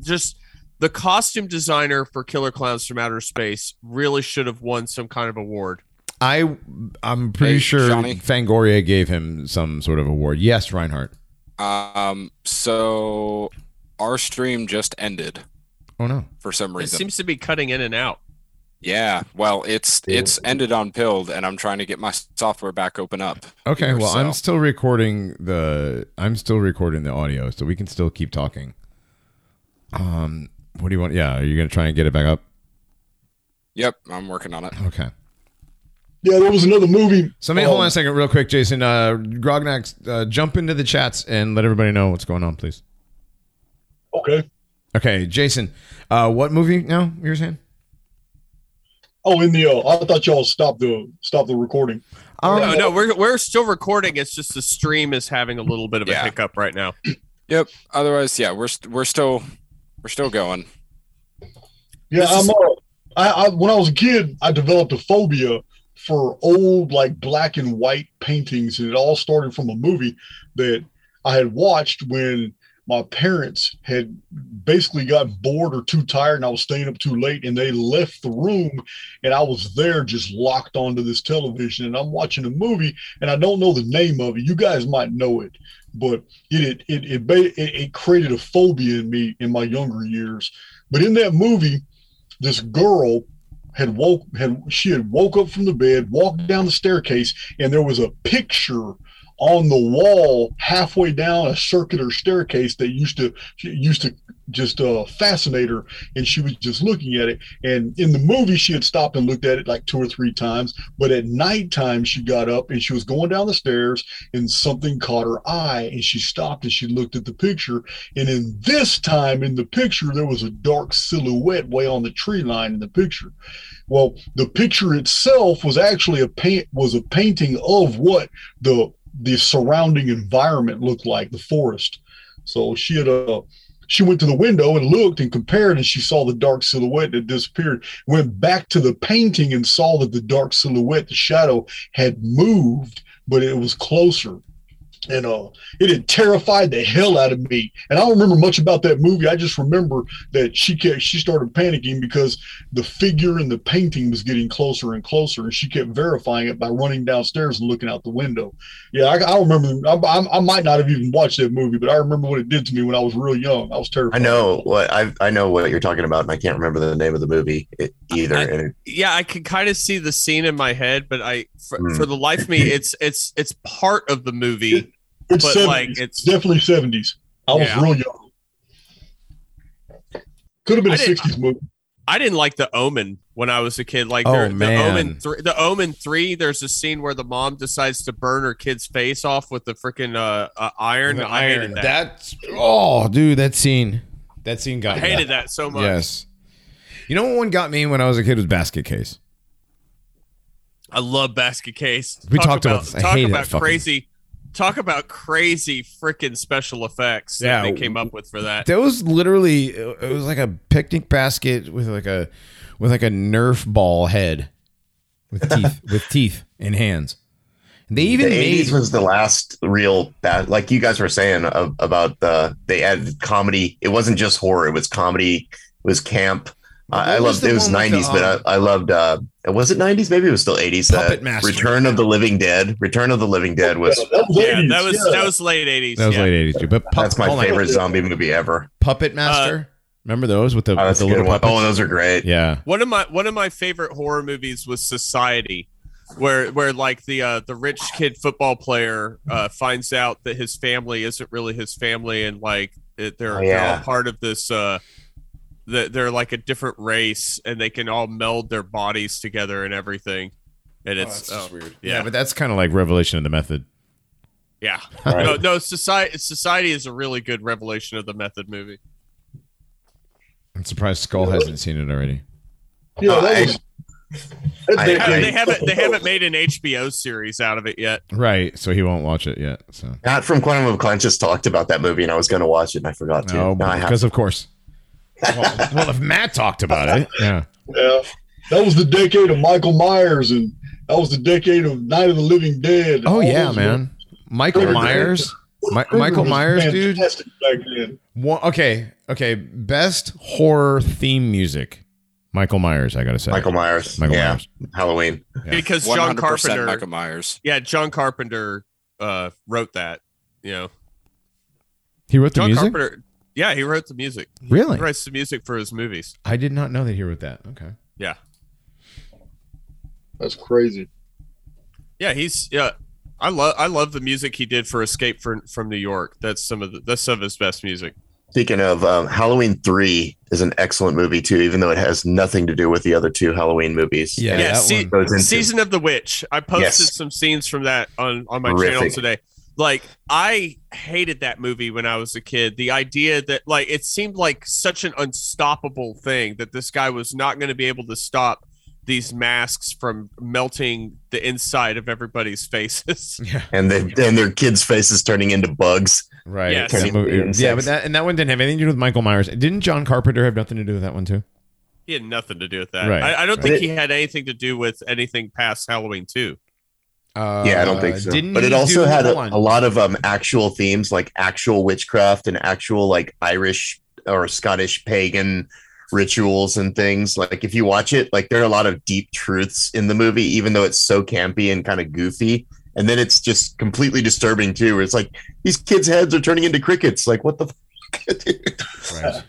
just the costume designer for Killer Clowns from Outer Space really should have won some kind of award. I I'm pretty Hey, sure Johnny. Fangoria gave him some sort of award. Yes, Reinhardt. um, so our stream just ended Oh no. for some reason. It seems to be cutting in and out. Yeah, well, it's it's ended on Pilled, and I'm trying to get my software back open up. Okay, here, well, I'm still recording the I'm still recording the audio, so we can still keep talking. Um, what do you want? Yeah, are you gonna try and get it back up? Yep, I'm working on it. Okay. Yeah, there was another movie. So, maybe hold um, on a second, real quick, Jason. Uh, Grognax, uh, jump into the chats and let everybody know what's going on, please. Okay. Okay, Jason. Uh, what movie now? You were saying? Oh, in the uh, I thought y'all stopped the stop the recording. Um, no, no, we're we're still recording. It's just the stream is having a little bit of a Yeah. hiccup right now. Yep. Otherwise, yeah, we're st- we're still we're still going. Yeah, This I'm. is- Uh, I, I when I was a kid, I developed a phobia for old like black and white paintings, and it all started from a movie that I had watched when my parents had basically got bored or too tired, and I was staying up too late, and they left the room, and I was there just locked onto this television, and I'm watching a movie, and I don't know the name of it. You guys might know it, but it it it, it, it created a phobia in me in my younger years. But in that movie, this girl had woke had she had woke up from the bed, walked down the staircase, and there was a picture on the wall halfway down a circular staircase that used to used to just uh, fascinate her, and she was just looking at it. And in the movie, she had stopped and looked at it like two or three times. But at nighttime, she got up and she was going down the stairs, and something caught her eye, and she stopped and she looked at the picture. And in this time in the picture, there was a dark silhouette way on the tree line in the picture. Well, the picture itself was actually a paint was a painting of what the the surrounding environment looked like, the forest. So she had a she went to the window and looked and compared and she saw the dark silhouette that disappeared went back to the painting and saw that the dark silhouette the shadow had moved but it was closer and uh, it had terrified the hell out of me. And I don't remember much about that movie. I just remember that she kept, she started panicking because the figure in the painting was getting closer and closer, and she kept verifying it by running downstairs and looking out the window. Yeah, I, I remember. I, I, I might not have even watched that movie, but I remember what it did to me when I was real young. I was terrified. I know what I I know what you're talking about, and I can't remember the name of the movie either. I- and it, yeah, I can kind of see the scene in my head, but I for, Hmm. for the life of me, it's it's it's part of the movie. It's but, 70s. like, it's it's- definitely seventies. I was Yeah. real young. Could have been I a sixties movie. I didn't like the Omen when I was a kid. Like Oh, there- the man. Omen three, the Omen three. There's a scene where the mom decides to burn her kid's face off with the freaking uh, uh, iron. The I hated that. That's oh, dude, that scene. That scene got I hated that so much. Yes. You know what one got me when I was a kid was Basket Case. I love Basket Case. We talked about this. I talk hated about that fucking- crazy. Talk about crazy freaking special effects that Yeah. they came up with for that. That was literally it was like a picnic basket with like a with like a Nerf ball head with teeth <laughs> with teeth and hands. They even the made 80s was the last real bad like you guys were saying uh, about the they added comedy it wasn't just horror it was comedy it was camp What I, I loved it was 90s the, but I, I loved uh was it 90s maybe it was still 80s uh, Puppet Master. return of the living dead return of the living dead was Yeah, that was yeah, that was yeah. that was late eighties. that was yeah. late eighties too. But pup, that's my hold on. favorite zombie movie ever Puppet Master. Remember those with the, oh, with the little puppets? oh those are great yeah. One of my one of my favorite horror movies was Society, where where like the uh, the rich kid football player uh, finds out that his family isn't really his family, and like it, they're, Oh, they're all part of this. Uh, that they're like a different race, and they can all meld their bodies together and everything. And oh, it's oh, weird. yeah. Yeah, but that's kind of like Revelation of the Method. yeah. Right. No, no. Society Society is a really good revelation of the method movie. I'm surprised Skull hasn't seen it already. Yeah, that uh, I- was. that I- They decade- haven't, they haven't they haven't made an HBO series out of it yet. Right, so he won't watch it yet. So Matt from Quantum of Conscious talked about that movie and I was going to watch it and I forgot to no, Now I have because of course. Well, well, if Matt talked about it, yeah. Yeah, that was the decade of Michael Myers, and that was the decade of Night of the Living Dead. Oh yeah, man. Michael Trigger. Myers. Mi- Trigger Michael Myers, dude. Back then. One, okay, okay. Best horror theme music. Michael Myers. I gotta say. Michael Myers Michael yeah Myers. Halloween Yeah. Because John hundred percent Carpenter Michael Myers. Yeah, John Carpenter uh, wrote that. You know, He wrote the John music. Carpenter. Yeah, he wrote the music. Really? He writes the music for his movies. I did not know that he wrote that. Okay. Yeah, That's crazy. yeah. He's yeah. I love I love the music he did for Escape from from New York. That's some of the that's some of his best music. Speaking of um, Halloween three is an excellent movie too, even though it has nothing to do with the other two Halloween movies. Yeah, Yeah, that see- one. Goes into- Season of the Witch. I posted Yes. some scenes from that on on my channel today. Like I hated that movie when I was a kid. The idea that like it seemed like such an unstoppable thing that this guy was not going to be able to stop these masks from melting the inside of everybody's faces. <laughs> Yeah. and they and their kids' faces turning into bugs. Right. Yes. That movie- yeah, but that and that one didn't have anything to do with Michael Myers. Didn't John Carpenter have nothing to do with that one too? he had nothing to do with that. Right, I, I don't right. think he had anything to do with anything past Halloween two. Uh, yeah, I don't think so. But it also had a, a lot of um, actual themes, like actual witchcraft and actual like Irish or Scottish pagan rituals and things. Like if you watch it, like there are a lot of deep truths in the movie, even though it's so campy and kind of goofy. And then it's just completely disturbing too. Where it's like these kids' heads are turning into crickets. Like what the <laughs> fuck? Right.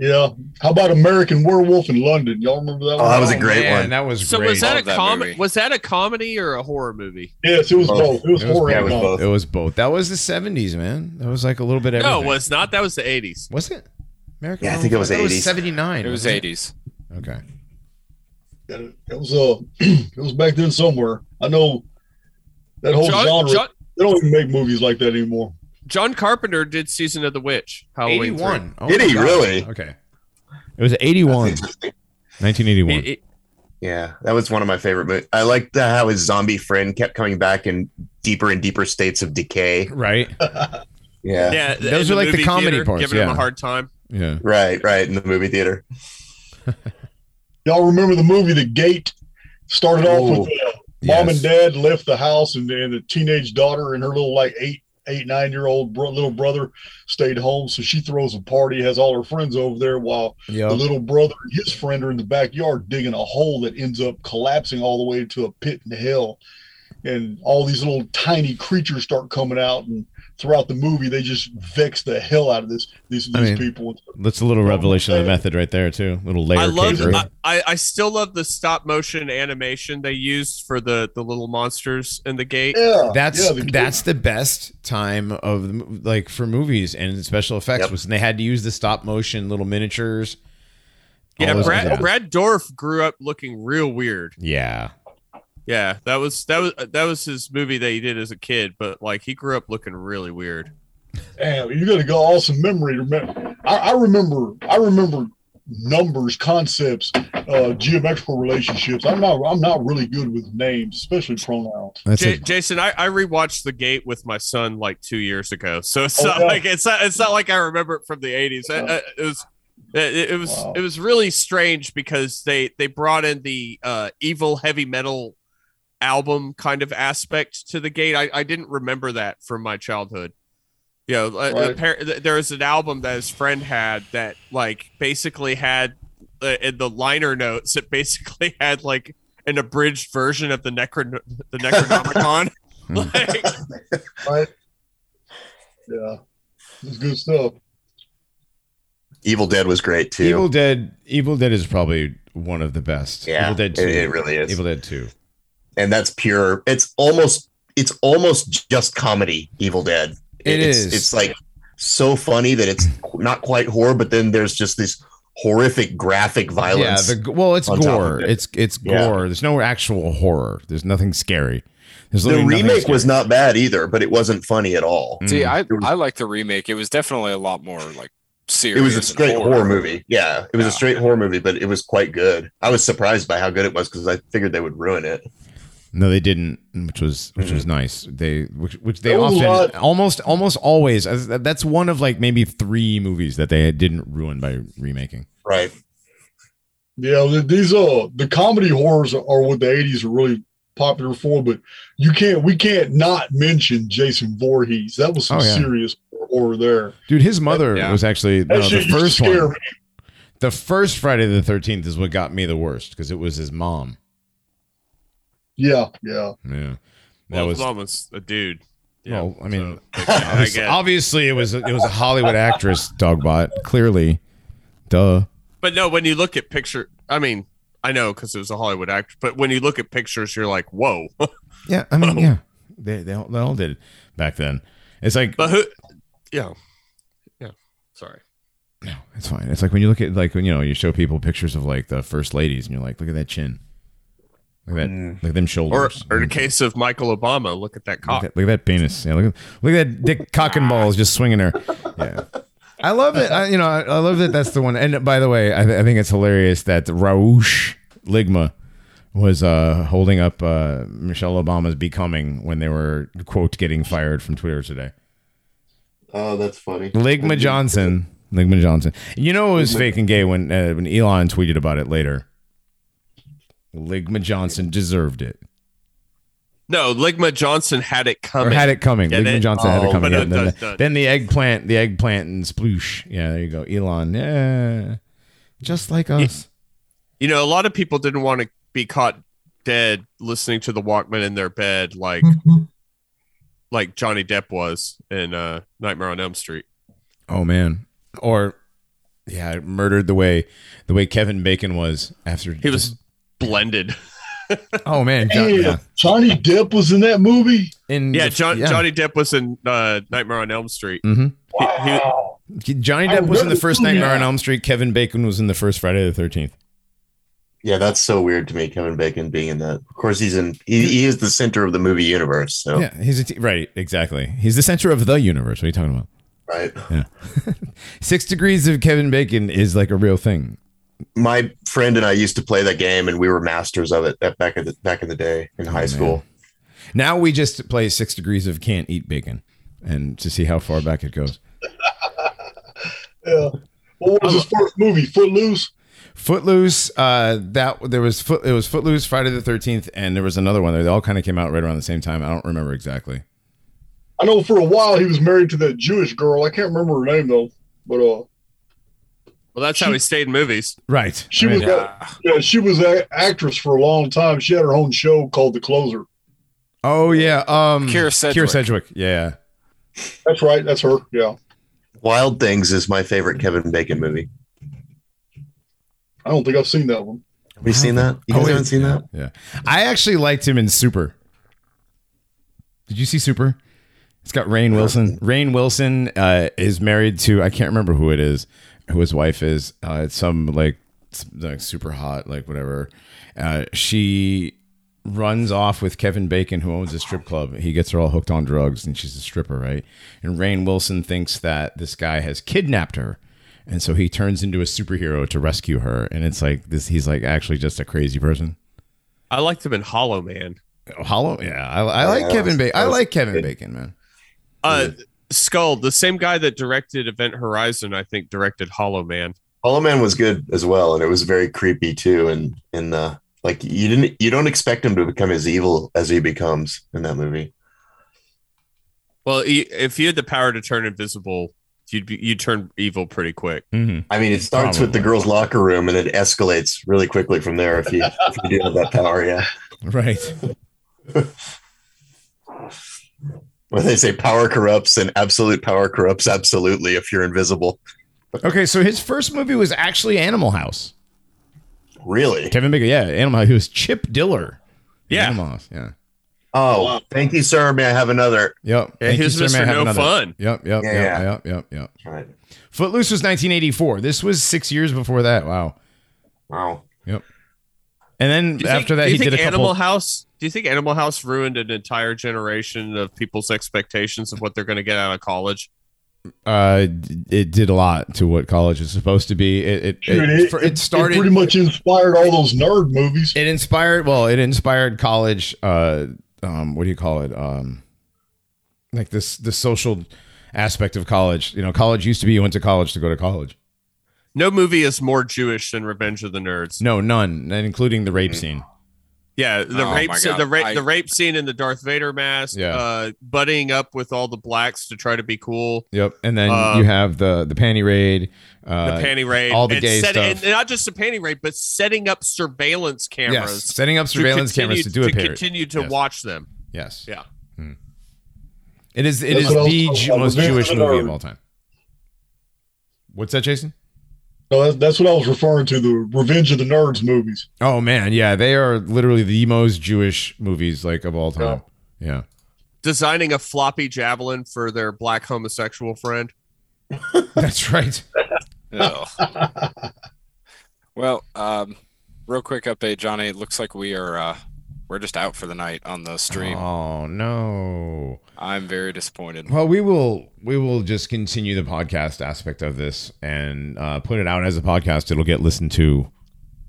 Yeah. How about American Werewolf in London? Y'all remember that Oh, one? that was a great man, one. That was So great. was that a Love that comedy? Was that a comedy or a horror movie? Yes, it was Both. both. It was It was- horror. yeah, it was comedy. both. It was both. That was the seventies, man. That was like a little bit. Of No, it was not. That was the eighties. Was it? American Yeah, I think it was 80s. Seventy nine. It was 80s. Okay. It was uh, <clears throat> it was back then somewhere. I know that whole John, genre. John, they don't even make movies like that anymore. John Carpenter did Season of the Witch. Halloween Eighty one. Did he really? Okay. It was eighty one. Interesting. Nineteen eighty three. one. He- he- Yeah, that was one of my favorite movies. I liked the, how his zombie friend kept coming back in deeper and deeper states of decay. Right. <laughs> Yeah, yeah, Those in are like the comedy theater, parts, Giving him a hard time. Yeah. right, right in the movie theater. <laughs> Y'all remember the movie The Gate? Started off with uh, mom Yes. and dad left the house, and then the teenage daughter and her little like eight, eight, nine year old bro- little brother stayed home. So she throws a party, has all her friends over there, while the little brother and his friend are in the backyard digging a hole that ends up collapsing all the way to a pit in hell. And all these little tiny creatures start coming out, and throughout the movie, they just vex the hell out of this these, these I mean, people. That's a little revelation of the method right there too. A Little layer I love. cake. I, I I still love the stop motion animation they used for the the little monsters in the gate. Yeah, That's yeah, the that's the best time of like for movies and special effects Yep. was when they had to use the stop motion little miniatures. Yeah, Brad things. Brad Dorf grew up looking real weird. Yeah, Yeah, that was that was that was his movie that he did as a kid, but like he grew up looking really weird. Damn, you got to go awesome memory. Remember, I, I remember, I remember numbers, concepts, uh, geometrical relationships. I'm not, I'm not really good with names, especially pronouns. J- Jason, I, I rewatched The Gate with my son like two years ago, so it's Oh, not yeah. like it's not it's not like I remember it from the eighties. It, it was it, it was Wow. it was really strange because they they brought in the uh, evil heavy metal album kind of aspect to the Gate. I, I didn't remember that from my childhood. You know, uh, Right. appar- th- there was an album that his friend had that like basically had uh, in the liner notes. It basically <laughs> had like an abridged version of the Necron the Necronomicon. <laughs> <laughs> like, Right? Yeah, it's good stuff. Evil Dead was great too. Evil Dead. Evil Dead is probably one of the best. yeah, Evil Dead it, it really is, Evil Dead Two. And that's pure. It's almost, it's almost just comedy. Evil Dead. It it's, is. It's like so funny that it's not quite horror, but then there's just this horrific graphic violence. Yeah, the well, it's gore. it. It's it's Yeah. gore. There's no actual horror. There's nothing scary. There's the literally nothing remake was not bad either, but it wasn't funny at all. See, Mm. I was- I like the remake. It was definitely a lot more like serious. It was a and straight horror. movie. Yeah, it was Yeah. a straight horror movie, but it was quite good. I was surprised by how good it was because I figured they would ruin it. No, they didn't, which was which Mm-hmm. was nice. They which which they a often lot- almost almost always as- that's one of like maybe three movies that they didn't ruin by remaking. Right. Yeah, these uh the comedy horrors are what the '80s are really popular for, but you can't, we can't not mention Jason Voorhees. That was some Oh, yeah. serious horror there. Dude, his mother Yeah. was actually no, the first one. me. The first Friday the Thirteenth is what got me the worst because it was his mom. Yeah, yeah. Yeah, that well, was his mom was a dude. Yeah, Well, I mean, so, I <laughs> obviously, get- obviously it was a, it was a Hollywood actress, Dogbot. Clearly, duh. but no, when you look at picture, I mean, I know because it was a Hollywood actor, but when you look at pictures, you're like, whoa. <laughs> Yeah, I mean, yeah, they they all, they all did it back then. It's like but who? Yeah, yeah. Sorry. No, it's fine. It's like when you look at like when you know you show people pictures of like the first ladies, and you're like, look at that chin, look at that, look at them shoulders, or in the case of Michael Obama, look at that cock. at, look at that penis. Yeah, look at look at that dick <laughs> cock and balls just swinging there. Yeah, <laughs> I love it. I, you know, I, I love that. That's the one. And by the way, I, th- I think it's hilarious that Rahul Ligma was uh, holding up uh, Michelle Obama's "Becoming" when they were quote getting fired from Twitter today. Oh, that's funny. Ligma Johnson. <laughs> Ligma Johnson. You know it was fake and gay when uh, when Elon tweeted about it later. Ligma Johnson deserved it. No, Ligma Johnson had it Or coming. had it coming. Ligma it? Johnson had it Oh, coming. Yeah, it then, does the, then the eggplant, the eggplant and sploosh. Yeah, there you go. Elon. Yeah. Just like us. you know, a lot of people didn't want to be caught dead listening to the Walkman in their bed, like <laughs> like Johnny Depp was in uh, Nightmare on Elm Street. Oh man. Or yeah, murdered the way the way Kevin Bacon was after He was blended. Oh man, John, Hey, yeah. Johnny Depp was in that movie. In Yeah, the- John, yeah. Johnny Depp was in uh, Nightmare on Elm Street. Mhm. Wow. Johnny I Depp was in the first seeing Nightmare on. Elm Street. Kevin Bacon was in the first Friday the Thirteenth. Yeah, that's so weird to me. Kevin Bacon being in that. Of course, he's in. He, he is the center of the movie universe. So Yeah, he's a t- right. Exactly. He's the center of the universe. What are you talking about? right. Yeah. <laughs> Six degrees of Kevin Bacon is like a real thing. My friend and I used to play that game, and we were masters of it at back in the back in the day in high school. Now we just play six degrees of can't eat bacon, and to see how far back it goes. <laughs> Yeah. What was his first movie? Footloose. Footloose. Uh, that there was foot. It was Footloose, Friday the Thirteenth, and there was another one. There. They all kind of came out right around the same time. I don't remember exactly. I know for a while he was married to that Jewish girl. I can't remember her name though. But uh, Well, that's how he stayed in movies. Right. she I was mean, that, yeah, she was an actress for a long time. She had her own show called The Closer. oh yeah. Um. Kyra Kyra Sedgwick. Sedgwick. Yeah. That's right. That's her. Yeah. Wild Things is my favorite Kevin Bacon movie. I don't think I've seen that one. Have you seen that? You guys Oh, wait. haven't seen that? Yeah. I actually liked him in Super. Did you see Super? It's got Rainn Wilson. Rainn Wilson uh, is married to I can't remember who it is, who his wife is. Uh, it's some like like super hot, like whatever. Uh, she runs off with Kevin Bacon, who owns a strip club. He gets her all hooked on drugs, and she's a stripper, right? And Rainn Wilson thinks that this guy has kidnapped her. And so he turns into a superhero to rescue her. And it's like this he's like actually just a crazy person. I liked him in Hollow Man. Hollow, yeah, I, I like that Kevin Bacon. I like Kevin. Bacon, man. Uh, Skull, the same guy that directed Event Horizon, I think, directed Hollow Man. Hollow Man was good as well, and it was very creepy too. And and uh, like you didn't you don't expect him to become as evil as he becomes in that movie. Well, he, if you had the power to turn invisible, you'd be, you'd turn evil pretty quick. Mm-hmm. I mean, it starts with the girls' locker room, and it escalates really quickly from there. If you if you do have that power, yeah. Right. <laughs> When they say power corrupts, and absolute power corrupts absolutely if you're invisible. Okay, so his first movie was actually Animal House. Really? Kevin Bacon, yeah, Animal House. He was Chip Diller. Yeah. Animal House, yeah. Oh, thank you, sir. May I have another? Yep. Yeah, Thank he was you, sir. May I Mr. have No another? Fun. Yep, yep, Yeah, yep, yeah. yep, yep, yep. All right. Footloose was 1984. This was six years before that. Wow. Wow. Yep. And then Do think- after that, do he you think did a couple. Animal House. Do you think Animal House ruined an entire generation of people's expectations of what they're going to get out of college? uh, it did a lot to what college is supposed to be. It it, Dude, it, it, for- it, it started. pretty much inspired all those nerd movies. it inspired well it inspired college uh um what do you call it um like this the social aspect of college you know college used to be you went to college to go to college No movie is more Jewish than Revenge of the Nerds. no none including the rape scene Yeah, the Oh rape, scene, the rape, I- the rape scene in the Darth Vader mask. Yeah. uh, buddying up with all the blacks to try to be cool. yep and then Uh, you have the the panty raid uh The panty raid, all the and gay set- stuff. and not just the panty raid, but setting up surveillance cameras. yes setting up surveillance cameras to do a to parody continue to Yes. watch them. yes Yeah. Hmm. it is it That's is what I was the talking Ju- about, most Jewish movie of all time what's that Jason No, that's, that's what I was referring to. The Revenge of the Nerds movies. Oh man, yeah, they are literally the most Jewish movies like of all time. Yeah. Designing a floppy javelin for their black homosexual friend. <laughs> That's right. Ugh. well, um, real quick update, Johnny. It looks like we are uh, we're just out for the night on the stream. Oh no. I'm very disappointed. Well, we will we will just continue the podcast aspect of this and uh, put it out as a podcast. It'll get listened to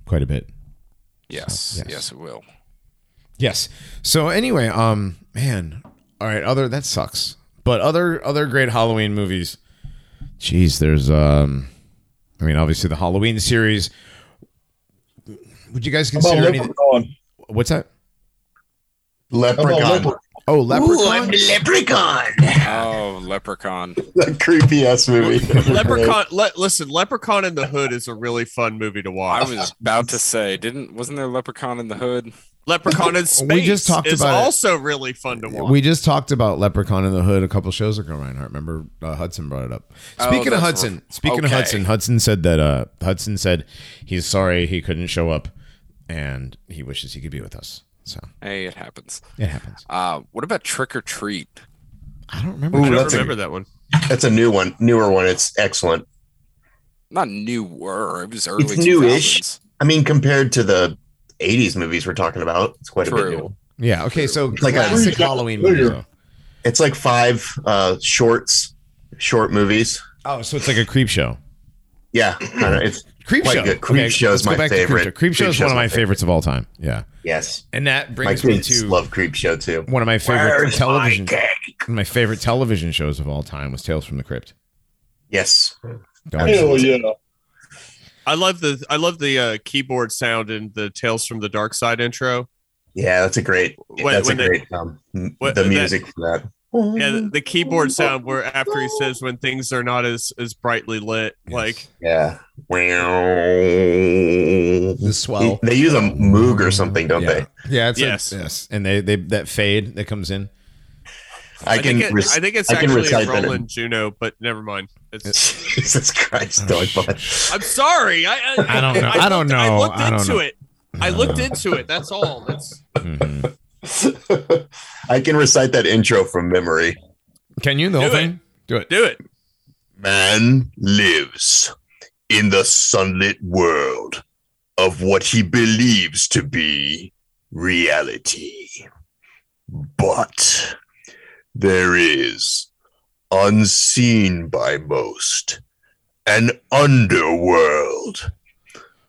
quite a bit. Yes, yes. yes, it will. Yes. So anyway, um, man, all right. Other that sucks, but other other great Halloween movies. Jeez, there's um, I mean, obviously the Halloween series. Would you guys consider any? What's that? How about Leprechaun. Lepre- Oh, Leprechaun. leprechaun. Oh, Leprechaun. <laughs> that creepy ass movie. Leprechaun. Le- listen, Leprechaun in the Hood is a really fun movie to watch. I was about to say, didn't wasn't there Leprechaun in the Hood? Leprechaun in Space <laughs> We just talked is about it. also really fun to watch. We just talked about Leprechaun in the Hood a couple shows ago, Reinhardt. Remember uh, Hudson brought it up. Oh, Speaking of Hudson, right. speaking of Hudson, Hudson said that uh, Hudson said he's sorry he couldn't show up, and he wishes he could be with us. So Hey, it happens. it happens. Uh, what about Trick or Treat? I don't remember. Ooh, I don't that's a- remember that one. That's a new one, newer one. It's excellent. Not newer. It was early. It's newish. 2000s. I mean, compared to the '80s movies we're talking about, it's quite a bit new. yeah. Okay. So Like a- Halloween movie. though. It's like five uh, shorts, short movies. Oh, so it's like a creep show. Yeah, kinda. it's Creep Quite show. good. Creep Show is my back to Creep favorite. Show. Creep show is one of my my favorites of all time. Yeah, yes. and that My brings me to love Creep Show too. one of my favorite Where's television. my cake? My favorite television shows of all time was Tales from the Crypt. Yes. Don't- Hell yeah. I love the I love the uh, keyboard sound in the Tales from the Dark Side intro. Yeah, that's a great. When- that's when a they- great um, when- the that- music for that. Yeah, the, the keyboard sound where after he says when things are not as as brightly lit, like Yeah. The The swell. They use a Moog or something, don't yeah. they? Yeah, it's Yes. yes, yes, and they they that fade that comes in. I, can. think it, rec- I think it's I actually a. Roland Juno, but never mind. It's, <laughs> Jesus Christ, dog <laughs> butt. I'm sorry. I I, I don't know. I don't know. I looked I don't into know. it. I looked into it. That's all. That's Mhm. <laughs> I can recite that intro from memory. Can you the whole Do it. thing? Do it. do it. Man lives in the sunlit world of what he believes to be reality. But there is, unseen by most, an underworld,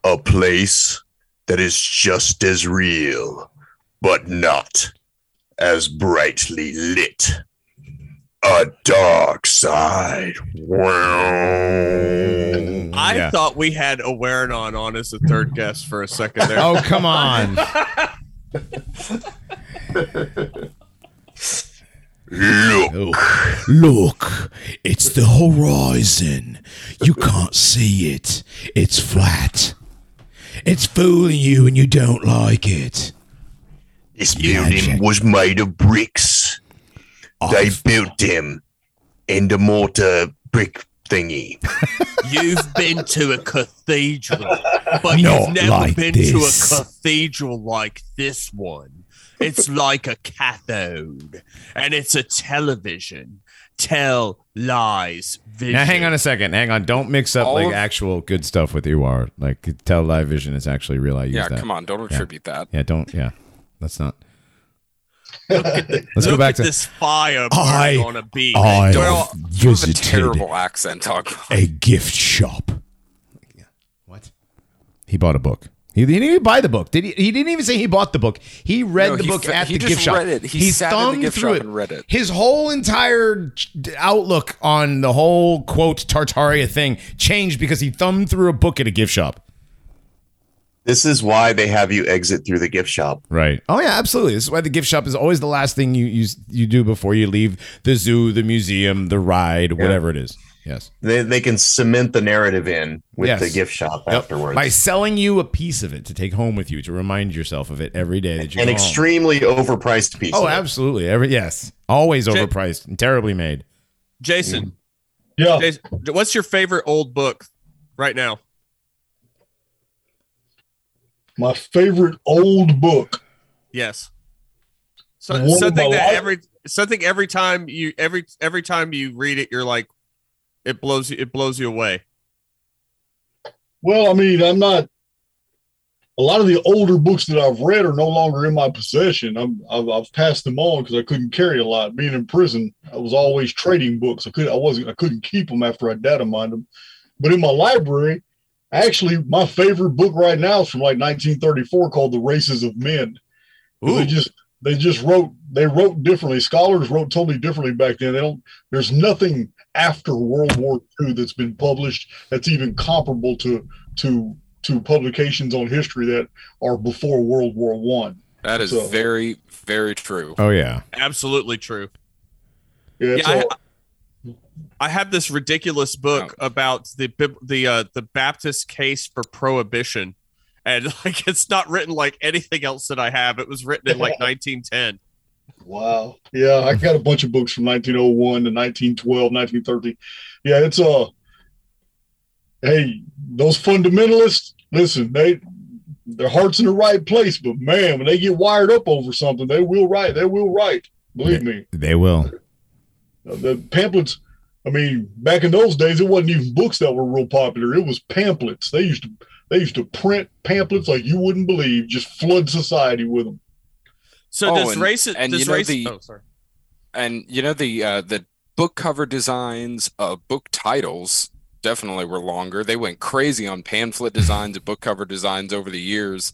a place that is just as real, but not as brightly lit a dark side. I Yeah. thought we had Awarenon on as a third guest for a second there. Oh come on! <laughs> Look, oh, Look, it's the horizon. You can't see it. It's flat. It's fooling you and you don't like it. This Yeah, building was made of bricks. They I've- built them in the mortar brick thingy. <laughs> You've been to a cathedral, but Not you've never like been this. to a cathedral like this one. It's like a cathode, and it's a television. Tell lies. Vision. Now hang on a second. Hang on. Don't mix up All like of- actual good stuff with you are like tell live vision is actually real. I use Yeah, that. come on. Don't attribute that. Yeah, don't. Yeah, let's not. The- Let's go back to- this fire I- burning on a beat. I Well, have You have a terrible accent, dog. a gift shop. What? He bought a book. He didn't even buy the book. Did he? He didn't even say he bought the book. He read No, the he book fa- at he the just gift shop. read it. He sat in the thumbed gift through shop it. and read it. His whole entire outlook on the whole quote Tartaria thing changed because he thumbed through a book at a gift shop. This is why they have you exit through the gift shop. Right. Oh yeah, absolutely. This is why the gift shop is always the last thing you you you do before you leave the zoo, the museum, the ride, whatever it is. Yes. They, they can cement the narrative in with Yes. the gift shop Yep. afterwards. By selling you a piece of it to take home with you to remind yourself of it every day that you An go home. extremely overpriced piece. Oh, of it. absolutely. Every yes, always Jay- overpriced and terribly made. Jason, Yeah. Jason, what's your favorite old book right now? My favorite old book. Yes. So, something that life- every something every time you every every time you read it, you're like, it blows you it blows you away. Well, I mean, I'm not. A lot of the older books that I've read are no longer in my possession. I'm, I've, I've passed them on because I couldn't carry a lot. Being in prison, I was always trading books. I could I wasn't I couldn't keep them after I data mined them. But in my library, actually, my favorite book right now is from like 1934 called "The Races of Men." 'Cause They just they just wrote they wrote differently. Scholars wrote totally differently back then. They don't. There's nothing after World War II that's been published that's even comparable to to to publications on history that are before World War One. That is So- very, very true. Oh yeah. Absolutely true. Yeah, Yeah, so I, I have this ridiculous book about the the uh, the Baptist case for prohibition, and <laughs> like it's not written like anything else that I have. It was written in like <laughs> 1910. Wow. Yeah, I got a bunch of books from 1901 to 1912, 1913. Yeah, it's uh hey, those fundamentalists, listen, they their heart's in the right place, but man, when they get wired up over something, they will write. They will write. Believe me. They will. Uh, The pamphlets, I mean, back in those days, it wasn't even books that were real popular. It was pamphlets. They used to they used to print pamphlets like you wouldn't believe, just flood society with them. So Oh, does and- race and does you know race the- oh sorry. and you know the uh, the book cover designs, uh, book titles definitely were longer. They went crazy on pamphlet designs and book cover designs over the years.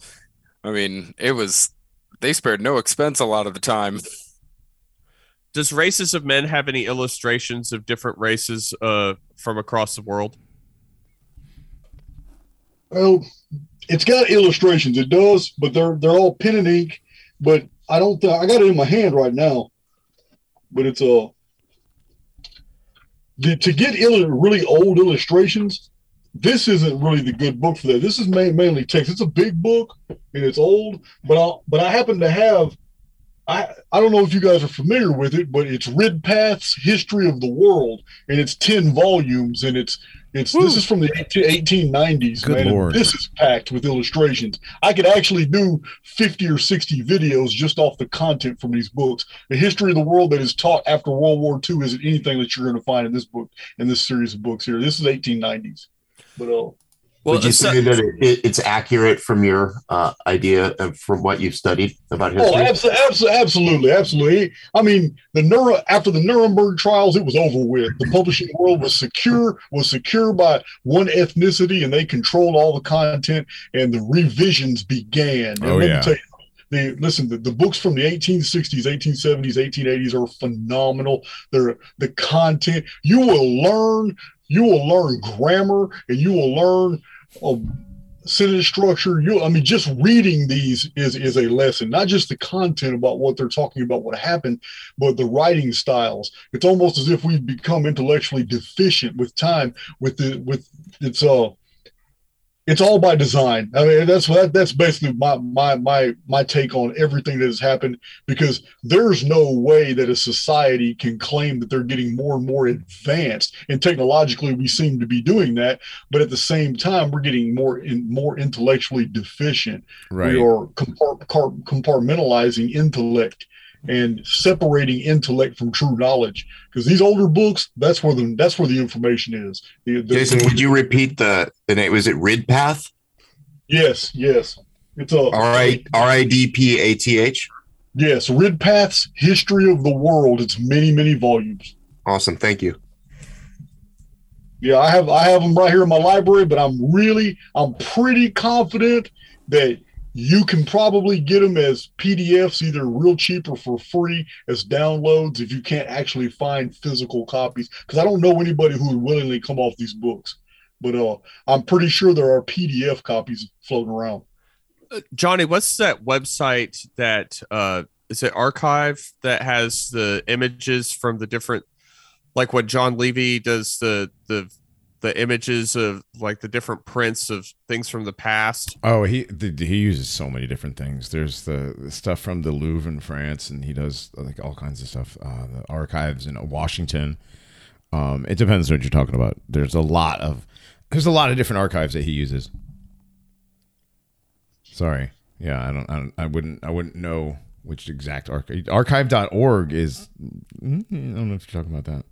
I mean, it was they spared no expense a lot of the time. <laughs> Does races of men have any illustrations of different races uh from across the world? Well, it's got illustrations. It does, but they're they're all pen and ink. But I don't. Th- I got it in my hand right now. But it's a the, to get ill- really old illustrations. This isn't really the good book for that. This is main, mainly text. It's a big book and it's old, but I but I happen to have. I, I don't know if you guys are familiar with it, but it's Ridpath's History of the World, and it's ten volumes, and it's it's this is from the 1890s. Good man, and Lord. This is packed with illustrations. I could actually do 50 or 60 videos just off the content from these books. The history of the world that is taught after World War II isn't anything that you're going to find in this book, in this series of books here. This is 1890s. But uh, Well, Would you so- say that it, it, it's accurate from your uh, idea of from what you've studied about Oh, history? abso- abso- absolutely, absolutely. I mean, the Nure after the Nuremberg trials, it was over with. The publishing world was secure, was secure by one ethnicity, and they controlled all the content. And the revisions began. And Oh, let me yeah. tell you, the listen, the, the books from the 1860s, 1870s, 1880s are phenomenal. They're the content you will learn. You will learn grammar, and you will learn. Uh, sentence structure you i mean just reading these is is a lesson not just the content about what they're talking about what happened but the writing styles. It's almost as if we've become intellectually deficient with time with the with it's uh it's all by design. I mean that's that, that's basically my my my my take on everything that has happened because there's no way that a society can claim that they're getting more and more advanced. And technologically we seem to be doing that but at the same time we're getting more in more intellectually deficient. Right. we are compart- compartmentalizing intellect and separating intellect from true knowledge because these older books that's where the that's where the information is the, the- Jason, would you repeat the the name? Was it Ridpath? yes yes it's a R I R I D P A T H. yes ridpath's history of the world it's many many volumes Awesome, thank you. Yeah, I have I have them right here in my library, but I'm really I'm pretty confident that you can probably get them as PDFs either real cheap or for free as downloads if you can't actually find physical copies because I don't know anybody who would willingly come off these books. But uh I'm pretty sure there are PDF copies floating around. Johnny, what's that website that uh is it archive that has the images from the different like what Jon Levi does the the the images of like the different prints of things from the past. Oh, he the, he uses so many different things. There's the, the stuff from the Louvre in France, and he does like all kinds of stuff. Uh, the archives in Washington. Um, it depends on what you're talking about. There's a lot of there's a lot of different archives that he uses. Sorry, yeah, I don't, I don't, I wouldn't, I wouldn't know which exact archive. Archive.org is. mm, I don't know if you're talking about that.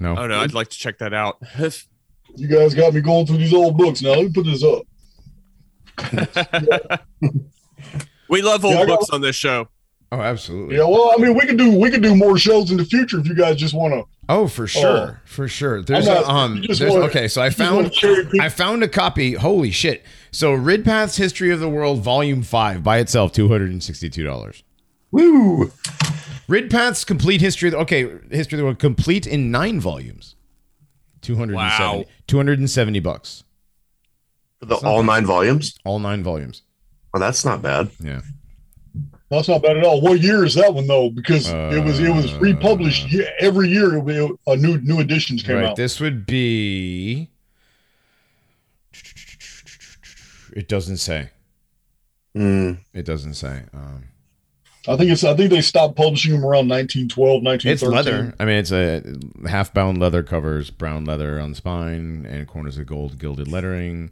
No. Oh no, I'd like to check that out. You guys got me going through these old books now. Let me put this up. <laughs> we love old Yeah, I got- books on this show. Oh, absolutely. Yeah, well, I mean, we can do we can do more shows in the future if you guys just want to. Oh, for sure, for sure. There's I'm a, not- um, there's, wanna- okay. So I you just wanna found I found a copy. Holy shit! So Ridpath's History of the World, Volume Five, by itself, two hundred and sixty-two dollars. Woo! Ridpath's Complete History. Of the, okay, History of the World, complete in nine volumes, two hundred and seventy. Wow. Two hundred and seventy bucks. The all nine volumes. All nine volumes. Well, that's not bad. Yeah. That's not bad at all. What year is that one though? Because it was it was republished ye- every year. It, it- a new new editions came right. out. This would be It doesn't say. Mm. It doesn't say. Um, I think it's. I think they stopped publishing them around 1912, 1913. it's leather. I mean, it's a half bound leather covers, brown leather on the spine, and corners of gold gilded lettering.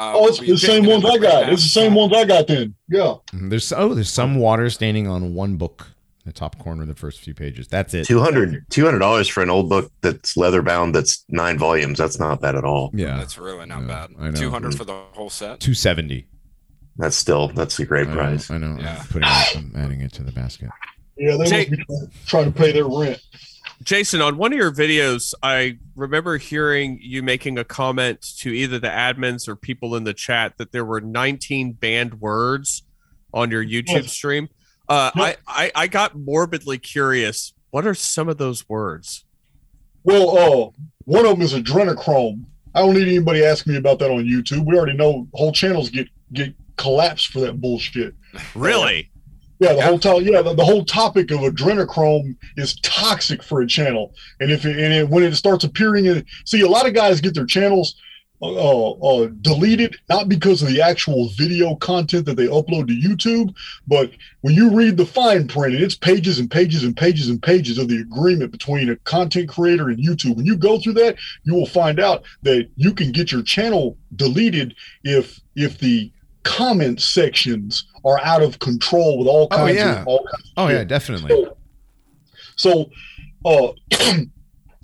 Uh, Oh, it's the same ones I got. that. It's the same ones I got then. Yeah. Mhm. There's oh, there's some water staining on one book, the top corner of the first few pages. That's it. 200 dollars for an old book that's leather bound. That's nine volumes. That's not bad at all. Yeah, That's really not Yeah, bad. I know. Two hundred for the whole set. two seventy. That's still that's a great I know. price. I know. Yeah. I'm putting it, I'm adding it to the basket. Yeah, they Jake- must be trying- trying to pay their rent. Jason, on one of your videos, I remember hearing you making a comment to either the admins or people in the chat that there were 19 banned words on your YouTube Yes. stream. Uh, I, I, I got morbidly curious. What are some of those words? Well, uh, one of them is adrenochrome. I don't need anybody asking me about that on YouTube. We already know whole channels get get collapsed for that bullshit. Really? Yeah, the whole time. Yeah, the, the whole topic of adrenochrome is toxic for a channel, and if it, and it, when it starts appearing in, see, a lot of guys get their channels uh, uh, deleted not because of the actual video content that they upload to YouTube, but when you read the fine print, and it's pages and pages and pages and pages of the agreement between a content creator and YouTube. When you go through that, you will find out that you can get your channel deleted if if the comment sections are out of control with all kinds Oh, kinds yeah. of all kinds Oh yeah, definitely. so, uh, <clears throat>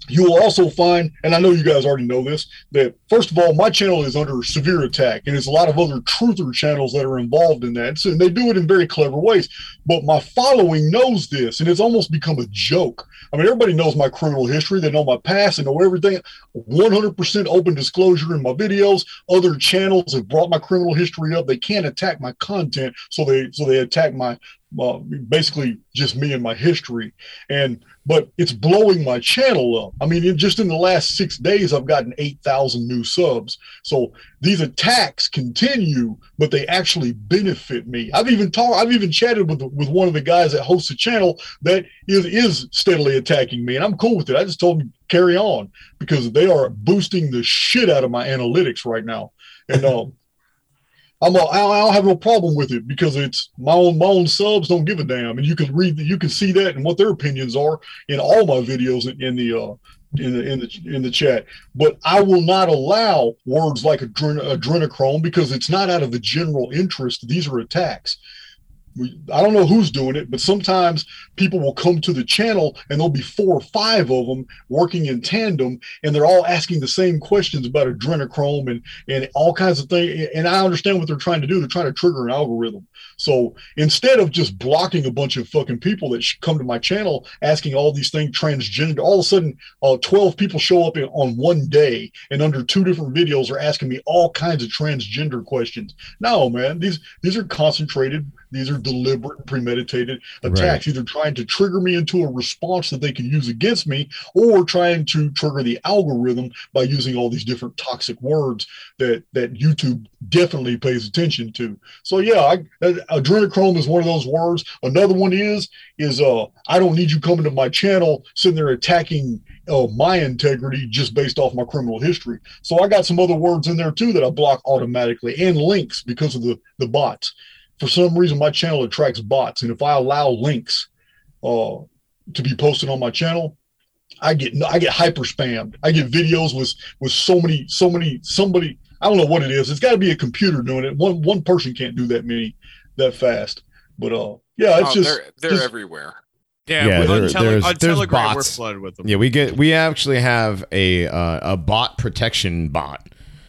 you will also find, and I know you guys already know this, that first of all, my channel is under severe attack, and there's a lot of other truther channels that are involved in that. So they do it in very clever ways. But my following knows this, and it's almost become a joke. I mean, everybody knows my criminal history. They know my past. They know everything. 100% open disclosure in my videos. Other channels have brought my criminal history up. They can't attack my content, so they so they attack my uh, basically just me and my history. And but it's blowing my channel up. I mean, in, just in the last six days, I've gotten 8,000 new subs. So these attacks continue, but they actually benefit me. I've even talked, I've even chatted with with one of the guys that hosts the channel that is is steadily attacking me, and I'm cool with it. I just told him carry on because they are boosting the shit out of my analytics right now, and <laughs> um. I'm a, I I don't have no problem with it because it's my own my own subs don't give a damn, and you can read you can see that and what their opinions are in all my videos in, in the uh, in the in the in the chat. But I will not allow words like adren- adrenochrome because it's not out of the general interest. These are attacks. I don't know who's doing it, but sometimes people will come to the channel and there'll be four or five of them working in tandem, and they're all asking the same questions about adrenochrome and and all kinds of things. And I understand what they're trying to do. They're trying to trigger an algorithm. So instead of just blocking a bunch of fucking people that come to my channel asking all these things transgender, all of a sudden, uh, 12 people show up in, on one day and under two different videos are asking me all kinds of transgender questions. No, man, these these are concentrated, these are deliberate, premeditated attacks, either trying to trigger me into a response that they can use against me or trying to trigger the algorithm by using all these different toxic words that that YouTube definitely pays attention to. So yeah, I, adrenochrome is one of those words. Another one is is uh I don't need you coming to my channel sitting there attacking uh, my integrity just based off my criminal history. So I got some other words in there too that I block automatically and links because of the the bots. For some reason, my channel attracts bots, and if I allow links uh, to be posted on my channel, I get I get hyper spammed. I get videos with with so many so many somebody. I don't know what it is. It's got to be a computer doing it. One one person can't do that many that fast. But uh, yeah, it's Oh, just they're they're just- everywhere. Yeah, Yeah, there- on, tele- there's- on there's Telegram, we're flooded with them. Yeah, we get we actually have a uh, a bot protection bot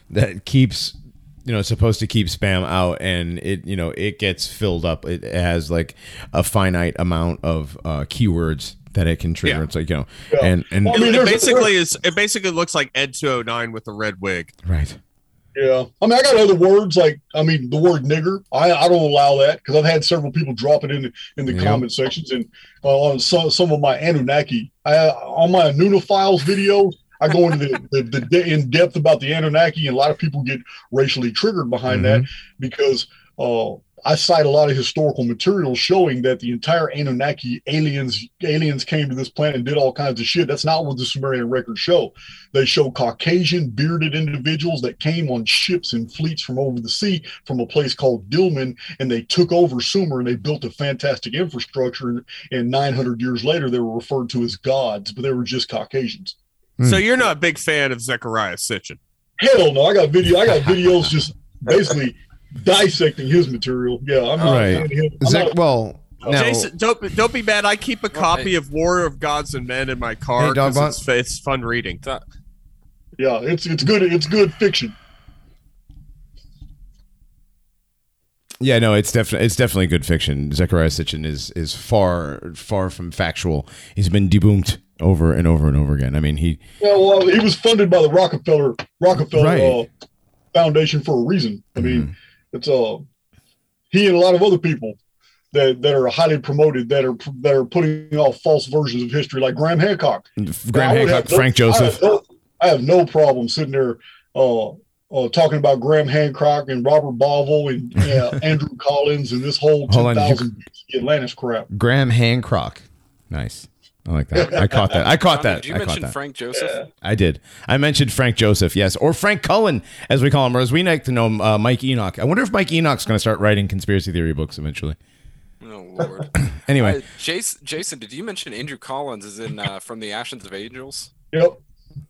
that keeps you know it's supposed to keep spam out and it you know it gets filled up. It has like a finite amount of uh, keywords that it can trigger. Yeah. It's like you know Yeah. and and Well, I mean, it, there's- basically is it basically looks like Ed 209 with a red wig. right. Yeah, I mean, I got other words like I mean, the word nigger. I, I don't allow that because I've had several people drop it in the, in the Yep. comment sections and uh, on some some of my Anunnaki. I on my Anunophiles videos, I go into the, the, the in depth about the Anunnaki, and a lot of people get racially triggered behind that because uh, I cite a lot of historical material showing that the entire Anunnaki aliens aliens came to this planet and did all kinds of shit. That's not what the Sumerian records show. They show Caucasian bearded individuals that came on ships and fleets from over the sea from a place called Dilmun, and they took over Sumer and they built a fantastic infrastructure. And, and 900 years later, they were referred to as gods, but they were just Caucasians. Hmm. So you're not a big fan of Zechariah Sitchin. Hell no! I got video. I got videos just basically dissecting his material. Yeah, I'm not. Right. of him. I'm Zach, not- well, now, Jason, don't don't be mad. I keep a copy of War of Gods and Men in my car Hey, because it's, it's fun reading. yeah, it's it's good. It's good fiction. yeah, no, it's definitely it's definitely good fiction. Zechariah Sitchin is is far far from factual. He's been debunked over and over and over again. I mean, he Yeah, well, he was funded by the Rockefeller Rockefeller Right. uh, Foundation for a reason. I mean, Mm-hmm. it's uh he and a lot of other people that that are highly promoted that are that are putting off false versions of history, like Graham Hancock. Graham Hancock, no- Frank I have Joseph. no- I have no problem sitting there uh, uh, talking about Graham Hancock and Robert Bauval and <laughs> Andrew Collins and this whole Hold on, did you- 10,000 Atlantis crap. Graham Hancock. Nice. I like that. I caught that. I caught Johnny, that. Did you I mention. Frank Joseph? I did. I mentioned Frank Joseph, yes, or Frank Collin, as we call him, or as we like to know him, uh, Mike Enoch. I wonder if Mike Enoch's going to start writing conspiracy theory books eventually. Oh Lord. <coughs> Anyway, Uh, Jason, Jason, did you mention Andrew Collins is in uh, from the Ashes of Angels? Yep.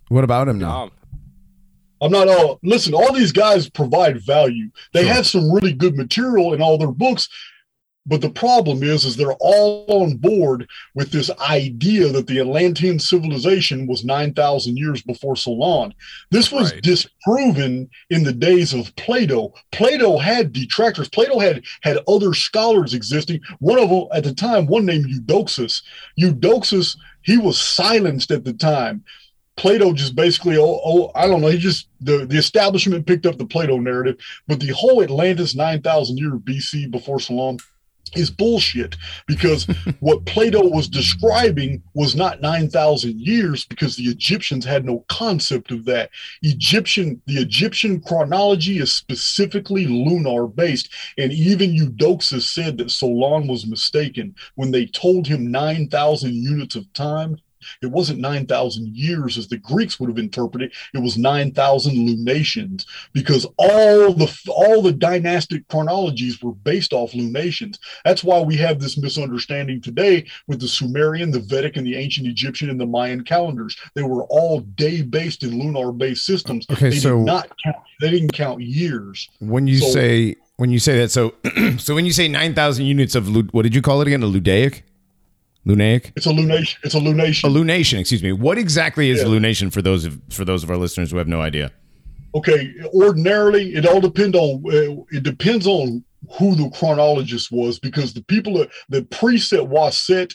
what about him now? Um, I'm not all listen, all these guys provide value. They have some really good material in all their books, but the problem is is they're all on board with this idea that the Atlantean civilization was 9,000 years before Solon. This was Right. disproven in the days of Plato. Plato had detractors. Plato had had other scholars existing. One of them at the time, one named Eudoxus. Eudoxus, he was silenced at the time. Plato just basically, oh, oh, I don't know. He just the the establishment picked up the Plato narrative, but the whole Atlantis nine thousand year BC before Solon is bullshit because <laughs> what Plato was describing was not 9,000 years because the Egyptians had no concept of that. Egyptian, the Egyptian chronology is specifically lunar based. And even Eudoxus said that Solon was mistaken when they told him 9,000 units of time. It wasn't 9,000 years as the Greeks would have interpreted. It was 9,000 lunations because all the all the dynastic chronologies were based off lunations. That's why we have this misunderstanding today with the Sumerian, the Vedic, and the ancient Egyptian and the Mayan calendars. They were all day-based and lunar-based systems. Okay, they so- did not count. They didn't count years. When you So- say when you say that, so <clears throat> so when you say nine thousand units of what did you call it again? A ludaic, lunaic, It's a lunation. It's a lunation. a lunation. Excuse me. What exactly is Yeah. lunation for those of for those of our listeners who have no idea? Okay, ordinarily it all depends on uh, it depends on who the chronologist was because the people that the preset was set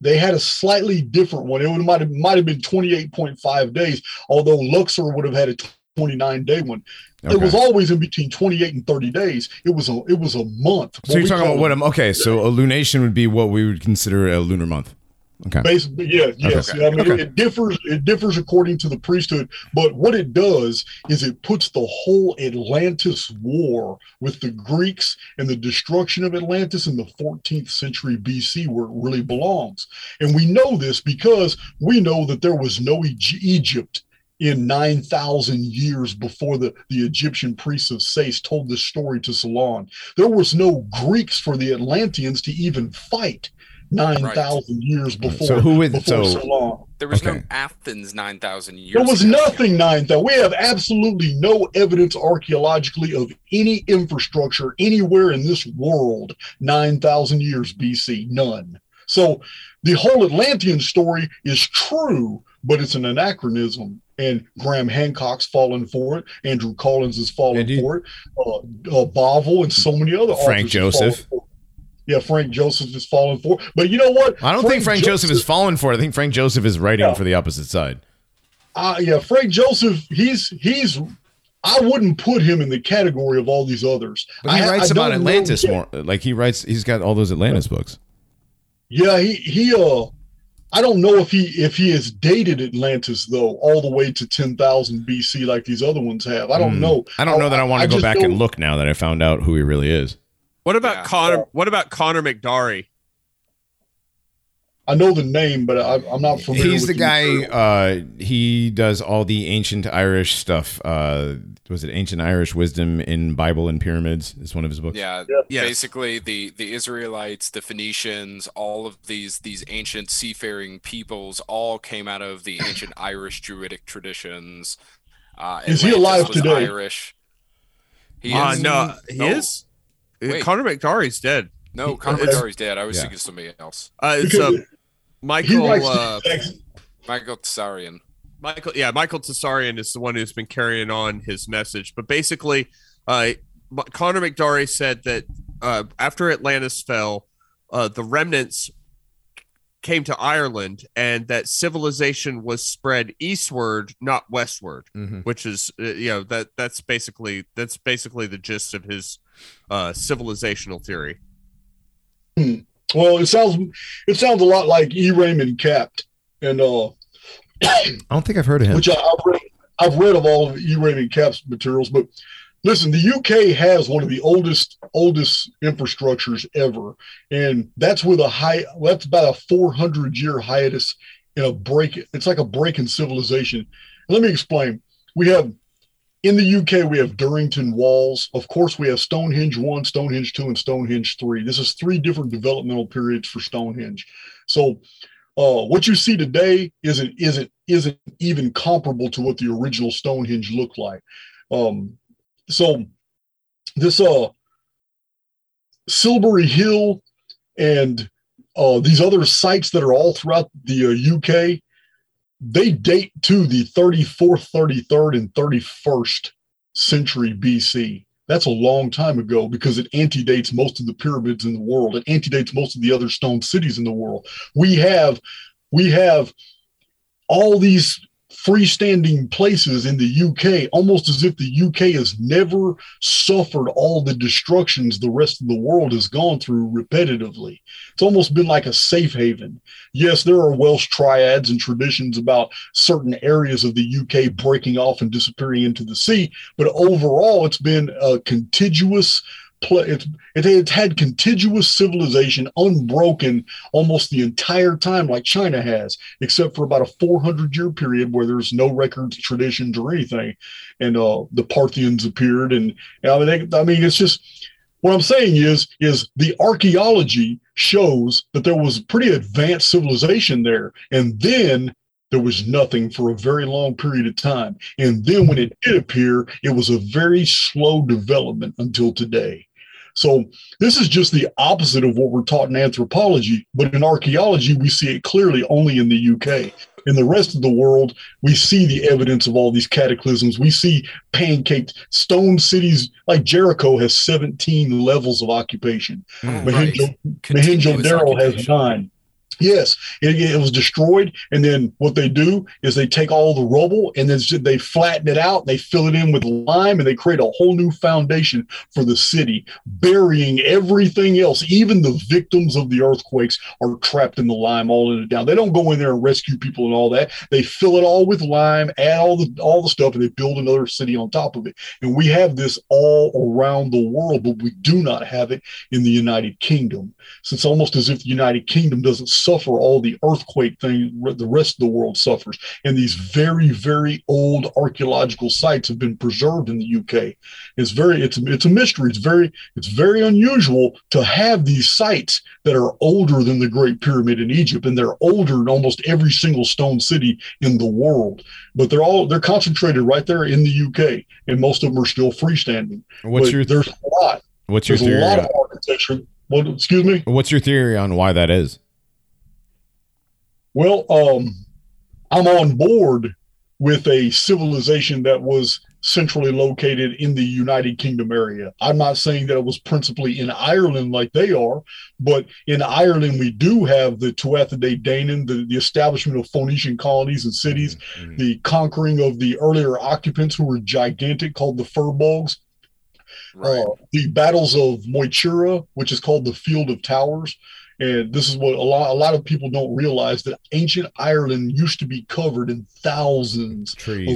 they had a slightly different one. It would might have might have been 28.5 days, although Luxor would have had a 29 day one. It was always in between 28 and 30 days. It was a it was a month. So you're talking about what? I'm, okay, so a lunation would be what we would consider a lunar month. Okay. Basically, yeah, yes. Okay. I mean, Okay. it differs. It differs according to the priesthood, but what it does is it puts the whole Atlantis war with the Greeks and the destruction of Atlantis in the 14th century BC, where it really belongs. And we know this because we know that there was no Eg- Egypt in 9,000 years before the, the Egyptian priests of Sais told this story to Solon. There was no Greeks for the Atlanteans to even fight 9,000 years before, So who would- before so- Solon. there was Okay. no Athens nine thousand years. There was ago. nothing 9,000. We have absolutely no evidence archaeologically of any infrastructure anywhere in this world 9,000 years BC. None. So the whole Atlantean story is true, but it's an anachronism. And Graham Hancock's fallen for it. Andrew Collins has fallen Indeed. for it. Uh, uh, Bauval and so many other Frank authors have fallen Joseph. Yeah, Frank Joseph is fallen for. it. But you know what? I don't think Frank Joseph is falling for it. I think Frank Joseph is writing Yeah. for the opposite side. uh, yeah, Frank Joseph, he's he's. I wouldn't put him in the category of all these others. But he I- writes I about Atlantis more. Like he writes, he's got all those Atlantis books. Yeah, he he. Uh, I don't know if he if he has dated Atlantis though, all the way to ten thousand BC like these other ones have. I don't Hmm. know. I don't know that I want to go just back know- and look now that I found out who he really is. What about Yeah. Connor? What about Conor MacDari? I know the name, but I, I'm not familiar. He's with the guy. Uh, he does all the ancient Irish stuff. Uh, was it ancient Irish wisdom in Bible and pyramids? Is one of his books. Yeah, Yes. basically the the Israelites, the Phoenicians, all of these these ancient seafaring peoples all came out of the ancient Irish Druidic traditions. Uh, Is he alive today? Irish. He Uh, is. no, he No. is. Wait. Conor MacDari's dead. No, Conor Okay. MacDari's dead. I was Yeah. thinking of somebody else. Uh, it's Because uh, he Michael. writes Uh, Michael Tsarion. Michael, yeah, Michael Tsarion is the one who's been carrying on his message. But basically, uh, M- Conor MacDari said that uh, after Atlantis fell, uh, the remnants came to Ireland, and that civilization was spread eastward, not westward. Mhm. Which is, uh, you know, that that's basically that's basically the gist of his uh, civilizational theory. Well, it sounds it sounds a lot like E. Raymond Capt, and uh, I don't think I've heard of him. which I, I've read. I've read of all of E. Raymond Capt's materials, but listen, the UK has one of the oldest oldest infrastructures ever, and that's with a high. That's about a 400 year hiatus in a break. It's like a break in civilization. Let me explain. We have in the UK we have Durrington walls. Of course, we have Stonehenge one, Stonehenge two, and Stonehenge three. This is three different developmental periods for Stonehenge. So uh, what you see today isn't isn't isn't even comparable to what the original Stonehenge looked like. Um, so this uh Silbury Hill and uh, these other sites that are all throughout the uh, UK, they date to the 34th, 33rd, and 31st century BC. That's a long time ago because it antedates most of the pyramids in the world. It antedates most of the other stone cities in the world. We have we have all these freestanding places in the UK, almost as if the UK has never suffered all the destructions the rest of the world has gone through repetitively. It's almost been like a safe haven. Yes, there are Welsh triads and traditions about certain areas of the UK breaking off and disappearing into the sea, but overall, it's been a contiguous. Pla it's, it, it's had contiguous civilization unbroken almost the entire time, like China has except for about a 400 year period where there's no records, traditions, or anything. And uh, the Parthians appeared, and I mean, they, I mean, it's just what I'm saying is is the archaeology shows that there was pretty advanced civilization there, and then there was nothing for a very long period of time. And then when it did appear, it was a very slow development until today. So this is just the opposite of what we're taught in anthropology, but in archaeology, we see it clearly only in the UK. In the rest of the world, we see the evidence of all these cataclysms. We see pancaked stone cities like Jericho has 17 levels of occupation. Mm. Right. Mohenjo- Continuous Mohenjo-Daro has nine. Yes, it, it was destroyed, and then what they do is they take all the rubble and then they flatten it out, and they fill it in with lime, and they create a whole new foundation for the city, burying everything else. Even the victims of the earthquakes are trapped in the lime, all in it down. They don't go in there and rescue people and all that. They fill it all with lime, add all the all the stuff, and they build another city on top of it. And we have this all around the world, but we do not have it in the United Kingdom. So it's almost as if the United Kingdom doesn't suffer all the earthquake thing the rest of the world suffers. And these very, very old archaeological sites have been preserved in the UK. It's very, it's it's a mystery. It's very, it's very unusual to have these sites that are older than the Great Pyramid in Egypt, and they're older than almost every single stone city in the world. But they're all they're concentrated right there in the UK, and most of them are still freestanding. What's But your there's a lot. What's your There's a theory? lot of architecture. Well, excuse me. what's your theory on why that is? Well, um, I'm on board with a civilization that was centrally located in the United Kingdom area. I'm not saying that it was principally in Ireland like they are, but in Ireland we do have the Tuatha De Danann, the, the establishment of Phoenician colonies and cities, Mhm. the conquering of the earlier occupants who were gigantic, called the Furbolgs, Right. uh, the battles of Moitura, which is called the Field of Towers. And this is what a lot, a lot of people don't realize that ancient Ireland used to be covered in thousands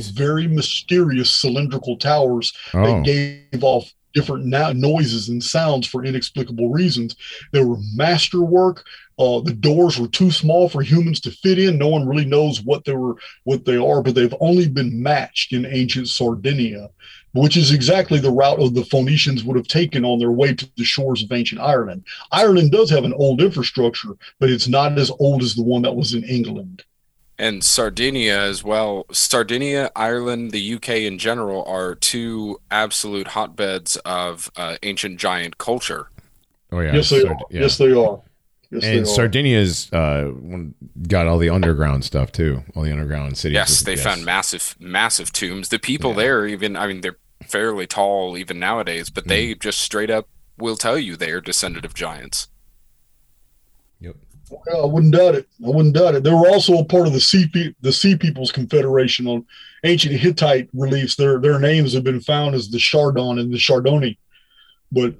of very mysterious cylindrical towers Oh, that gave off different noises and sounds for inexplicable reasons. They were masterwork. Uh, the doors were too small for humans to fit in. No one really knows what they were, what they are, but they've only been matched in ancient Sardinia, which is exactly the route of the Phoenicians would have taken on their way to the shores of ancient Ireland. Ireland does have an old infrastructure, but it's not as old as the one that was in England. and Sardinia as well. Sardinia, Ireland, the UK in general are two absolute hotbeds of uh, ancient giant culture. Oh yeah. yes, they Sard- are. yeah. Yes, they are. Yes, and they are. Sardinia's uh, got all the underground stuff too. All the underground cities. Yes, with- they found massive, massive tombs. The people there, even I mean, they're fairly tall even nowadays, but they just straight up will tell you they are descended of giants. Yep. Yeah, I wouldn't doubt it. I wouldn't doubt it. They were also a part of the Sea Pe- the Sea Peoples Confederation on ancient Hittite reliefs. Their their names have been found as the Chardon and the Chardoni, but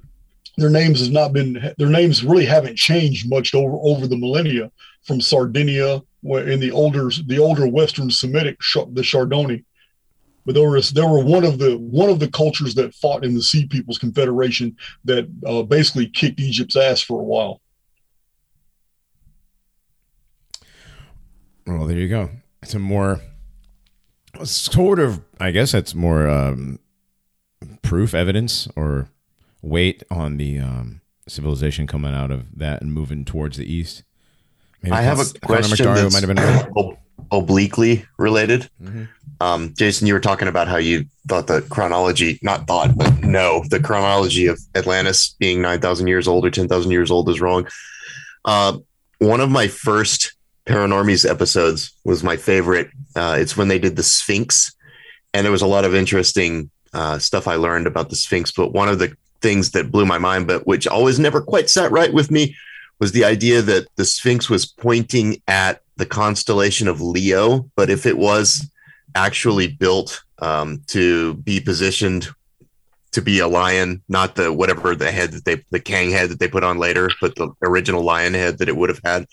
their names has not been their names really haven't changed much over over the millennia from Sardinia in the older the older Western Semitic the Chardoni. But there was there were one of the one of the cultures that fought in the Sea Peoples Confederation that uh, basically kicked Egypt's ass for a while. Well, there you go. It's a more sort of, I guess that's more um, proof, evidence, or weight on the um, civilization coming out of that and moving towards the east. Maybe I have a question that's might have been right. ob- obliquely related. Mhm. Um, Jason, you were talking about how you thought the chronology, not thought, but no, the chronology of Atlantis being 9,000 years old or 10,000 years old is wrong. Uh, one of my first Paranormies episodes was my favorite. Uh, it's when they did the Sphinx, and there was a lot of interesting uh, stuff I learned about the Sphinx. But one of the things that blew my mind, but which always never quite sat right with me, was the idea that the Sphinx was pointing at the constellation of Leo. But if it was actually built um, to be positioned to be a lion, not the whatever the head that they the Kang head that they put on later, but the original lion head that it would have had.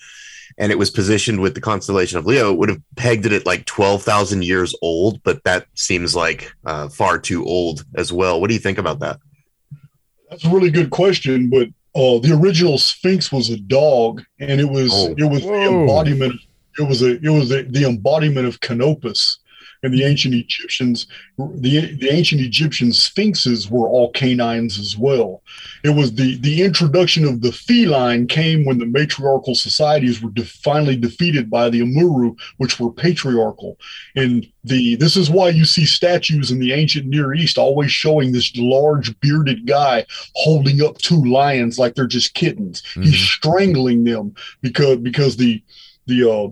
And it was positioned with the constellation of Leo, it would have pegged it at like 12,000 years old, but that seems like uh, far too old as well. What do you think about that? That's a really good question, but uh, the original Sphinx was a dog, and it was Oh. it was the embodiment. It was a it was a, the embodiment of Canopus, and the ancient Egyptians, the the ancient Egyptian sphinxes were all canines as well. It was the the introduction of the feline came when the matriarchal societies were de- finally defeated by the Amuru, which were patriarchal. And the this is why you see statues in the ancient Near East always showing this large bearded guy holding up two lions like they're just kittens. He's Mhm. strangling them because because the the uh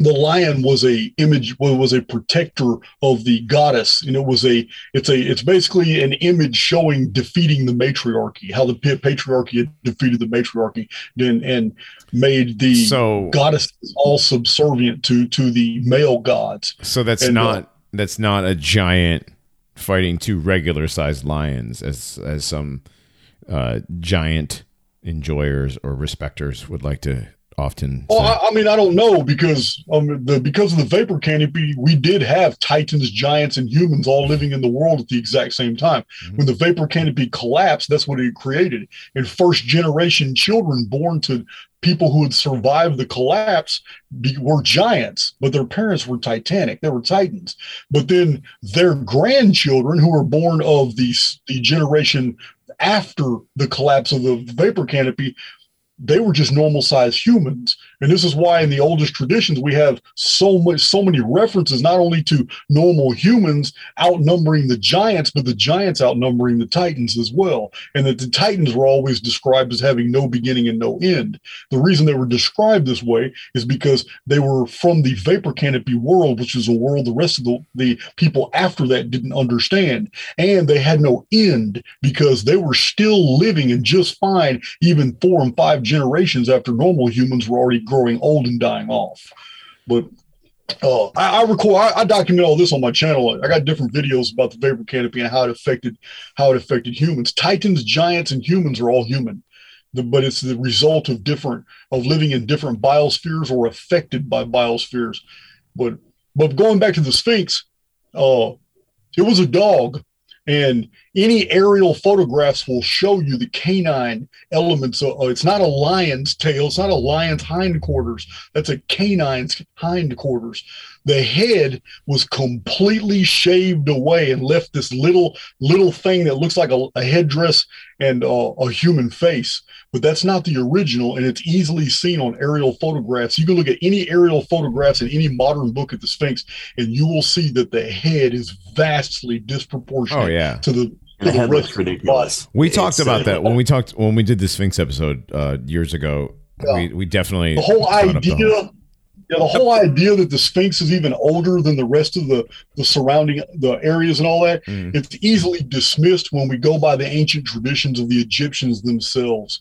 the lion was a image was a protector of the goddess and it was a it's a it's basically an image showing defeating the matriarchy how the patriarchy had defeated the matriarchy and and made the So, goddesses all subservient to to the male gods. So that's and, uh, not that's not a giant fighting two regular sized lions as as some uh, giant enjoyers or respecters would like to often. Oh. I, I mean, I don't know because um, the because of the vapor canopy, we did have titans, giants, and humans all living in the world at the exact same time. Mhm. When the vapor canopy collapsed, that's what it created. And first generation children born to people who had survived the collapse be, were giants, but their parents were titanic. They were titans. But then their grandchildren, who were born of the the generation after the collapse of the vapor canopy, they were just normal sized humans and this is why in the oldest traditions we have so much so many references not only to normal humans outnumbering the giants but the giants outnumbering the titans as well. And that the titans were always described as having no beginning and no end. The reason they were described this way is because they were from the vapor canopy world which is a world the rest of the, the people after that didn't understand. And they had no end because they were still living and just fine even four and five generations after normal humans were already growing old and dying off. But uh, I, I record, I, I document all this on my channel. I got different videos about the vapor canopy and how it affected how it affected humans. Titans, giants, and humans are all human. The, but it's the result of different of living in different biospheres or affected by biospheres. But but going back to the Sphinx, uh, it was a dog, and any aerial photographs will show you the canine elements. Of, uh, it's not a lion's tail. It's not a lion's hindquarters. That's a canine's hindquarters. The head was completely shaved away and left this little little thing that looks like a, a headdress and uh, a human face. But that's not the original, and it's easily seen on aerial photographs. You can look at any aerial photographs in any modern book of the Sphinx, and you will see that the head is vastly disproportionate Oh, yeah. to the, The the head rest looks of the body. ridiculous. We It's, talked about that when we talked when we did the Sphinx episode uh, years ago. Yeah. We we definitely the whole brought up the idea whole- yeah the whole idea that the sphinx is even older than the rest of the the surrounding the areas and all that Mhm. it's easily dismissed when we go by the ancient traditions of the egyptians themselves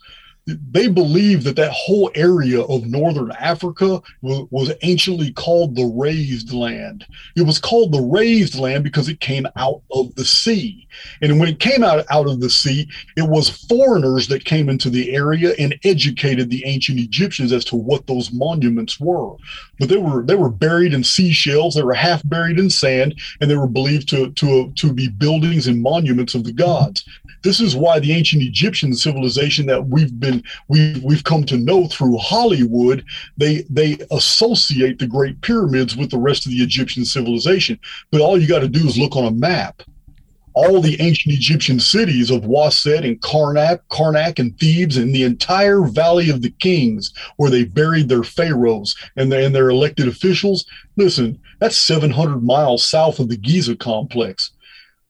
they believe that that whole area of northern africa was, was anciently called the raised land it was called the raised land because it came out of the sea and when it came out, out of the sea it was foreigners that came into the area and educated the ancient Egyptians as to what those monuments were. But they were they were buried in seashells, they were half buried in sand, and they were believed to to to be buildings and monuments of the gods. This is why the ancient Egyptian civilization that we've been we we've come to know through Hollywood, they they associate the Great Pyramids with the rest of the Egyptian civilization. But all you got to do is look on a map all the ancient Egyptian cities of Waset and Karnak, Karnak and Thebes, and the entire Valley of the Kings, where they buried their pharaohs and their, and their elected officials. Listen, that's 700 miles south of the Giza complex.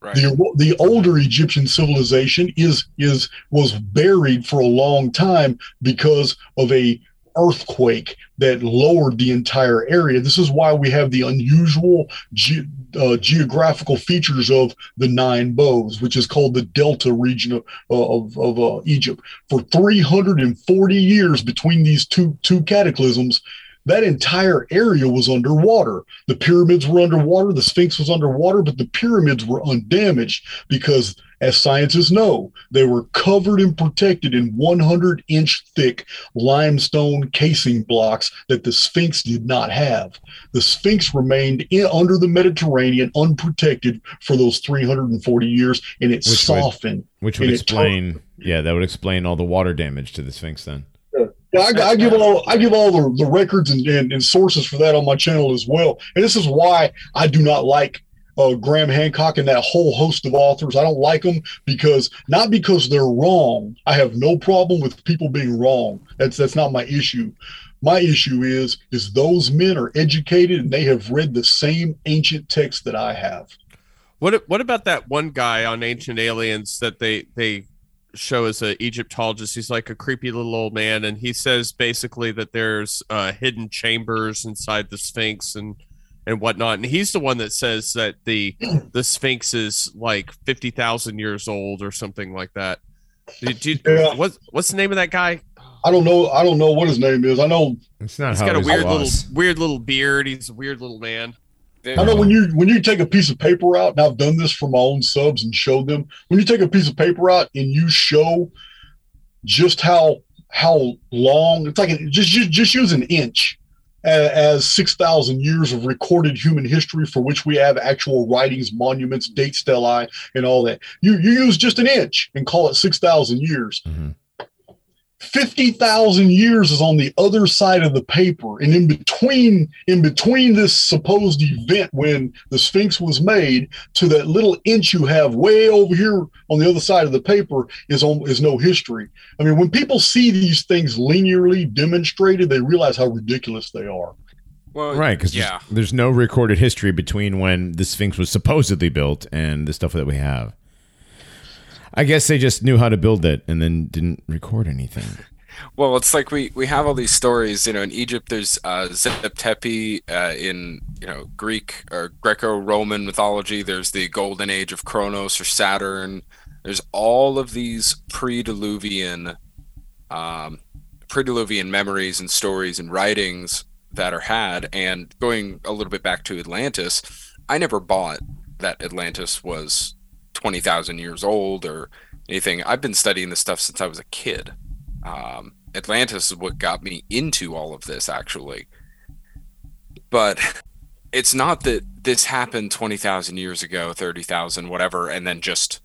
The, the older Egyptian civilization is is was buried for a long time because of a earthquake that lowered the entire area. This is why we have the unusual ge- uh, geographical features of the Nine Bows, which is called the Delta region of, of, of uh, Egypt. For 340 years between these two two cataclysms, that entire area was underwater. The pyramids were underwater, the Sphinx was underwater, but the pyramids were undamaged because, as scientists know, they were covered and protected in 100 inch thick limestone casing blocks that the Sphinx did not have. The Sphinx remained in, under the Mediterranean unprotected for those 340 years, and it Which would- softened. which would and it explain yeah that would explain all the water damage to the Sphinx then. Yeah, I, I give all I give all the, the records and, and, and sources for that on my channel as well. And this is why I do not like uh, Graham Hancock and that whole host of authors. I don't like them because not because they're wrong. I have no problem with people being wrong. That's that's not my issue. My issue is is those men are educated and they have read the same ancient text that I have. What what about that one guy on Ancient Aliens that they they show as an Egyptologist? He's like a creepy little old man, and he says basically that there's uh, hidden chambers inside the Sphinx and and whatnot. And he's the one that says that the <clears throat> the Sphinx is like fifty thousand years old or something like that. Did you, Yeah. what what's the name of that guy? I don't know. I don't know what his name is. I know It's not He's got a weird little weird little beard. He's a weird little man. I know when you when you take a piece of paper out, and I've done this for my own subs and showed them. When you take a piece of paper out and you show just how how long it's like just just, just use an inch a- as six thousand years of recorded human history for which we have actual writings, monuments, date stelae, and all that. You you use just an inch and call it six thousand years. Mhm. 50,000 years is on the other side of the paper. And in between in between this supposed event when the sphinx was made to that little inch you have way over here on the other side of the paper is on is no history. I mean when people see these things linearly demonstrated they realize how ridiculous they are. Well, Right, because yeah, there's, there's no recorded history between when the Sphinx was supposedly built and the stuff that we have. I guess they just knew how to build it and then didn't record anything. <laughs> Well, it's like we we have all these stories. You know, in Egypt, there's uh, Zep Tepi. Uh, in you know Greek or Greco-Roman mythology, there's the Golden Age of Kronos or Saturn. There's all of these pre-Diluvian, um, pre-Diluvian memories and stories and writings that are had. And going a little bit back to Atlantis, I never bought that Atlantis was twenty thousand years old or anything. I've been studying this stuff since I was a kid um, Atlantis is what got me into all of this, actually. But <laughs> it's not that this happened 20,000 years ago, 30,000, whatever, and then just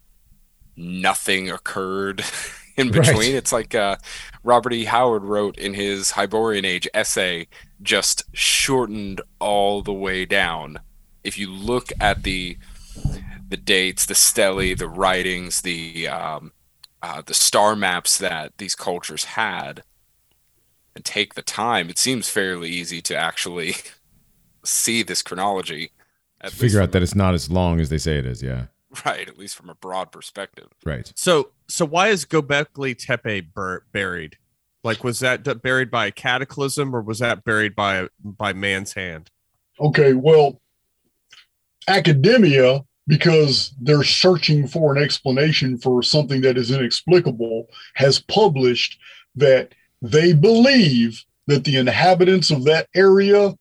nothing occurred <laughs> in Right. between. It's like uh, Robert E. Howard wrote in his Hyborian Age essay, just shortened all the way down. If you look at the the dates, the stele, the writings, the um, uh, the star maps that these cultures had, and take the time, it seems fairly easy to actually <laughs> see this chronology. At Figure out from that it's not as long as they say it is. Yeah. right, at least from a broad perspective. Right. So, so why is Gobekli Tepe bur- buried? Like, was that d- buried by a cataclysm, or was that buried by by man's hand? Okay, well, academia, because they're searching for an explanation for something that is inexplicable, has published that they believe that the inhabitants of that area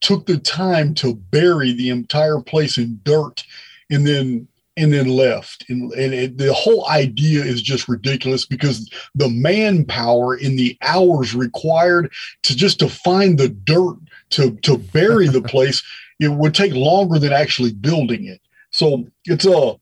took the time to bury the entire place in dirt and then and then left. And, and it, the whole idea is just ridiculous because the manpower in the hours required to just to find the dirt to to bury the <laughs> place it would take longer than actually building it. So it's a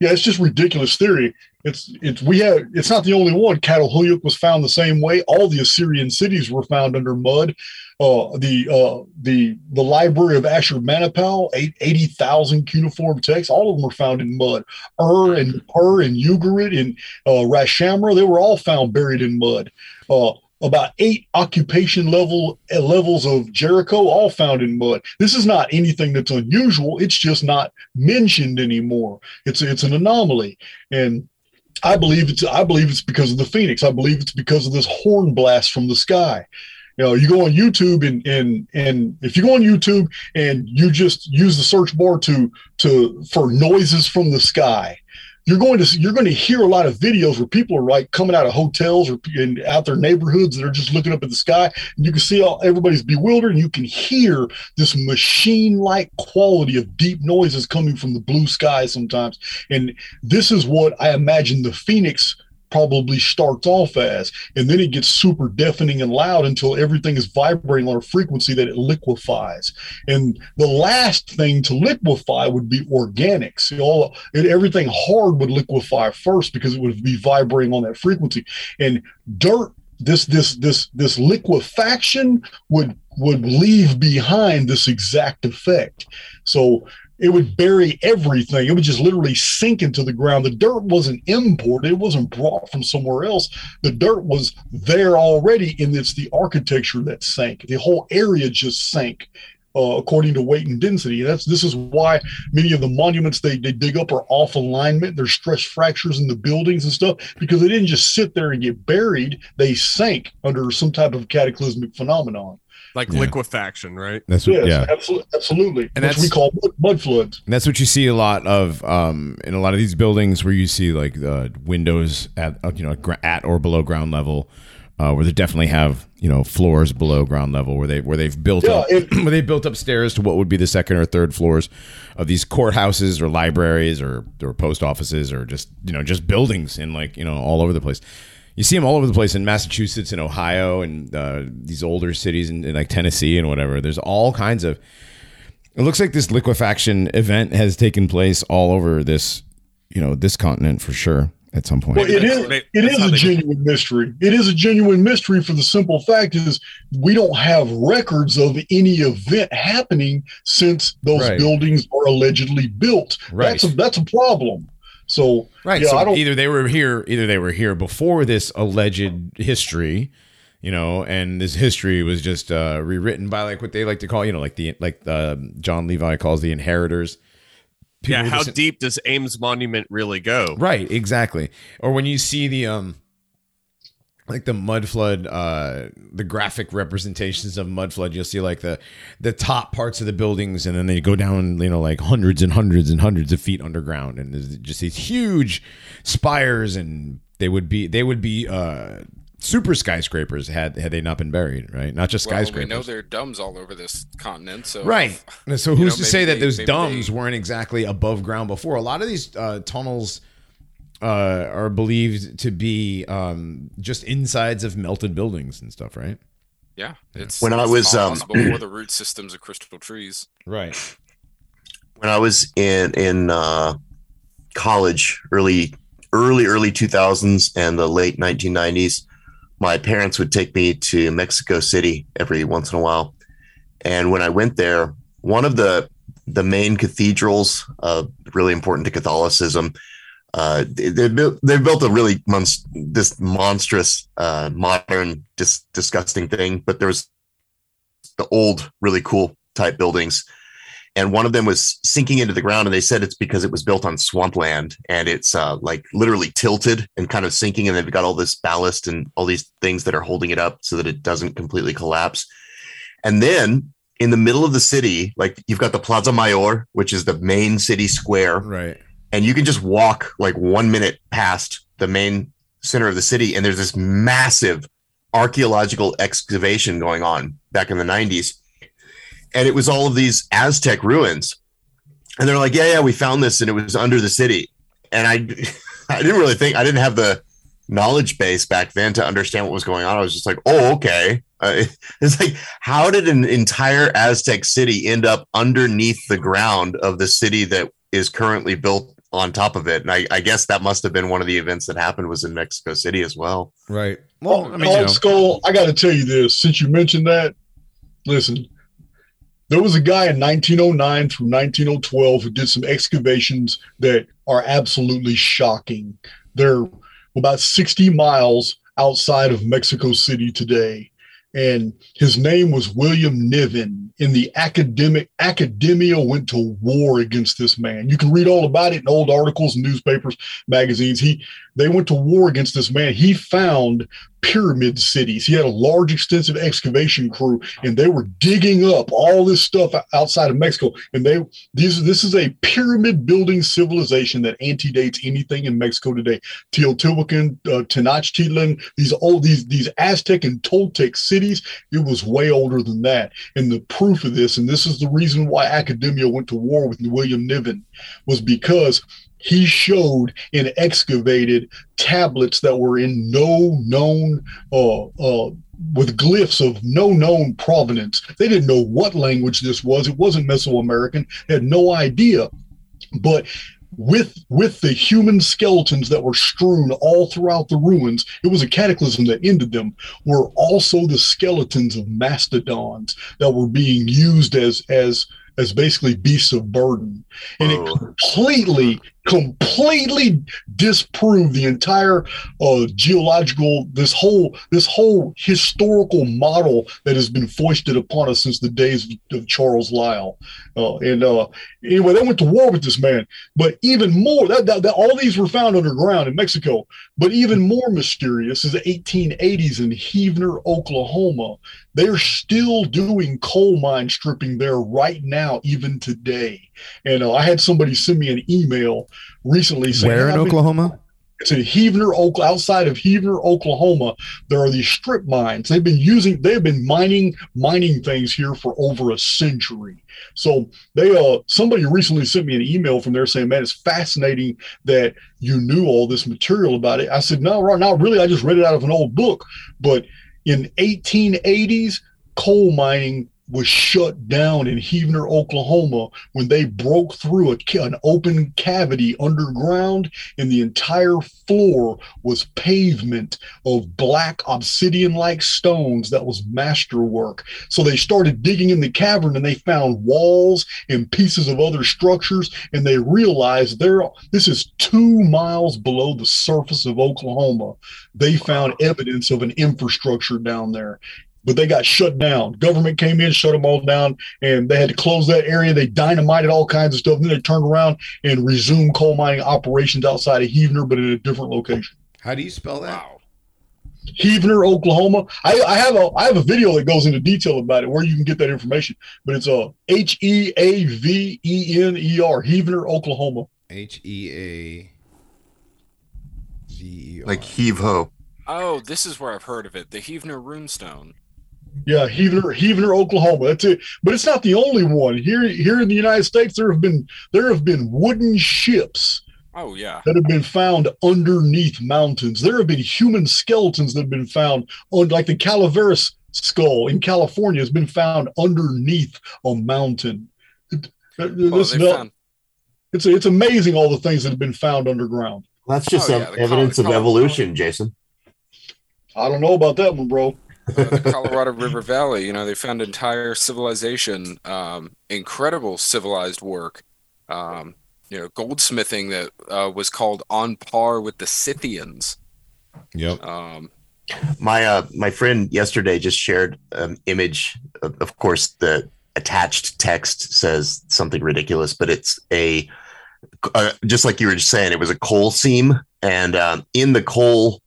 yeah it's just ridiculous theory. It's it's we have it's not the only one. Catalhuyuk was found the same way. All the assyrian cities were found under mud. Uh, the uh, the the library of Ashurbanipal, eight- 80,000 cuneiform texts, all of them were found in mud. Ur and Ur and Ugarit and uh, Ras Shamra, they were all found buried in mud. Uh, about eight occupation level uh, levels of Jericho, all found in mud. This is not anything that's unusual. It's just not mentioned anymore. It's it's an anomaly, and I believe it's I believe it's because of the phoenix. I believe it's because of this horn blast from the sky. You know, you go on YouTube and and and if you go on YouTube and you just use the search bar to to for noises from the sky, you're going to you're going to hear a lot of videos where people are like coming out of hotels or in, out their neighborhoods that are just looking up at the sky, and you can see all everybody's bewildered, and you can hear this machine-like quality of deep noises coming from the blue sky sometimes, and this is what I imagine the phoenix probably starts off as and then it gets super deafening and loud until everything is vibrating on a frequency that it liquefies. And the last thing to liquefy would be organics. All and everything hard would liquefy first because it would be vibrating on that frequency. And dirt this this this this liquefaction would would leave behind this exact effect. So it would bury everything. It would just literally sink into the ground. The dirt wasn't imported, it wasn't brought from somewhere else. The dirt was there already, and it's the architecture that sank. The whole area just sank. Uh, according to weight and density, that's this is why many of the monuments they, they dig up are off alignment. There's stress fractures in the buildings and stuff because they didn't just sit there and get buried; they sank under some type of cataclysmic phenomenon. Like Yeah. liquefaction, right? That's what. Yes, Yeah. absolutely, absolutely. And which we call mud, mud floods. And that's what you see a lot of um, in a lot of these buildings where you see like the windows at uh, you know at or below ground level, uh, where they definitely have you know floors below ground level where they where they've built Yeah, up it- <clears throat> where they built up stairs to what would be the second or third floors of these courthouses or libraries or or post offices or just you know just buildings in like you know all over the place. You see them all over the place in Massachusetts and Ohio and uh, these older cities in, in like Tennessee and whatever. There's all kinds of it looks like this liquefaction event has taken place all over this, you know, this continent for sure at some point. Well, it that's- is. they- It that's is how a they- genuine mystery. It is a genuine mystery for the simple fact is we don't have records of any event happening since those Right. buildings were allegedly built. Right. That's a that's a problem. So right. yeah, so I don't. either they were here, either they were here before this alleged history, you know, and this history was just uh, rewritten by like what they like to call, you know, like the like uh, Jon Levi calls the inheritors. People yeah. How just- deep does Ames Monument really go? Right, exactly. Or when you see the um like the mud flood uh the graphic representations of mud flood you'll see like the the top parts of the buildings and then they go down you know like hundreds and hundreds and hundreds of feet underground and there's just these huge spires and they would be they would be uh super skyscrapers had had they not been buried right not just Well, we know there are DUMBs all over this continent, so Right. <laughs> So you who's know, to say that they- those DUMBs they- weren't exactly above ground before? A lot of these uh, tunnels uh, are believed to be um, just insides of melted buildings and stuff, right? Yeah, it's When I was, um, possible for the root systems of crystal trees. Right. when I was in in uh, college, early, early, early 2000s and the late 1990s, my parents would take me to Mexico City every once in a while. And when I went there, one of the the main cathedrals, uh, really important to Catholicism, uh, they, built they built a really monst- this monstrous, uh, modern, dis- disgusting thing. But there was the old, really cool type buildings and one of them was sinking into the ground and they said it's because it was built on swampland and it's uh, like literally tilted and kind of sinking and they've got all this ballast and all these things that are holding it up so that it doesn't completely collapse and then in the middle of the city like you've got the plaza mayor which is the main city square Right. And you can just walk like one minute past the main center of the city and there's this massive archaeological excavation going on back in the 90s and it was all of these aztec ruins. And they're like yeah yeah we found this and it was under the city. And i <laughs> i didn't really think i didn't have the knowledge base back then to understand what was going on. I was just like oh okay. Uh, <laughs> it's like how did an entire aztec city end up underneath the ground of the city that is currently built on top of it and i, I guess that must have been one of the events that happened was in mexico city as well Right. Well, Well, I mean, you know, Skull, I got to tell you this. Since you mentioned that, listen, there was a guy in 1909 through 1912 who did some excavations that are absolutely shocking. They're about 60 miles outside of Mexico City today. And his name was William Niven. In the academic academia went to war against this man. You can read all about it in old articles, newspapers, magazines. He they went to war against this man. He found pyramid cities. He had a large, extensive excavation crew, and they were digging up all this stuff outside of Mexico. And they these this is a pyramid building civilization that antedates anything in Mexico today. Teotihuacan, uh, Tenochtitlan, these old these these Aztec and Toltec cities. It was way older than that. And the proof of this, and this is the reason why academia went to war with William Niven, was because he showed and excavated tablets that were in no known uh, uh, with glyphs of no known provenance. They didn't know what language this was. It wasn't Mesoamerican. Had no idea. But with with the human skeletons that were strewn all throughout the ruins, it was a cataclysm that ended them. Were also the skeletons of mastodons that were being used as as as basically beasts of burden, and it Oh. completely completely disproved the entire uh, geological this whole this whole historical model that has been foisted upon us since the days of Charles Lyell. Uh, and uh, anyway, they went to war with this man. But even more, that, that, that all these were found underground in Mexico. But even more mysterious is the 1880s in Heavener, Oklahoma. They're still doing coal mine stripping there right now, even today. And uh, I had somebody send me an email recently saying, where in Oklahoma? it's in Heavener, Oklahoma, outside of Heavener, Oklahoma. There are these strip mines. They've been using, they've been mining, mining things here for over a century. So they, uh, somebody recently sent me an email from there saying, "Man, it's fascinating that you knew all this material about it." I said, "No, not really. I just read it out of an old book." But in 1880s, coal mining was shut down in Heavener, Oklahoma, when they broke through a, an open cavity underground and the entire floor was pavement of black obsidian like stones that was masterwork. So they started digging in the cavern and they found walls and pieces of other structures and they realized there this is 2 miles below the surface of Oklahoma. They found evidence of an infrastructure down there. But they got shut down. Government came in, shut them all down, and they had to close that area. They dynamited all kinds of stuff. Then they turned around and resumed coal mining operations outside of Heavener, but in a different location. How do you spell that? Wow. Heavener, Oklahoma. I, I have a I have a video that goes into detail about it where you can get that information. But it's a H E A V E N E R, Heavener, Oklahoma. H E A G E R. like heave ho Oh, this is where I've heard of it. The Heavener Runestone. Yeah, Heavener, Heavener, Oklahoma. That's it. But it's not the only one. Here here in the United States, there have been there have been wooden ships Oh yeah. that have been found underneath mountains. There have been human skeletons that have been found on like the Calaveras skull in California has been found underneath a mountain. It- uh, Well, this they found it's it's amazing all the things that have been found underground. That's just Oh, yeah, evidence Col- of Col- evolution, Jason. I don't know about that one, bro. Uh, the Colorado River Valley. You know, they found entire civilization, um, incredible civilized work. Um, you know, goldsmithing that uh, was called on par with the Scythians. Yep. Um, My uh, my friend yesterday just shared an image. Of, of course, the attached text says something ridiculous, but it's a uh, just like you were just saying. It was a coal seam, and um, in the coal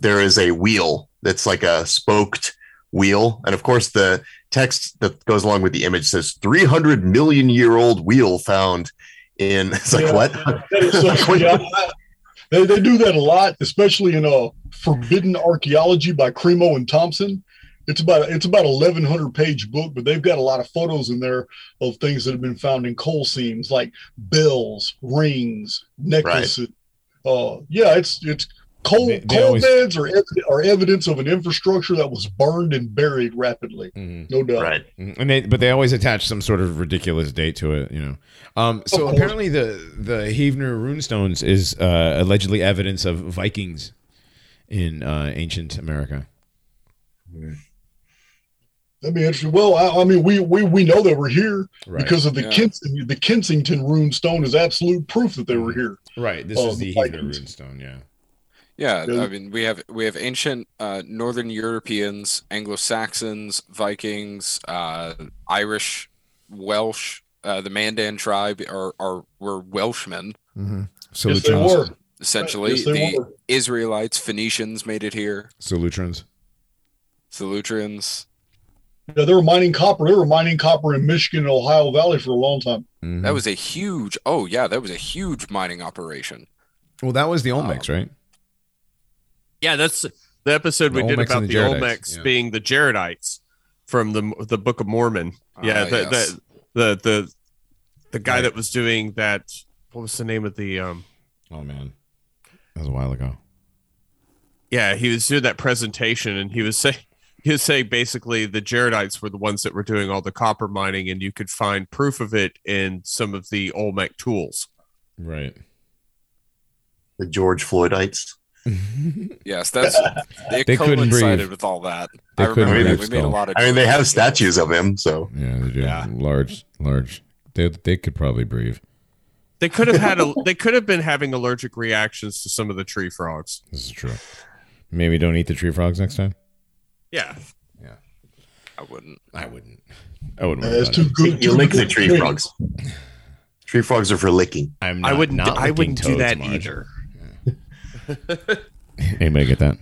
there is a wheel that's like a spoked wheel, and of course the text that goes along with the image says 300 million year old wheel found in. <laughs> It's like Yeah. what? <laughs> So- <laughs> yeah, they, they do that a lot, especially in uh, Forbidden Archaeology by Cremo and Thompson. It's about it's about eleven hundred page book, but they've got a lot of photos in there of things that have been found in coal seams, like bells, rings, necklaces. Uh, yeah, it's it's coal They- they coal always- beds are ev- are evidence of an infrastructure that was burned and buried rapidly. Mhm. No doubt. Right. Mhm. And they, but they always attach some sort of ridiculous date to it, you know. Um, so apparently, the the Heavener runestones is uh, allegedly evidence of Vikings in uh, ancient America. That'd be interesting. Well, I, I mean, we, we we know they were here Right. because of the Yeah. Kensington. The Kensington rune stone is absolute proof that they were here. Right. This Oh, is the the Heavener Vikings. runestone. Yeah. Yeah, Yeah. I mean, we have we have ancient uh, Northern Europeans, Anglo Saxons, Vikings, uh, Irish, Welsh. Uh, the Mandan tribe are are were Welshmen So yes, they were. essentially. Yes, the were. Israelites, Phoenicians made it here. So Lutrons. Solutreans. Yeah, they were mining copper. They were mining copper in Michigan and Ohio Valley for a long time. Mhm. That was a huge. Oh yeah, that was a huge mining operation. well, that was the Olmecs, right? Yeah, that's the episode we The did about the the Olmecs yeah. being the Jaredites from the the Book of Mormon. Yeah, Ah, the, yes. the the the the guy Right. that was doing that. What was the name of the um? Oh man, that was a while ago. Yeah, he was doing that presentation, and he was saying he was saying basically the Jaredites were the ones that were doing all the copper mining, and you could find proof of it in some of the Olmec tools. Right. The George Floydites. Yes, that's <laughs> it They couldn't coincided breathe. with all that. They I couldn't remember breathe, we made a lot of. I mean, they have statues of him, so Yeah, they do. Yeah. Large, large. They they could probably breathe. They could have had a they could have been having allergic reactions to some of the tree frogs. This is true. Maybe don't eat the tree frogs next time. Yeah. Yeah. I wouldn't. I wouldn't. I wouldn't. Uh, worry it's too it. good. you lick good the tree to frogs. Tree frogs are for licking. I'm I not- wouldn't I wouldn't do toads, that Marge. either. <laughs> Anybody get that?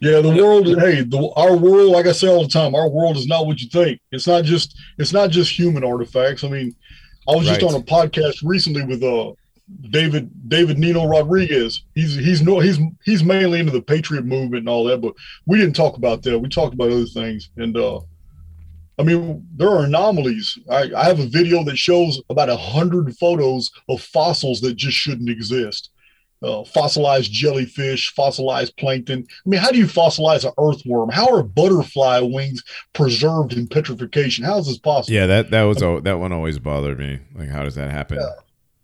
Yeah, the world. Hey, the, our world. Like I say all the time, our world is not what you think. It's not just. It's not just human artifacts. I mean, I was just on a podcast recently with uh David David Nino Rodriguez. He's he's no he's he's mainly into the patriot movement and all that, but we didn't talk about that. We talked about other things. And uh I mean, there are anomalies. I, I have a video that shows about a hundred photos of fossils that just shouldn't exist. Uh, fossilized jellyfish, fossilized plankton. I mean, how do you fossilize an earthworm? How are butterfly wings preserved in petrification? How is this possible? Yeah, that that was al- that one always bothered me. Like, how does that happen?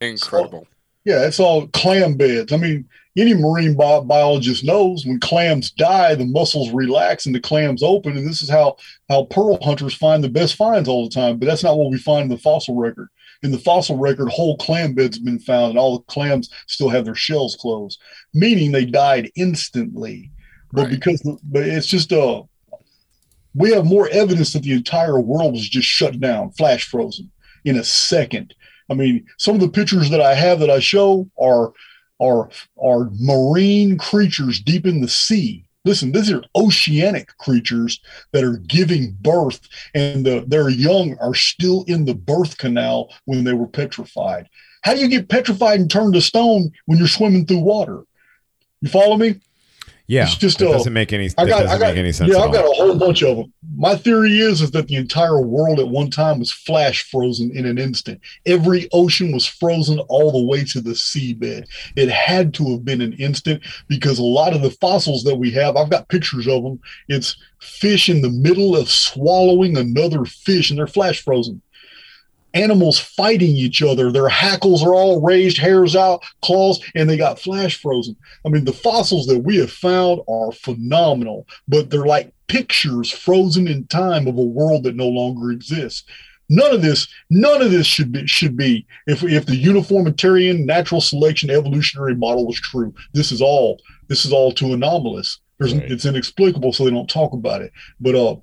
Incredible. Yeah, it's all clam beds. I mean, any marine bi- biologist knows when clams die, the muscles relax and the clams open, and this is how how pearl hunters find the best finds all the time. But that's not what we find in the fossil record. In the fossil record, whole clam beds have been found, and all the clams still have their shells closed, meaning they died instantly. But Right. because, but it's just uh, we have more evidence that the entire world was just shut down, flash frozen in a second. I mean, some of the pictures that I have that I show are are are marine creatures deep in the sea. Listen, these are oceanic creatures that are giving birth, and the, their young are still in the birth canal when they were petrified. How do you get petrified and turned to stone when you're swimming through water? You follow me? Yeah, It's just, uh, doesn't make any. I got, I got, any sense. yeah, I've got a whole bunch of them. My theory is is that the entire world at one time was flash frozen in an instant. Every ocean was frozen all the way to the seabed. It had to have been an instant because a lot of the fossils that we have, I've got pictures of them. It's fish in the middle of swallowing another fish, and they're flash frozen. Animals fighting each other. Their hackles are all raised, hairs out, claws, and they got flash frozen. I mean, the fossils that we have found are phenomenal, but they're like pictures frozen in time of a world that no longer exists. None of this, none of this should be should be if if the uniformitarian natural selection evolutionary model was true. This is all this is all too anomalous. There's Right. it's inexplicable, so they don't talk about it. But uh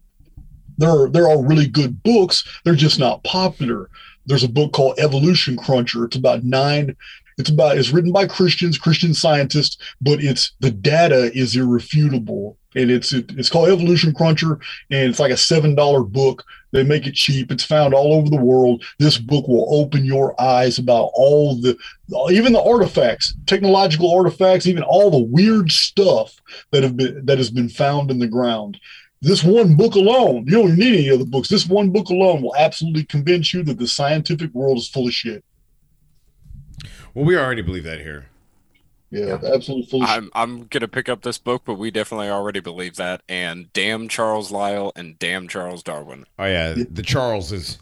there are there are all really good books. They're just not popular. There's a book called Evolution Cruncher. It's about nine. It's about it's written by Christians, Christian scientists, but it's the data is irrefutable. And it's it, it's called Evolution Cruncher, and it's like a seven dollar book. They make it cheap. It's found all over the world. This book will open your eyes about all the even the artifacts, technological artifacts, even all the weird stuff that have been that has been found in the ground this one book alone, you don't need any other books. This one book alone will absolutely convince you that the scientific world is full of shit. Well, we already believe that here. Yeah, absolutely full of. I'm I'm gonna pick up this book, but we definitely already believe that. And damn Charles Lyell and damn Charles Darwin. Oh yeah, the Charleses.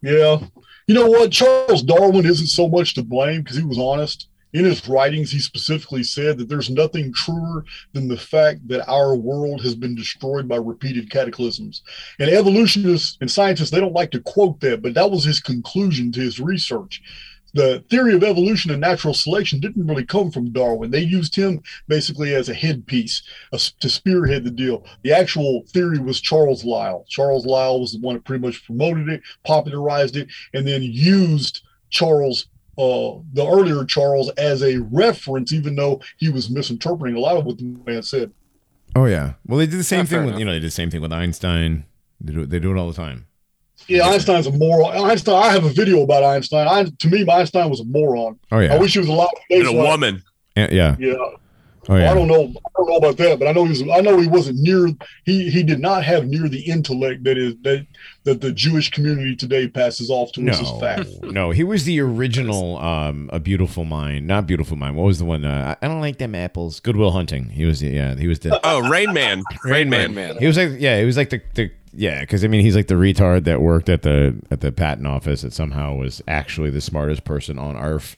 Yeah. You know what? Charles Darwin isn't so much to blame because he was honest. In his writings, he specifically said that there's nothing truer than the fact that our world has been destroyed by repeated cataclysms. And evolutionists and scientists, they don't like to quote that, but that was his conclusion to his research. The theory of evolution and natural selection didn't really come from Darwin. They used him basically as a headpiece a, to spearhead the deal. The actual theory was Charles Lyell. Charles Lyell was the one that pretty much promoted it, popularized it, and then used Charles uh, the earlier Charles as a reference, even though he was misinterpreting a lot of what the man said. Oh yeah. Well, they did the same Yeah, thing with enough. you know they did the same thing with Einstein. They do they do it all the time. Yeah, Einstein's a moron. Einstein. I have a video about Einstein. I, to me, Einstein was a moron. Oh yeah. I wish he was a alive. And a woman. Yeah. yeah. Yeah. Oh yeah. I don't know. I don't know about that, but I know he was. I know he wasn't near. He he did not have near the intellect that is that that the Jewish community today passes off to us as No, fact. no, he was the original um a beautiful mind, not beautiful mind. What was the one? Uh, I don't like them apples. Good Will Hunting. He was the yeah, he was the <laughs> Oh, Rain Man. Rain Man. Man. he was like yeah, he was like the, the yeah, because I mean he's like the retard that worked at the at the patent office that somehow was actually the smartest person on earth.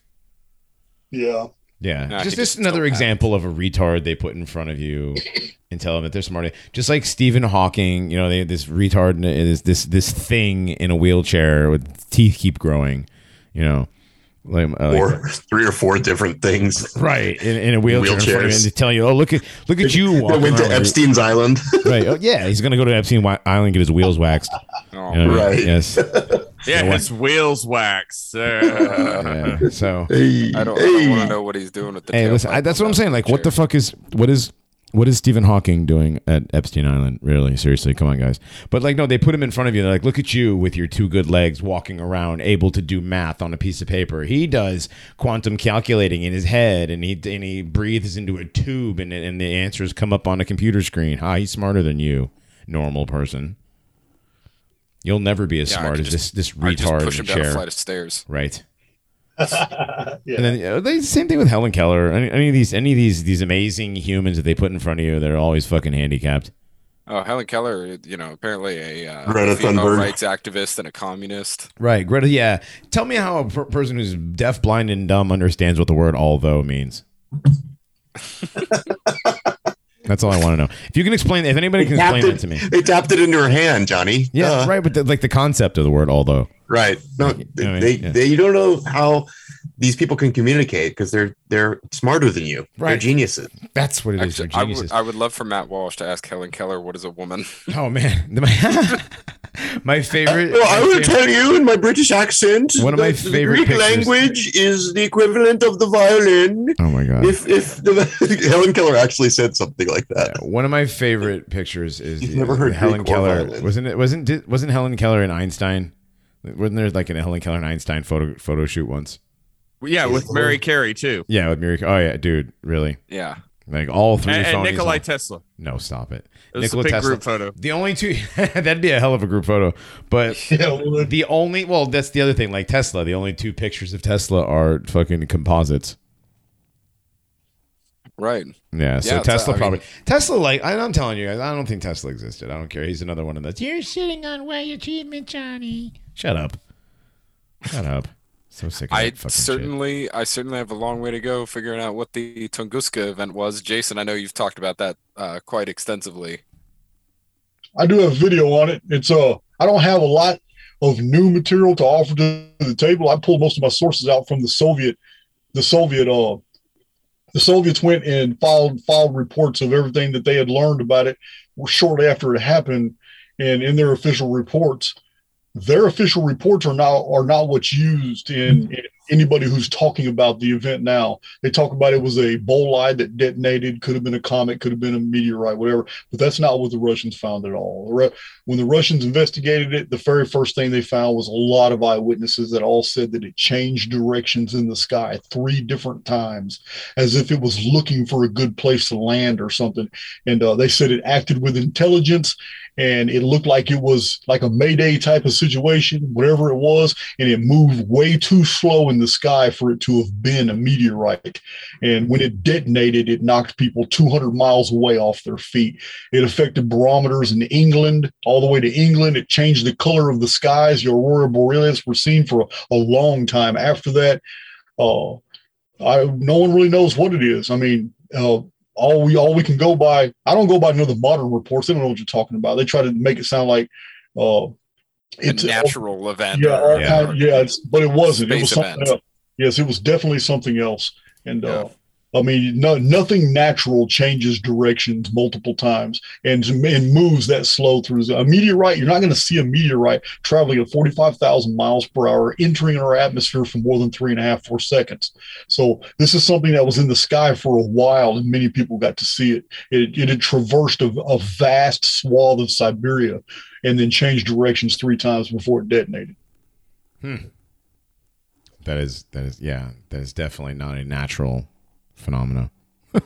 Yeah. Yeah, he just just another example of a retard they put in front of you <laughs> and tell them that they're smart. Just like Stephen Hawking, you know, they this retard is this this thing in a wheelchair with teeth keep growing, you know, like, uh, like- or three or four different things. right in, in a wheelchair in front of you, and to tell you, oh look at look at you <laughs> walking went to around." Epstein's Island. right? Oh, yeah, he's gonna go to Epstein Island and get his wheels waxed. Oh, You know what I mean? Right. Yes. <laughs> Yeah, You know his wheels wax. Uh, Yeah. So. <laughs> hey, I don't, hey. don't want to know what he's doing with the. Hey, listen, I, that's what I'm saying. Like, what the fuck is what is what is Stephen Hawking doing at Epstein Island? Really, seriously, come on, guys. But like, no, they put him in front of you. They're like, look at you with your two good legs, walking around, able to do math on a piece of paper. He does quantum calculating in his head, and he and he breathes into a tube, and and the answers come up on a computer screen. Ha, he's smarter than you, normal person. You'll never be as Yeah, smart as just- this this I just retard push in him a down a chair. flight of stairs. Right. <laughs> yeah. And then uh, they same thing with Helen Keller. Any, any of these, any of these, these amazing humans that they put in front of you, they're always fucking handicapped. Oh, Helen Keller, you know, apparently a uh, Greta female Thunberg. rights activist and a communist. Right, Greta. Yeah, tell me how a per- person who's deaf, blind, and dumb understands what the word "although" means. <laughs> That's all I want to know. If you can explain, if anybody can explain it- that to me. They tapped it into her hand, Johnny. Yeah, Duh. right. But the, like the concept of the word "although." Right. No, You know I mean? they, Yeah. they you don't know how these people can communicate because they're they're smarter than you. They're geniuses. That's what it is. Actually, They're I geniuses. would, I would love for Matt Walsh to ask Helen Keller what is a woman. <laughs> oh man, <laughs> my, my favorite. Well, I my will favorite- tell you in my British accent. One of my favorite Greek pictures- language is the equivalent of the violin. Oh my god. If if the, <laughs> Helen Keller actually said something like that. One of my favorite pictures is You've the- never heard Helen Greek Keller. violin. Wasn't it? Wasn't did- wasn't Helen Keller and Einstein? Wasn't there like a Helen Keller and Einstein photo photo shoot once? Yeah, with Mary Carey too. Yeah, with Mary. Oh yeah, dude, really? yeah. Like all three And, and Nikolai all- Tesla. No, stop it. It was Nikola a big Tesla. group photo. The only two <laughs> that'd be a hell of a group photo. But <laughs> the only well, that's the other thing. Like Tesla, the only two pictures of Tesla are fucking composites. Right. Yeah, so Yeah, Tesla uh, I probably mean- Tesla like I- I'm telling you guys, I don't think Tesla existed. I don't care. He's another one of those. You're sitting on way achievement, Johnny. Shut up. Shut up. So sick of I that fucking shit. certainly, I certainly have a long way to go figuring out what the Tunguska event was. Jason, I know you've talked about that uh, quite extensively. I do have a video on it. It's uh I don't have a lot of new material to offer to the table. I pulled most of my sources out from the Soviet, the Soviet uh the Soviets went and filed filed reports of everything that they had learned about it shortly after it happened, and in their official reports, their official reports are not are not what's used in, in anybody who's talking about the event now. They talk about it was a bolide that detonated, could have been a comet, could have been a meteorite, whatever. But that's not what the Russians found at all. When the Russians investigated it, the very first thing they found was a lot of eyewitnesses that all said that it changed directions in the sky three different times, as if it was looking for a good place to land or something. And uh, they said it acted with intelligence and it looked like it was like a mayday type of situation whatever it was and it moved way too slow in the sky for it to have been a meteorite. And when it detonated it knocked people 200 miles away off their feet. It affected barometers in england all the way to england. It changed the color of the skies. The aurora borealis were seen for a, a long time. After that uh, I, no one really knows what it is. I mean uh, all we all we can go by i don't go by none of the modern reports. They don't know what you're talking about. They try to make it sound like uh It's a natural event. yeah or- yeah it's, but it wasn't. It was something event. else. Yes it was definitely something else. And uh I mean, no, nothing natural changes directions multiple times and, and moves that slow through. A meteorite, you're not going to see a meteorite traveling at 45,000 miles per hour, entering our atmosphere for more than three and a half, four seconds. So this is something that was in the sky for a while, and many people got to see it. It, it had traversed a, a vast swath of Siberia and then changed directions three times before it detonated. Hmm. That is that is yeah, that is definitely not a natural phenomena. <laughs>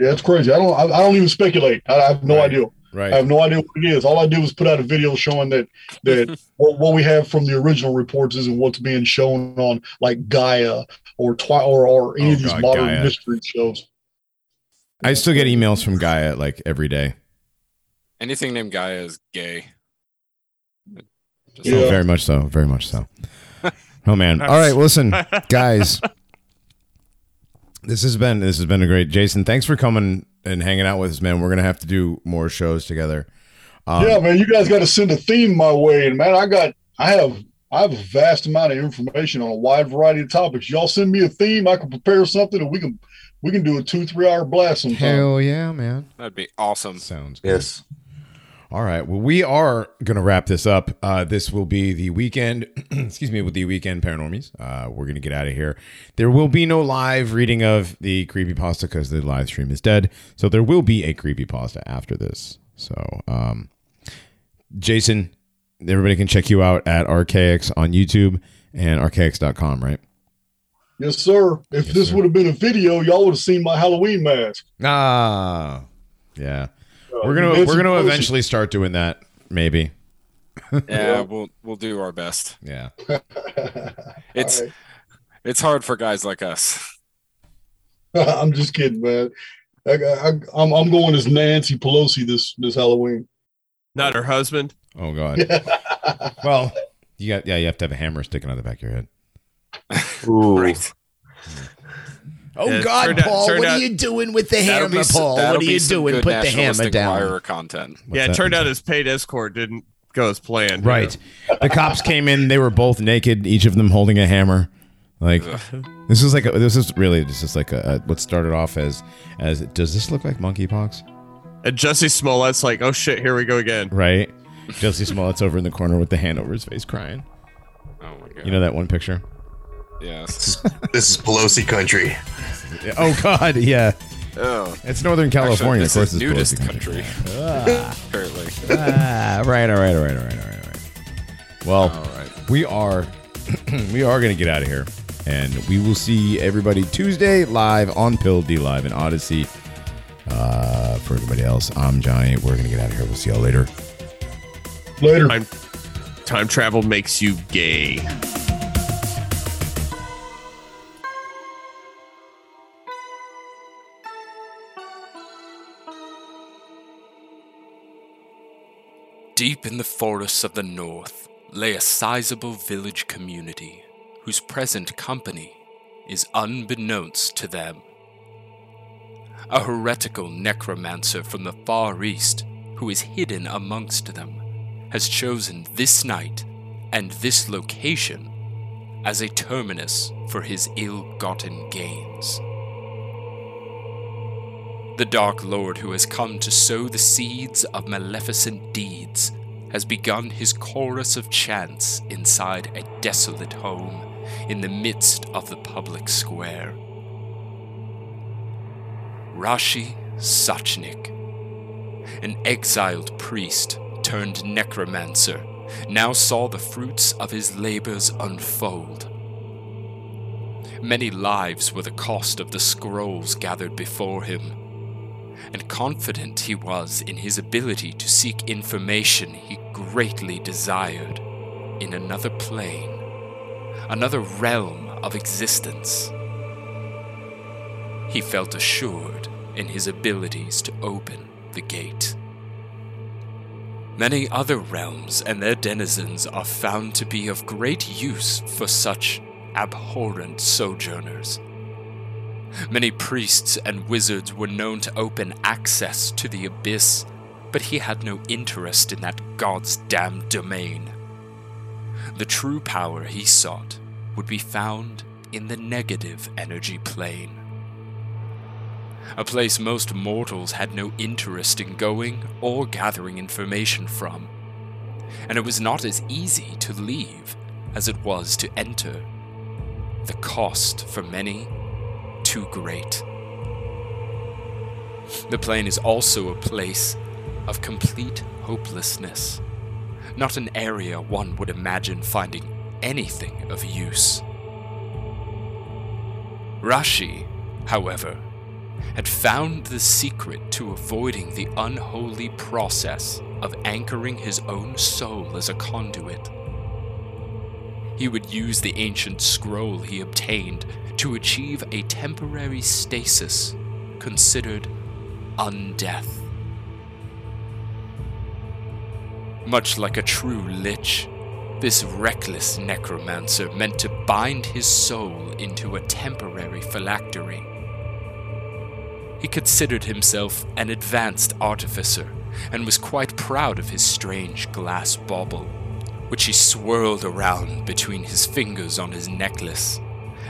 Yeah, it's crazy. I don't. I, I don't even speculate. I, I have no Right. idea. Right. I have no idea what it is. All I did was put out a video showing that that <laughs> what, what we have from the original reports isn't what's being shown on like Gaia or twi- or, or oh, any Oh, of these God, modern Gaia. mystery shows. I still get emails from Gaia like every day. Anything named Gaia is gay. Just- Oh, Yeah. very much so. Very much so. <laughs> Oh man. All right, listen, guys. This has been this has been a great Jason. Thanks for coming and hanging out with us, man. We're gonna have to do more shows together. Um, yeah, man, you guys got to send a theme my way, and man, I got I have I have a vast amount of information on a wide variety of topics. Y'all send me a theme, I can prepare something, and we can we can do a two three hour blast sometime. Hell yeah, man. That'd be awesome. Sounds good. Yes. All right. Well, we are going to wrap this up. Uh, this will be the weekend, <clears throat> excuse me, with the weekend paranormies. Uh, we're going to get out of here. There will be no live reading of the creepy pasta because the live stream is dead. So there will be a creepy pasta after this. So, um, Jason, everybody can check you out at Archaix on YouTube and Archaix.com, right? Yes, sir. If Yes, this would have been a video, y'all would have seen my Halloween mask. Ah, yeah. Uh, We're gonna we're gonna eventually start doing that. Maybe. <laughs> Yeah, we'll we'll do our best. Yeah. <laughs> It's All right. it's hard for guys like us. <laughs> I'm just kidding, man. I, I, I'm I'm going as Nancy Pelosi this this Halloween. Not her husband. Oh God. Well, you got yeah. You have to have a hammer sticking out the back of your head. Ooh. Right. Oh Yeah, God, turned out- Paul! turned what out- are you doing with the hammer, be Paul? What are you doing? Put the hammer Nationalistic down. Enquirer content. What's yeah, it that? turned out his paid escort didn't go as planned. you right. know. The cops came in. They were both naked, each of them holding a hammer. Like this is like a, this is really this is like a, a what started off as as does this look like monkeypox? And Jesse Smollett's like, oh shit, here we go again. Right. Jesse Smollett's over in the corner with the hand over his face, crying. Oh my god. You know that one picture? Yes. This is Pelosi country. Oh God, yeah. Oh. It's Northern California, Actually, of course. is it's nudist Pelosi country. <laughs> Apparently. ah, right, all right, all right, all right, all right, all right. Well, All right. we are <clears throat> we are gonna get out of here, and we will see everybody Tuesday live on Pill DLive and Odysee. Uh, for everybody else, I'm Johnny. We're gonna get out of here. We'll see y'all later. Later. Time, time travel makes you gay. Deep in the forests of the north, lay a sizable village community whose present company is unbeknownst to them. A heretical necromancer from the Far East, who is hidden amongst them, has chosen this night and this location as a terminus for his ill gotten gains. The Dark Lord who has come to sow the seeds of maleficent deeds has begun his chorus of chants inside a desolate home in the midst of the public square. Rashi Sachnik, an exiled priest turned necromancer, now saw the fruits of his labors unfold. Many lives were the cost of the scrolls gathered before him, and confident he was in his ability to seek information he greatly desired in another plane, another realm of existence. He felt assured in his abilities to open the gate. Many other realms and their denizens are found to be of great use for such abhorrent sojourners. Many priests and wizards were known to open access to the abyss, but he had no interest in that god's damned domain. The true power he sought would be found in the negative energy plane. A place most mortals had no interest in going or gathering information from. And it was not as easy to leave as it was to enter. The cost for many too great. The plane is also a place of complete hopelessness, not an area one would imagine finding anything of use. Rashi, however, had found the secret to avoiding the unholy process of anchoring his own soul as a conduit. He would use the ancient scroll he obtained to achieve a temporary stasis considered undeath. Much like a true lich, this reckless necromancer meant to bind his soul into a temporary phylactery. He considered himself an advanced artificer and was quite proud of his strange glass bauble, which he swirled around between his fingers on his necklace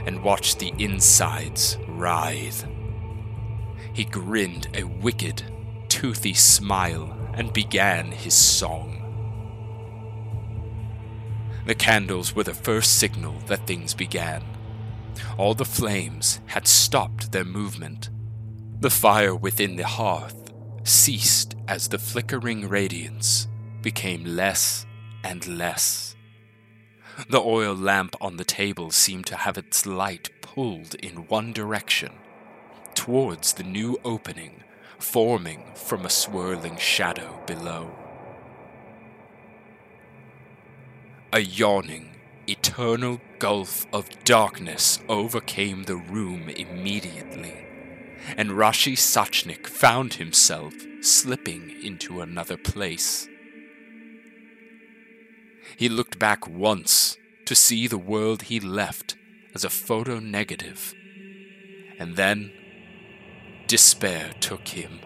and watched the insides writhe. He grinned a wicked, toothy smile and began his song. The candles were the first signal that things began. All the flames had stopped their movement. The fire within the hearth ceased as the flickering radiance became less and less. The oil lamp on the table seemed to have its light pulled in one direction, towards the new opening forming from a swirling shadow below. A yawning, eternal gulf of darkness overcame the room immediately, and Rashi Sachnik found himself slipping into another place. He looked back once to see the world he left as a photo negative, and then despair took him.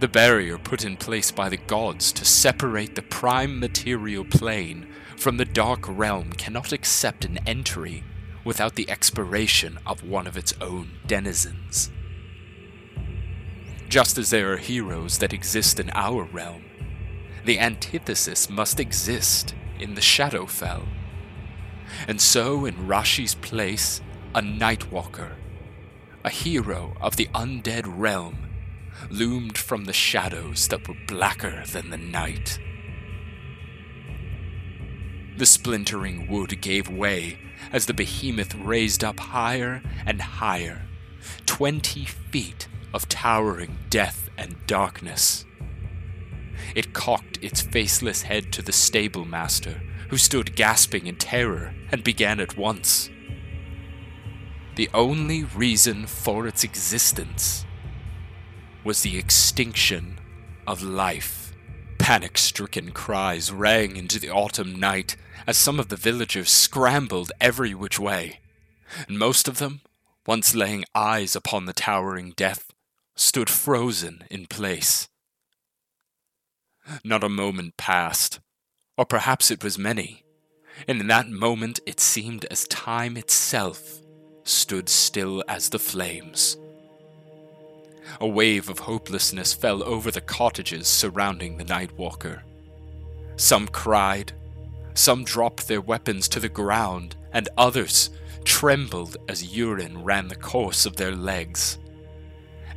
The barrier put in place by the gods to separate the prime material plane from the dark realm cannot accept an entry without the expiration of one of its own denizens. Just as there are heroes that exist in our realm, the antithesis must exist in the Shadowfell. And so, in Rashi's place, a Nightwalker, a hero of the undead realm, loomed from the shadows that were blacker than the night. The splintering wood gave way as the behemoth raised up higher and higher, twenty feet of towering death and darkness. It cocked its faceless head to the stable master, who stood gasping in terror and began at once. The only reason for its existence was the extinction of life Panic stricken cries rang into the autumn night as some of the villagers scrambled every which way, and most of them, once laying eyes upon the towering death, stood frozen in place. Not a moment passed, or perhaps it was many, and in that moment it seemed as time itself stood still as the flames. A wave of hopelessness fell over the cottages surrounding the Nightwalker. Some cried, some dropped their weapons to the ground, and others trembled as urine ran the course of their legs.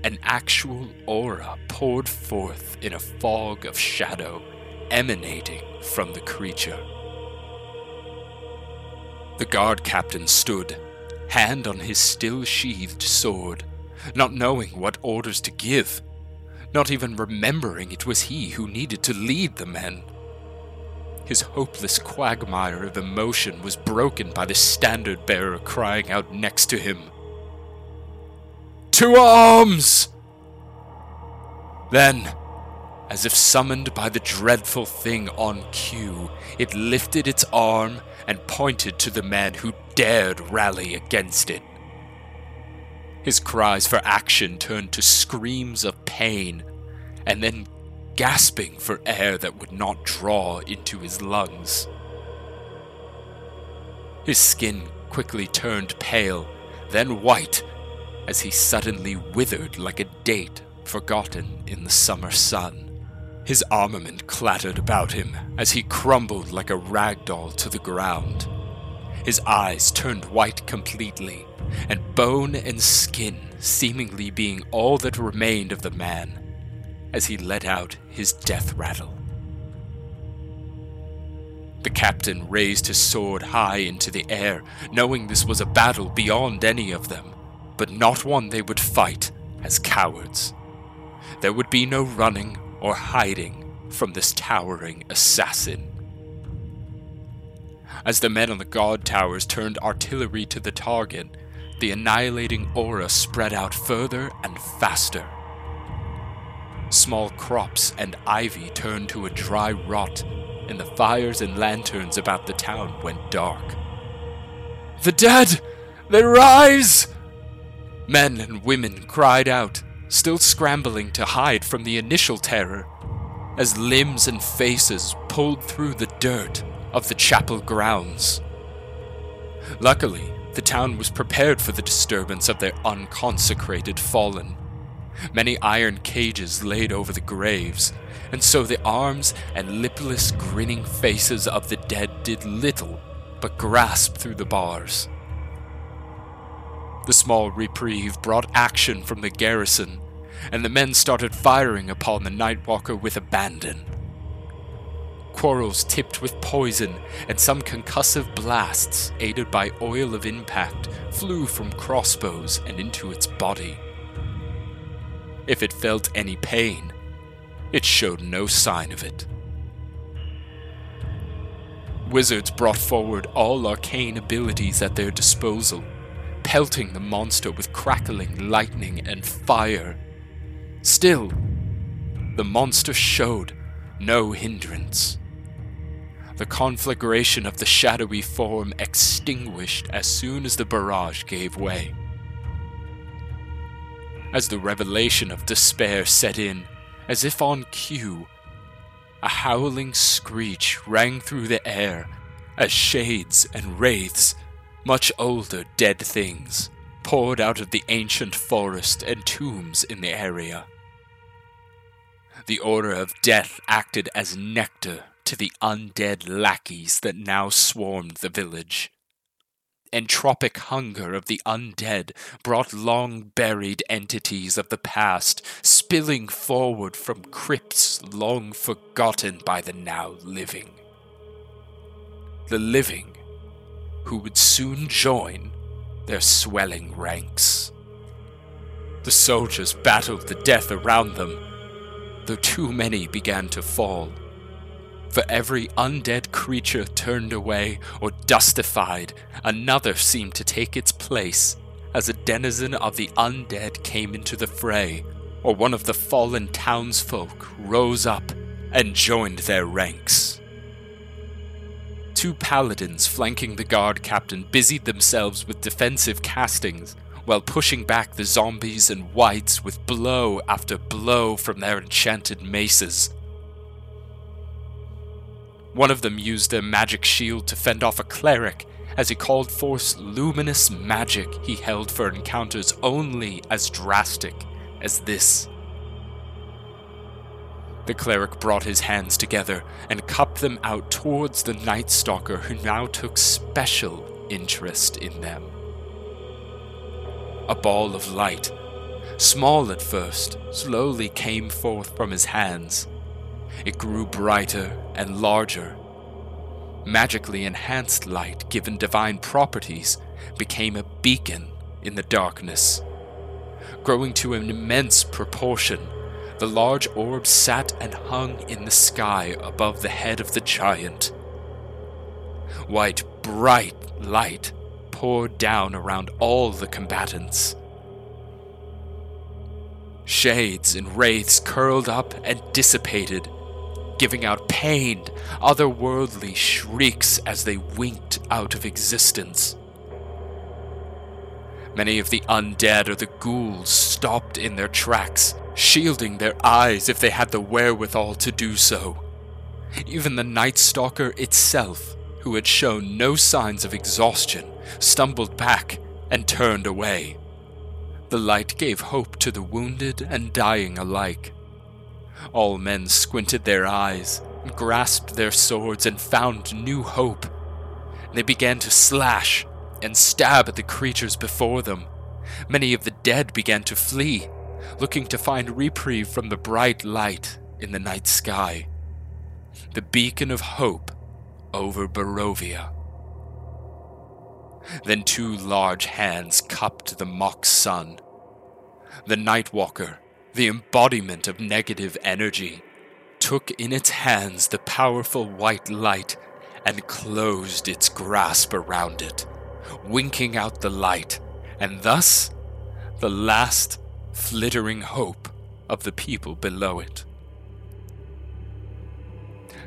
An actual aura poured forth in a fog of shadow emanating from the creature. The guard captain stood, hand on his still sheathed sword, not knowing what orders to give, not even remembering it was he who needed to lead the men. His hopeless quagmire of emotion was broken by the standard bearer crying out next to him. To arms! Then, as if summoned by the dreadful thing on cue, it lifted its arm and pointed to the man who dared rally against it. His cries for action turned to screams of pain, and then gasping for air that would not draw into his lungs. His skin quickly turned pale, then white, as he suddenly withered like a date forgotten in the summer sun. His armament clattered about him as he crumbled like a rag doll to the ground. His eyes turned white completely, and bone and skin seemingly being all that remained of the man as he let out his death rattle. The captain raised his sword high into the air, knowing this was a battle beyond any of them, but not one they would fight as cowards. There would be no running or hiding from this towering assassin. As the men on the guard towers turned artillery to the target, the annihilating aura spread out further and faster. Small crops and ivy turned to a dry rot, and the fires and lanterns about the town went dark. The dead! They rise! Men and women cried out, still scrambling to hide from the initial terror, as limbs and faces pulled through the dirt of the chapel grounds. Luckily, the town was prepared for the disturbance of their unconsecrated fallen. Many iron cages laid over the graves, and so the arms and lipless, grinning faces of the dead did little but grasp through the bars. The small reprieve brought action from the garrison, and the men started firing upon the Nightwalker with abandon. Quarrels tipped with poison and some concussive blasts, aided by oil of impact, flew from crossbows and into its body. If it felt any pain, it showed no sign of it. Wizards brought forward all arcane abilities at their disposal, pelting the monster with crackling lightning and fire. Still, the monster showed no hindrance. The conflagration of the shadowy form extinguished as soon as the barrage gave way. As the revelation of despair set in, as if on cue, a howling screech rang through the air as shades and wraiths, much older dead things, poured out of the ancient forest and tombs in the area. The Order of Death acted as nectar to the undead lackeys that now swarmed the village. Entropic hunger of the undead brought long buried entities of the past spilling forward from crypts long forgotten by the now living. The living who would soon join their swelling ranks. The soldiers battled the death around them, though too many began to fall. For every undead creature turned away or dustified, another seemed to take its place as a denizen of the undead came into the fray, or one of the fallen townsfolk rose up and joined their ranks. Two paladins flanking the guard captain busied themselves with defensive castings while pushing back the zombies and wights with blow after blow from their enchanted maces. One of them used their magic shield to fend off a cleric as he called forth luminous magic he held for encounters only as drastic as this. The cleric brought his hands together and cupped them out towards the Night Stalker, who now took special interest in them. A ball of light, small at first, slowly came forth from his hands. It grew brighter and larger. Magically enhanced light, given divine properties, became a beacon in the darkness. Growing to an immense proportion, the large orb sat and hung in the sky above the head of the giant. White, bright light poured down around all the combatants. Shades and wraiths curled up and dissipated, giving out pained, otherworldly shrieks as they winked out of existence. Many of the undead or the ghouls stopped in their tracks, shielding their eyes if they had the wherewithal to do so. Even the Night Stalker itself, who had shown no signs of exhaustion, stumbled back and turned away. The light gave hope to the wounded and dying alike. All men squinted their eyes, grasped their swords, and found new hope. They began to slash and stab at the creatures before them. Many of the dead began to flee, looking to find reprieve from the bright light in the night sky. The beacon of hope over Barovia. Then two large hands cupped the mock sun. The Nightwalker, the embodiment of negative energy, took in its hands the powerful white light and closed its grasp around it, winking out the light, and thus the last flittering hope of the people below it.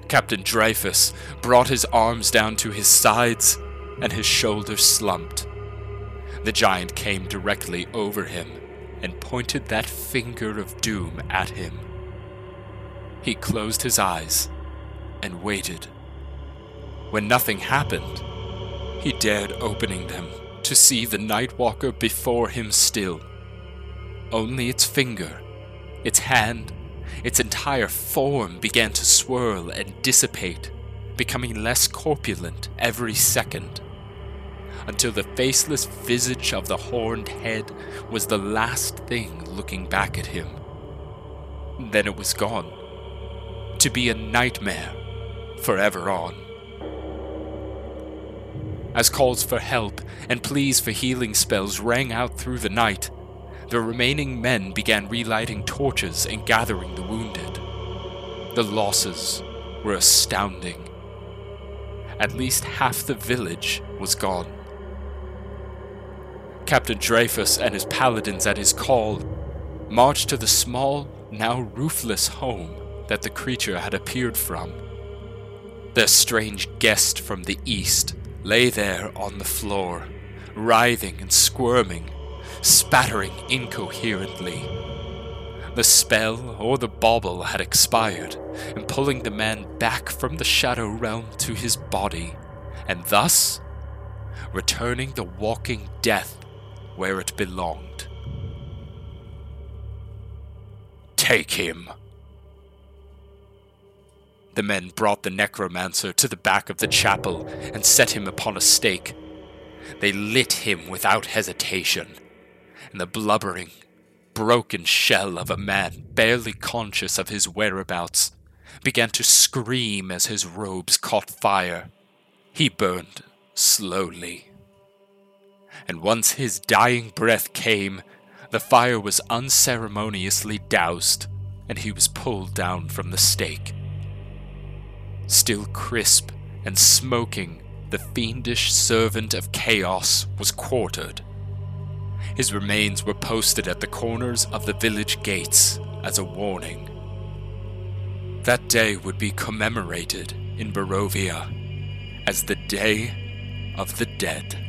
Captain Dreyfus brought his arms down to his sides and his shoulders slumped. The giant came directly over him and pointed that finger of doom at him. He closed his eyes and waited. When nothing happened, he dared opening them to see the Nightwalker before him still. Only its finger, its hand, its entire form began to swirl and dissipate, becoming less corpulent every second, until the faceless visage of the horned head was the last thing looking back at him. Then it was gone, to be a nightmare forever on. As calls for help and pleas for healing spells rang out through the night, the remaining men began relighting torches and gathering the wounded. The losses were astounding. At least half the village was gone. Captain Dreyfus and his paladins at his call marched to the small, now roofless home that the creature had appeared from. Their strange guest from the east lay there on the floor, writhing and squirming, spattering incoherently. The spell or the bauble had expired, and pulling the man back from the shadow realm to his body, and thus returning the walking death where it belonged. Take him. The men brought the necromancer to the back of the chapel and set him upon a stake. They lit him without hesitation, and the blubbering, broken shell of a man barely conscious of his whereabouts began to scream as his robes caught fire. He burned slowly. And once his dying breath came, the fire was unceremoniously doused, and he was pulled down from the stake. Still crisp and smoking, the fiendish servant of chaos was quartered. His remains were posted at the corners of the village gates as a warning. That day would be commemorated in Barovia as the Day of the Dead.